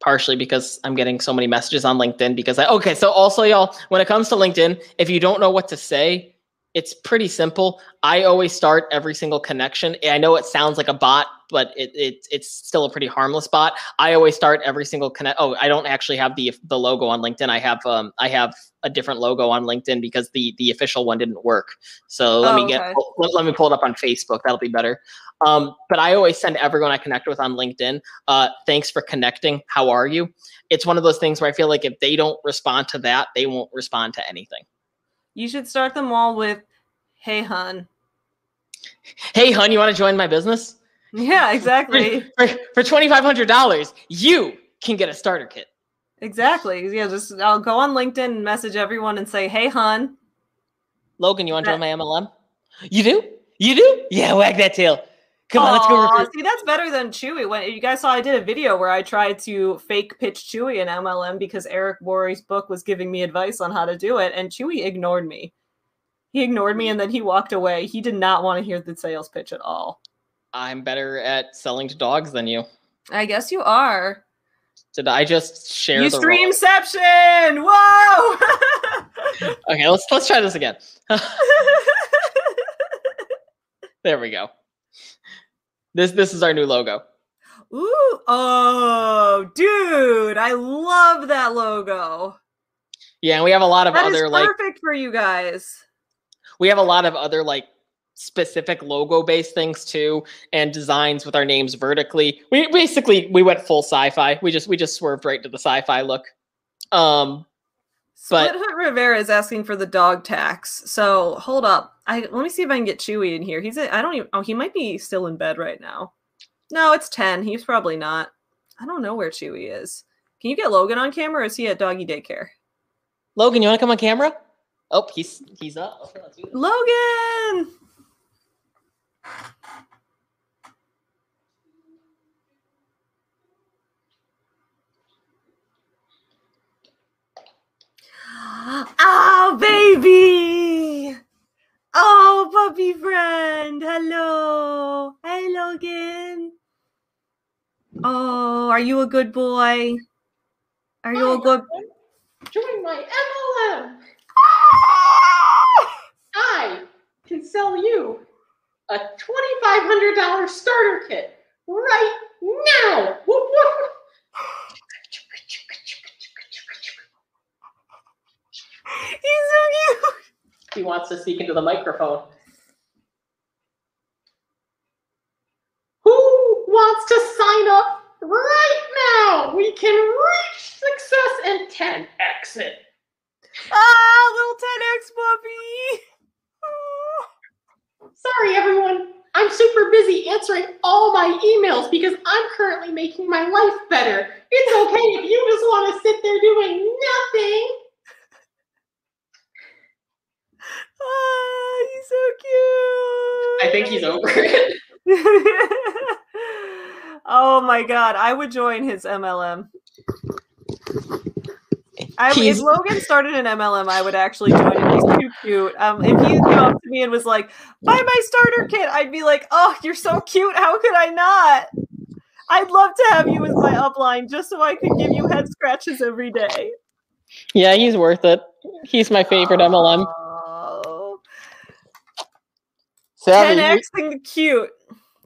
partially because I'm getting so many messages on LinkedIn because I okay, so also y'all, when it comes to LinkedIn, if you don't know what to say, it's pretty simple. I always start every single connection. I know it sounds like a bot, but it, it it's still a pretty harmless bot. I always start every single connect. Oh, I don't actually have the the logo on LinkedIn. I have um I have a different logo on LinkedIn because the the official one didn't work. So let Oh, me get okay. let, let me pull it up on Facebook. That'll be better. Um, but I always send everyone I connect with on LinkedIn. Uh, thanks for connecting. How are you? It's one of those things where I feel like if they don't respond to that, they won't respond to anything. You should start them all with, "Hey, hun." Hey, hun, you want to join my business? Yeah, exactly. For, for twenty five hundred dollars, you can get a starter kit. exactly. Yeah, just I'll go on LinkedIn and message everyone and say, "Hey, hun." Logan, you want to join my MLM? You do? You do? Yeah, wag that tail. Come on, let's go. Recruit. See, that's better than Chewy. When you guys saw, I did a video where I tried to fake pitch Chewy in MLM because Eric Worre's book was giving me advice on how to do it, and Chewy ignored me. He ignored me and then he walked away. He did not want to hear the sales pitch at all. I'm better at selling to dogs than you. I guess you are. Did I just share You the role? streamception! Whoa! Okay, let's let's try this again. there we go. This this is our new logo. Ooh, oh, dude, I love that logo. Yeah, and we have a lot of That other like perfect for you guys. we have a lot of other like specific logo based things too and designs with our names vertically we basically we went full sci-fi we just we just swerved right to the sci-fi look um But- Split Hoof Rivera is asking for the dog tax. So hold up. I let me see if I can get Chewy in here. He's I I don't even oh he might be still in bed right now. No, it's 10. He's probably not. I don't know where Chewy is. Can you get Logan on camera or is he at doggy daycare? logan you want to come on camera oh he's he's up Okay, let's do. Logan! Oh, baby! Oh, puppy friend! Hello! Hey, Logan! Oh, are you a good boy? Are you a good boy? Join my MLM. I can sell you a $2,500 starter kit right now. Whoop, whoop. He's so cute! he wants to speak into the microphone Who wants to sign up right now? We can reach success and 10x it. Ah, little 10x puppy! Oh. Sorry, everyone. I'm super busy answering all my emails because I'm currently making my life better. It's okay if you just want to sit there doing nothing. Ah, he's so cute. i think he's over it oh my god, I would join his MLM. I, if Logan started an MLM, I would actually join him. He's too cute. Um, if he came up to me and was like, "Buy my starter kit," I'd be like, "Oh, you're so cute. How could I not?" I'd love to have you as my upline just so I could give you head scratches every day. yeah he's worth it he's my favorite mlm Oh, Savvy, 10x and cute.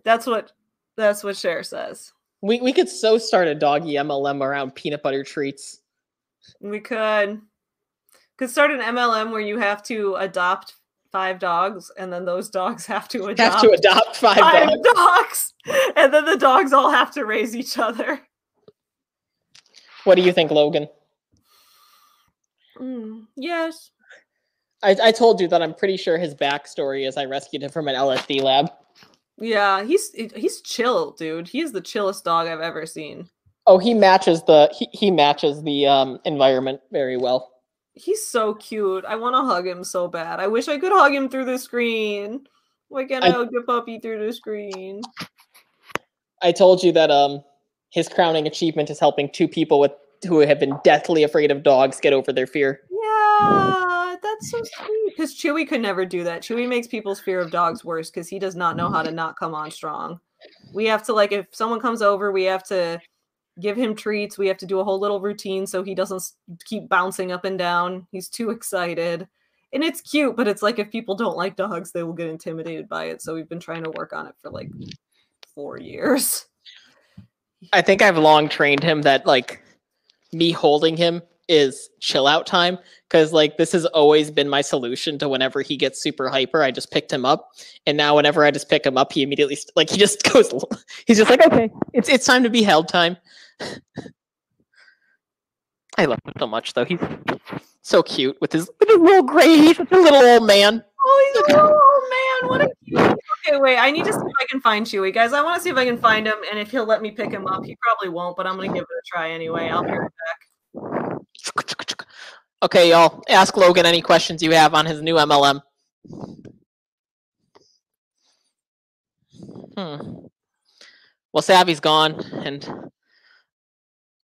That's what that's what Cher says. we, we could so start a doggy mlm around peanut butter treats We could could start an MLM where you have to adopt five dogs, and then those dogs have to adopt have to adopt five, five dogs dogs, and then the dogs all have to raise each other. what do you think logan Mm, yes. I, I told you that i'm pretty sure his backstory is i rescued him from an lsd lab Yeah, he's he's chill, dude. He's the chillest dog I've ever seen. Oh, he matches the he, he matches the um environment very well. He's so cute. I want to hug him so bad. I wish I could hug him through the screen. Why can't I, I- hug the puppy through the screen? I told you that um his crowning achievement is helping two people with who have been deathly afraid of dogs get over their fear. Yeah, that's so sweet. Because Chewy could never do that. Chewy makes people's fear of dogs worse because he does not know how to not come on strong. We have to like if someone comes over, we have to give him treats. We have to do a whole little routine so he doesn't keep bouncing up and down. He's too excited. and it's cute, but it's like if people don't like dogs, they will get intimidated by it. So we've been trying to work on it for like four years. I think I've long trained him that like me holding him is chill out time because like this has always been my solution to whenever he gets super hyper i just picked him up and now whenever i just pick him up he immediately like he just goes he's just like okay it's it's time to be held time i love him so much though he's so cute with his with his little gray he's a little old man Oh, he's a little old man. What a cute. Okay, wait. I need to see if I can find Chewy, guys. I want to see if I can find him, and if he'll let me pick him up. He probably won't, but I'm gonna give it a try anyway. I'll be right back. okay y'all ask logan any questions you have on his new mlm hmm. well savvy's gone and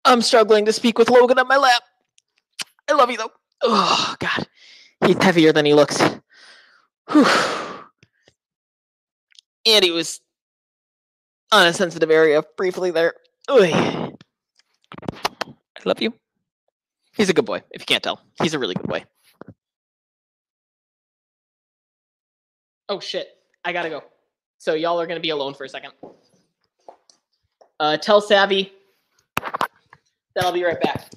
i'm struggling to speak with logan on my lap. I love you though. Oh god. He's heavier than he looks. Whew. and he was on a sensitive area briefly there. I love you He's a good boy, if you can't tell. He's a really good boy. Oh shit. I gotta go. So y'all are gonna be alone for a second. Uh tell Savvy that I'll be right back.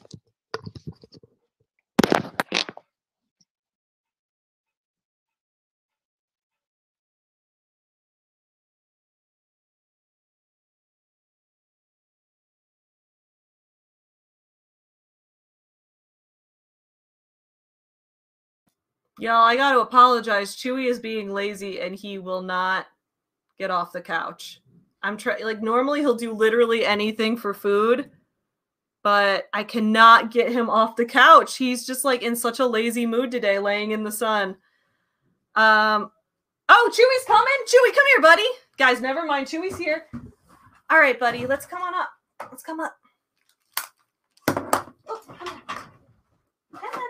Y'all, I got to apologize. Chewy is being lazy and he will not get off the couch. I'm trying, like, normally he'll do literally anything for food, but I cannot get him off the couch. He's just like in such a lazy mood today, laying in the sun. Um, oh, Chewy's coming. Chewy, come here, buddy. Guys, never mind. Chewy's here. All right, buddy, let's come on up. Let's come up. Oh, come on. Come on.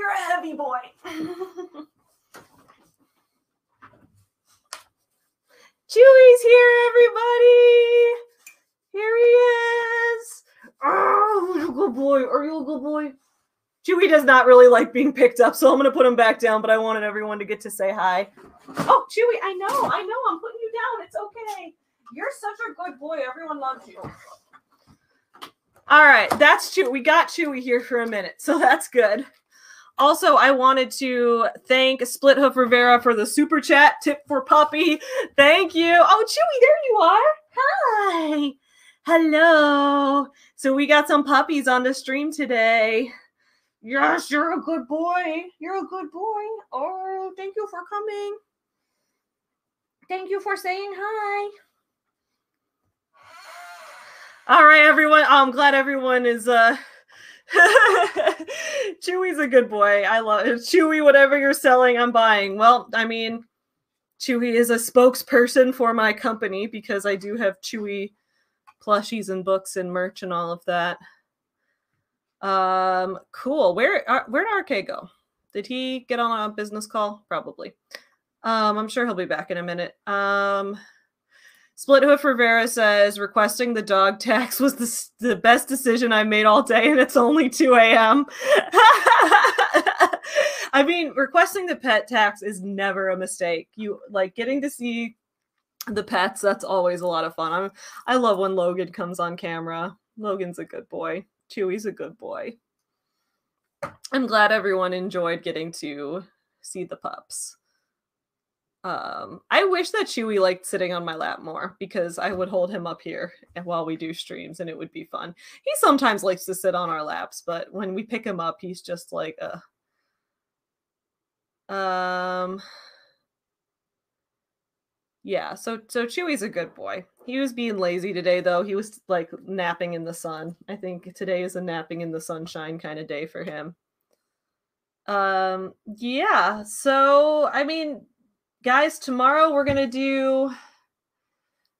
You're a heavy boy. Chewy's here, everybody. Here he is. Oh, you good boy. Are you a good boy? Chewy does not really like being picked up, so I'm gonna put him back down. But I wanted everyone to get to say hi. Oh, Chewy, I know, I know. I'm putting you down. It's okay. You're such a good boy. Everyone loves you. All right, that's Chewy. We got Chewy here for a minute, so that's good. Also, I wanted to thank Split Hoof Rivera for the super chat tip for puppy. Thank you. Oh, Chewy, there you are. Hi. Hello. So we got some puppies on the stream today. Yes, you're a good boy. You're a good boy. Oh, thank you for coming. Thank you for saying hi. All right, everyone. I'm glad everyone is uh Chewy's a good boy. I love it. Chewy, whatever you're selling, I'm buying. Well, I mean, Chewy is a spokesperson for my company because I do have Chewy plushies and books and merch and all of that. Um, cool. Where uh, where did RK go? Did he get on a business call? Probably. Um, I'm sure he'll be back in a minute. Um, Split Hoof Rivera says requesting the dog tax was the, the best decision I made all day, and it's only 2 a.m. I mean, requesting the pet tax is never a mistake. You like getting to see the pets, that's always a lot of fun. I'm I love when Logan comes on camera. Logan's a good boy. Chewy's a good boy. I'm glad everyone enjoyed getting to see the pups. Um, I wish that Chewy liked sitting on my lap more because I would hold him up here while we do streams and it would be fun. He sometimes likes to sit on our laps, but when we pick him up, he's just like a um yeah, so so Chewy's a good boy. He was being lazy today though. He was like napping in the sun. I think today is a napping in the sunshine kind of day for him. Um yeah, so I mean guys, tomorrow we're gonna do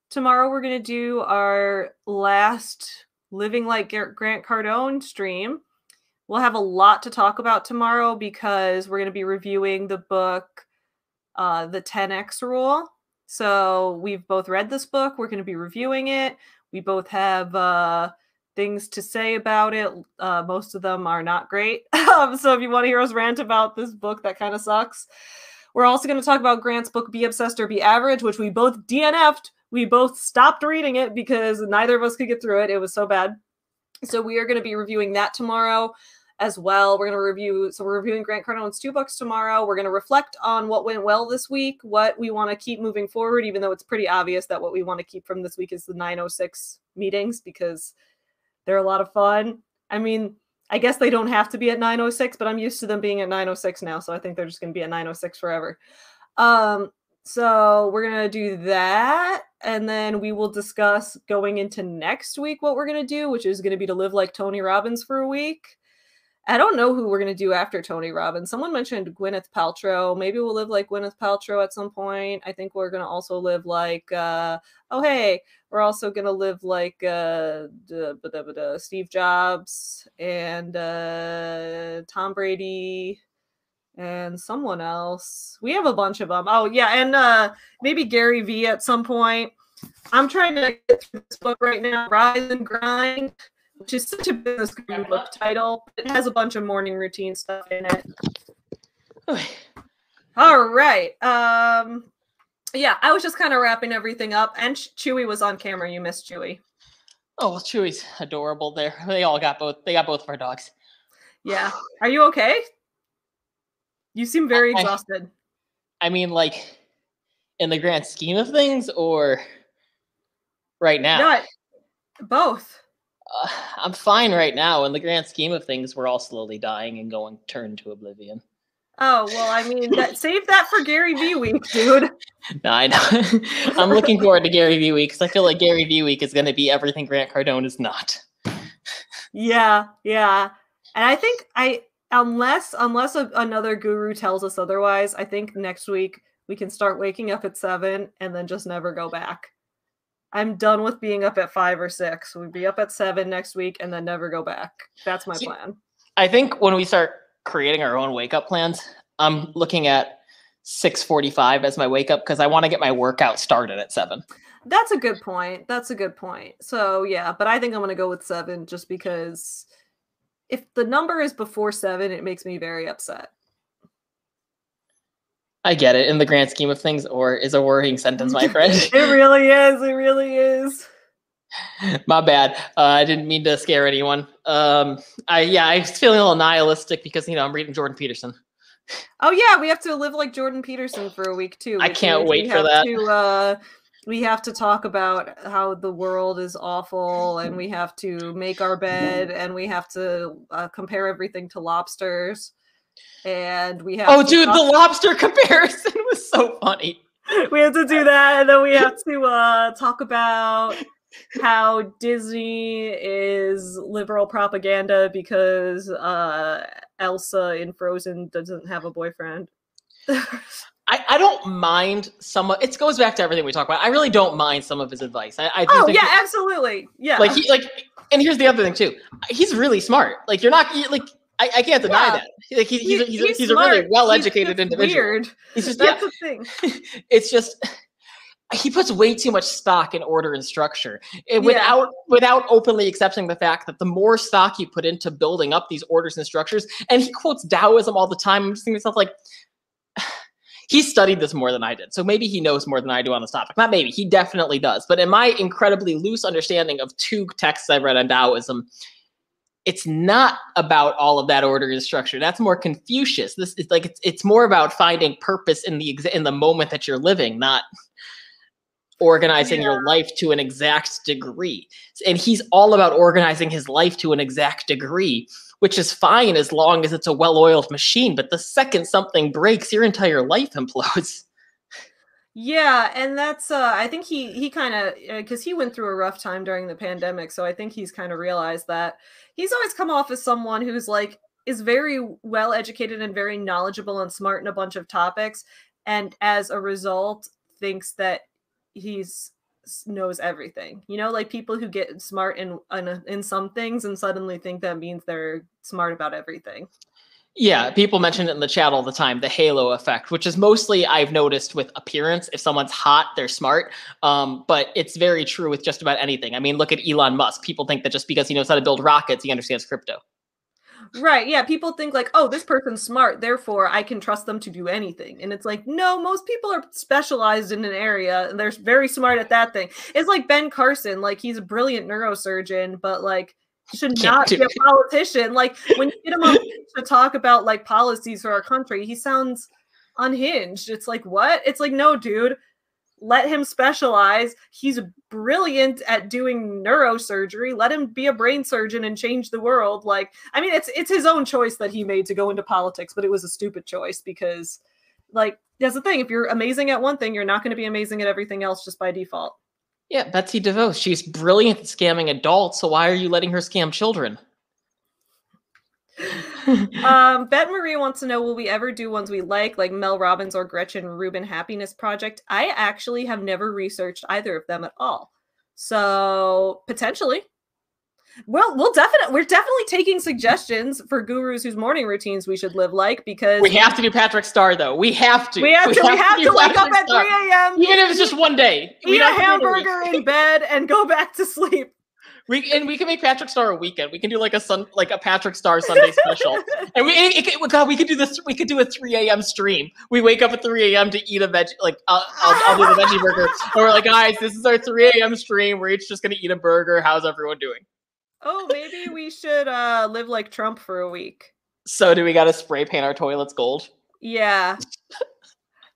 tomorrow we're gonna do our last living like Grant Cardone stream. We'll have a lot to talk about tomorrow because we're gonna be reviewing the book, uh, the 10x rule. So we've both read this book. We're gonna be reviewing it. We both have uh, things to say about it. Uh, most of them are not great. um, so if you want to hear us rant about this book that kind of sucks, we're also going to talk about Grant's book Be Obsessed or Be Average, which we both DNF'd. We both stopped reading it because neither of us could get through it. It was so bad. So we are going to be reviewing that tomorrow as well. We're going to review, so we're reviewing Grant Cardone's two books tomorrow. We're going to reflect on what went well this week, what we want to keep moving forward, even though it's pretty obvious that what we want to keep from this week is the 906 meetings because they're a lot of fun. I mean, I guess they don't have to be at 906, but I'm used to them being at 906 now, so I think they're just going to be at 906 forever. Um, so we're going to do that and then we will discuss going into next week what we're going to do, which is going to be to live like Tony Robbins for a week. I don't know who we're going to do after Tony Robbins. Someone mentioned Gwyneth Paltrow. Maybe we'll live like Gwyneth Paltrow at some point. I think we're going to also live like, uh, oh, hey, we're also going to live like uh, Steve Jobs and uh, Tom Brady and someone else. We have a bunch of them. Oh, yeah. And uh, maybe Gary Vee at some point. I'm trying to get through this book right now, Rise and Grind which is such a business guru book title. It has a bunch of morning routine stuff in it. All right. Um yeah, I was just kind of wrapping everything up and Chewy was on camera. You missed Chewy. Oh, well, Chewy's adorable there. They all got both they got both of our dogs. Yeah. Are you okay? You seem very I, exhausted. I mean like in the grand scheme of things or right now? No, both uh, I'm fine right now. In the grand scheme of things, we're all slowly dying and going turn to oblivion. Oh well, I mean, that, save that for Gary Vee week, dude. no, I know. I'm looking forward to Gary Vee week because I feel like Gary Vee week is going to be everything Grant Cardone is not. yeah, yeah, and I think I unless unless a, another guru tells us otherwise, I think next week we can start waking up at seven and then just never go back. I'm done with being up at five or six. We'd be up at seven next week and then never go back. That's my plan. I think when we start creating our own wake up plans, I'm looking at 6:45 as my wake up because I want to get my workout started at seven. That's a good point. That's a good point. So yeah, but I think I'm gonna go with seven just because if the number is before seven, it makes me very upset. I get it in the grand scheme of things, or is a worrying sentence, my friend. it really is. It really is. My bad. Uh, I didn't mean to scare anyone. Um, I yeah, I was feeling a little nihilistic because you know I'm reading Jordan Peterson. Oh yeah, we have to live like Jordan Peterson for a week too. I can't wait for that. To, uh, we have to talk about how the world is awful, and we have to make our bed, and we have to uh, compare everything to lobsters and we have oh dude the lobster comparison was so funny we have to do that and then we have to uh talk about how disney is liberal propaganda because uh elsa in frozen doesn't have a boyfriend I, I don't mind some of it goes back to everything we talk about. I really don't mind some of his advice. I, I oh yeah, absolutely. Yeah. Like he like and here's the other thing too. He's really smart. Like you're not like I, I can't deny yeah. that. Like he, he's, he's, he's, he's a really well-educated individual. Weird. He's just that's yeah. the thing. it's just he puts way too much stock in order and structure without yeah. without openly accepting the fact that the more stock you put into building up these orders and structures and he quotes taoism all the time i'm just thinking to myself like he studied this more than i did so maybe he knows more than i do on this topic not maybe he definitely does but in my incredibly loose understanding of two texts i've read on taoism it's not about all of that order and structure. That's more Confucius. This is like it's it's more about finding purpose in the in the moment that you're living, not organizing yeah. your life to an exact degree. And he's all about organizing his life to an exact degree, which is fine as long as it's a well-oiled machine. But the second something breaks, your entire life implodes. Yeah, and that's uh I think he he kind of uh, cuz he went through a rough time during the pandemic, so I think he's kind of realized that he's always come off as someone who's like is very well educated and very knowledgeable and smart in a bunch of topics and as a result thinks that he's knows everything. You know, like people who get smart in in, in some things and suddenly think that means they're smart about everything. Yeah, people mention it in the chat all the time, the halo effect, which is mostly I've noticed with appearance. If someone's hot, they're smart. Um, but it's very true with just about anything. I mean, look at Elon Musk. People think that just because he knows how to build rockets, he understands crypto. Right. Yeah. People think like, oh, this person's smart, therefore I can trust them to do anything. And it's like, no, most people are specialized in an area and they're very smart at that thing. It's like Ben Carson, like he's a brilliant neurosurgeon, but like should Can't be a politician. Like when you get him on to talk about like policies for our country, he sounds unhinged. It's like, what? It's like, no, dude, let him specialize. He's brilliant at doing neurosurgery. Let him be a brain surgeon and change the world. Like, I mean, it's it's his own choice that he made to go into politics, but it was a stupid choice because like that's the thing. If you're amazing at one thing, you're not going to be amazing at everything else just by default. Yeah, Betsy DeVos, she's brilliant at scamming adults, so why are you letting her scam children? um, Bet Marie wants to know will we ever do ones we like, like Mel Robbins or Gretchen Rubin Happiness Project? I actually have never researched either of them at all. So potentially. Well, we'll definitely we're definitely taking suggestions for gurus whose morning routines we should live like because We have to do Patrick Star though. We have to. we have to we have do to wake up Patrick at 3 a.m. Even if it's just one day. We eat a don't have to do it week. hamburger in bed and go back to sleep. We and we can make Patrick Star a weekend. We can do like a sun like a Patrick Star Sunday special. And we it, it, God, we could do this. We could do a 3 a.m. stream. We wake up at 3 a.m. to eat a veg. Like I'll, I'll, I'll do the veggie burger. And we're like, guys, this is our 3 a.m. stream. We're each just gonna eat a burger. How's everyone doing? Oh, maybe we should uh live like Trump for a week. So do we got to spray paint our toilets gold? Yeah.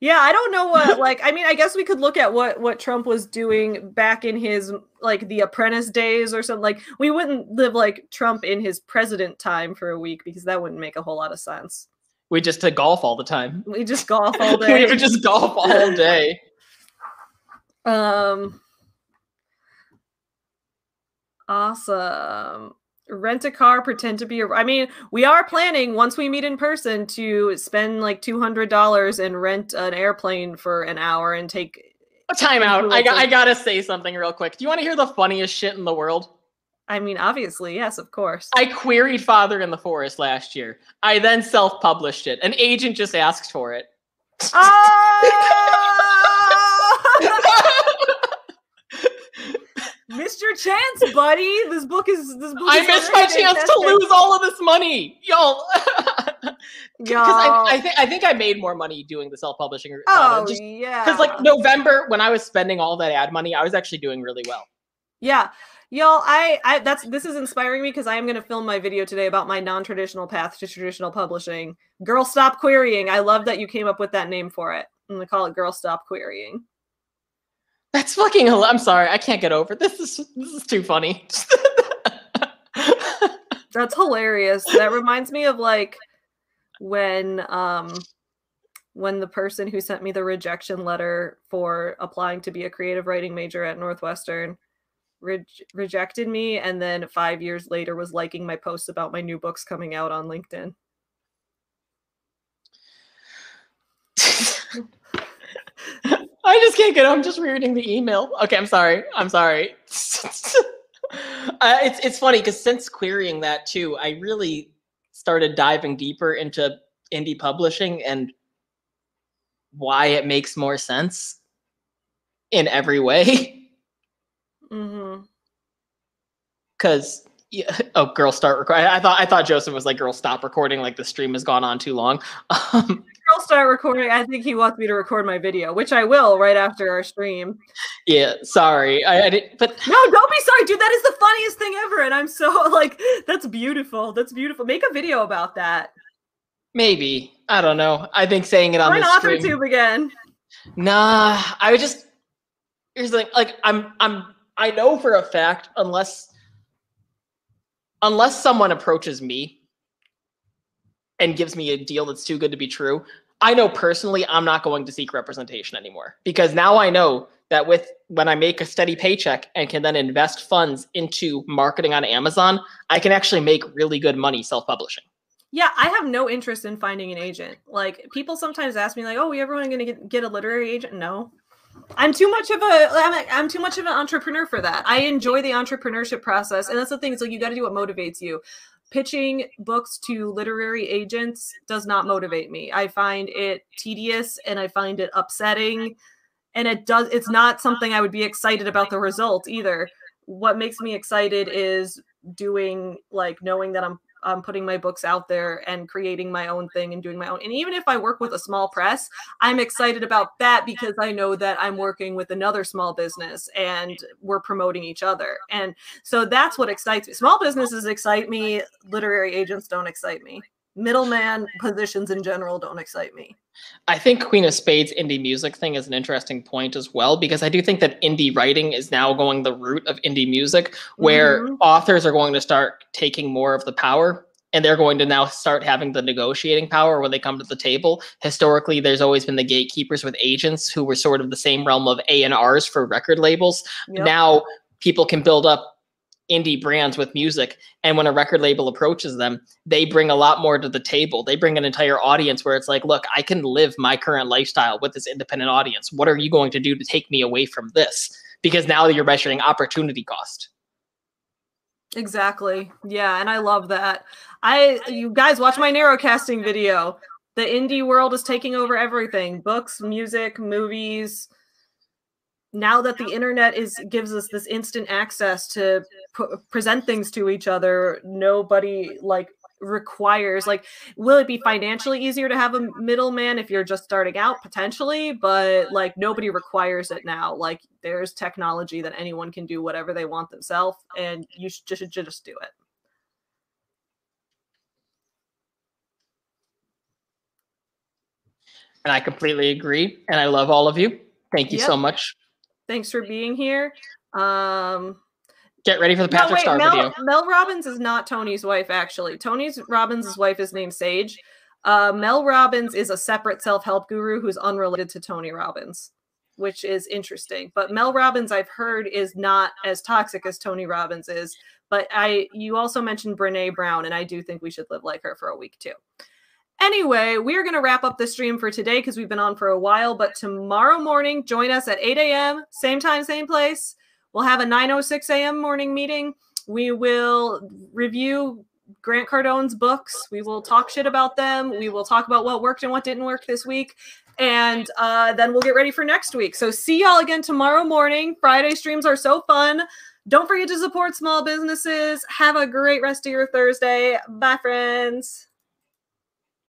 Yeah, I don't know what like I mean I guess we could look at what what Trump was doing back in his like the apprentice days or something like we wouldn't live like Trump in his president time for a week because that wouldn't make a whole lot of sense. We just to golf all the time. We just golf all day. we would just golf all day. Um Awesome. Rent a car, pretend to be a I mean, we are planning once we meet in person to spend like $200 and rent an airplane for an hour and take Time out. I, got, I gotta say something real quick. Do you want to hear the funniest shit in the world? I mean, obviously, yes, of course. I queried Father in the Forest last year. I then self published it. An agent just asked for it. Ah! Missed your chance, buddy. This book is this book. I is missed my chance to lose all of this money, y'all. Because I, I think I think I made more money doing the self publishing. Uh, oh Because yeah. like November, when I was spending all that ad money, I was actually doing really well. Yeah. Y'all, I, I that's this is inspiring me because I am gonna film my video today about my non-traditional path to traditional publishing. Girl Stop Querying. I love that you came up with that name for it. I'm gonna call it Girl Stop Querying. That's fucking. I'm sorry, I can't get over this. Is this is too funny? That's hilarious. That reminds me of like when um when the person who sent me the rejection letter for applying to be a creative writing major at Northwestern re- rejected me and then 5 years later was liking my posts about my new books coming out on LinkedIn. I just can't get. I'm just reading the email. Okay, I'm sorry. I'm sorry. uh, it's it's funny because since querying that too, I really started diving deeper into indie publishing and why it makes more sense in every way. Because yeah, oh, girl, start recording. I thought I thought Joseph was like, girl, stop recording. Like the stream has gone on too long. Um, I'll start recording. I think he wants me to record my video, which I will right after our stream. yeah, sorry. I, I didn't. But No, don't be sorry, dude. That is the funniest thing ever. And I'm so like, that's beautiful. That's beautiful. Make a video about that. maybe I don't know. I think saying it on the stream. AuthorTube again. Nah, I would just here's the thing. Like I'm I'm I know for a fact unless unless someone approaches me and gives me a deal that's too good to be true, I know personally I'm not going to seek representation anymore because now I know that with when I make a steady paycheck and can then invest funds into marketing on Amazon, I can actually make really good money self-publishing. Yeah, I have no interest in finding an agent. Like people sometimes ask me, like, "Oh, we ever going to get, get a literary agent?" No, I'm too much of a I'm, I'm too much of an entrepreneur for that. I enjoy the entrepreneurship process, and that's the thing. It's like you got to do what motivates you. Pitching books to literary agents does not motivate me. I find it tedious and I find it upsetting and it does it's not something I would be excited about the result either. What makes me excited is doing like knowing that I'm I'm putting my books out there and creating my own thing and doing my own. And even if I work with a small press, I'm excited about that because I know that I'm working with another small business and we're promoting each other. And so that's what excites me. Small businesses excite me, literary agents don't excite me. Middleman positions in general don't excite me. I think Queen of Spades indie music thing is an interesting point as well because I do think that indie writing is now going the route of indie music where Mhm. authors are going to start taking more of the power and they're going to now start having the negotiating power when they come to the table. Historically, there's always been the gatekeepers with agents who were sort of the same realm of A&Rs for record labels. Yep. Now people can build up indie brands with music and when a record label approaches them they bring a lot more to the table they bring an entire audience where it's like look i can live my current lifestyle with this independent audience what are you going to do to take me away from this because now you're measuring opportunity cost Exactly. Yeah, and I love that. I you guys watch my narrowcasting video. The indie world is taking over everything. Books, music, movies. Now that the internet is gives us this instant access to pu- present things to each other, nobody like requires like will it be financially easier to have a middleman if you're just starting out? Potentially but like nobody requires it now. Like there's technology that anyone can do whatever they want themselves and you should just, should just do it. And i completely agree and i love all of you. Thank you so much thanks for being here um get ready for the no, patrick wait, star Mel, video Mel Robbins is not Tony's wife, actually. Tony's Robbins' wife is named Sage. Uh, Mel Robbins is a separate self-help guru who's unrelated to Tony Robbins, which is interesting. But Mel Robbins, I've heard, is not as toxic as Tony Robbins is. But I, you also mentioned Brene Brown, and I do think we should live like her for a week too. Anyway, we are going to wrap up the stream for today because we've been on for a while. But tomorrow morning, join us at 8 a.m., same time, same place. We'll have a 9:06 a.m. morning meeting. We will review Grant Cardone's books. We will talk shit about them. We will talk about what worked and what didn't work this week. And uh, then we'll get ready for next week. So see y'all again tomorrow morning. Friday streams are so fun. Don't forget to support small businesses. Have a great rest of your Thursday. Bye, friends.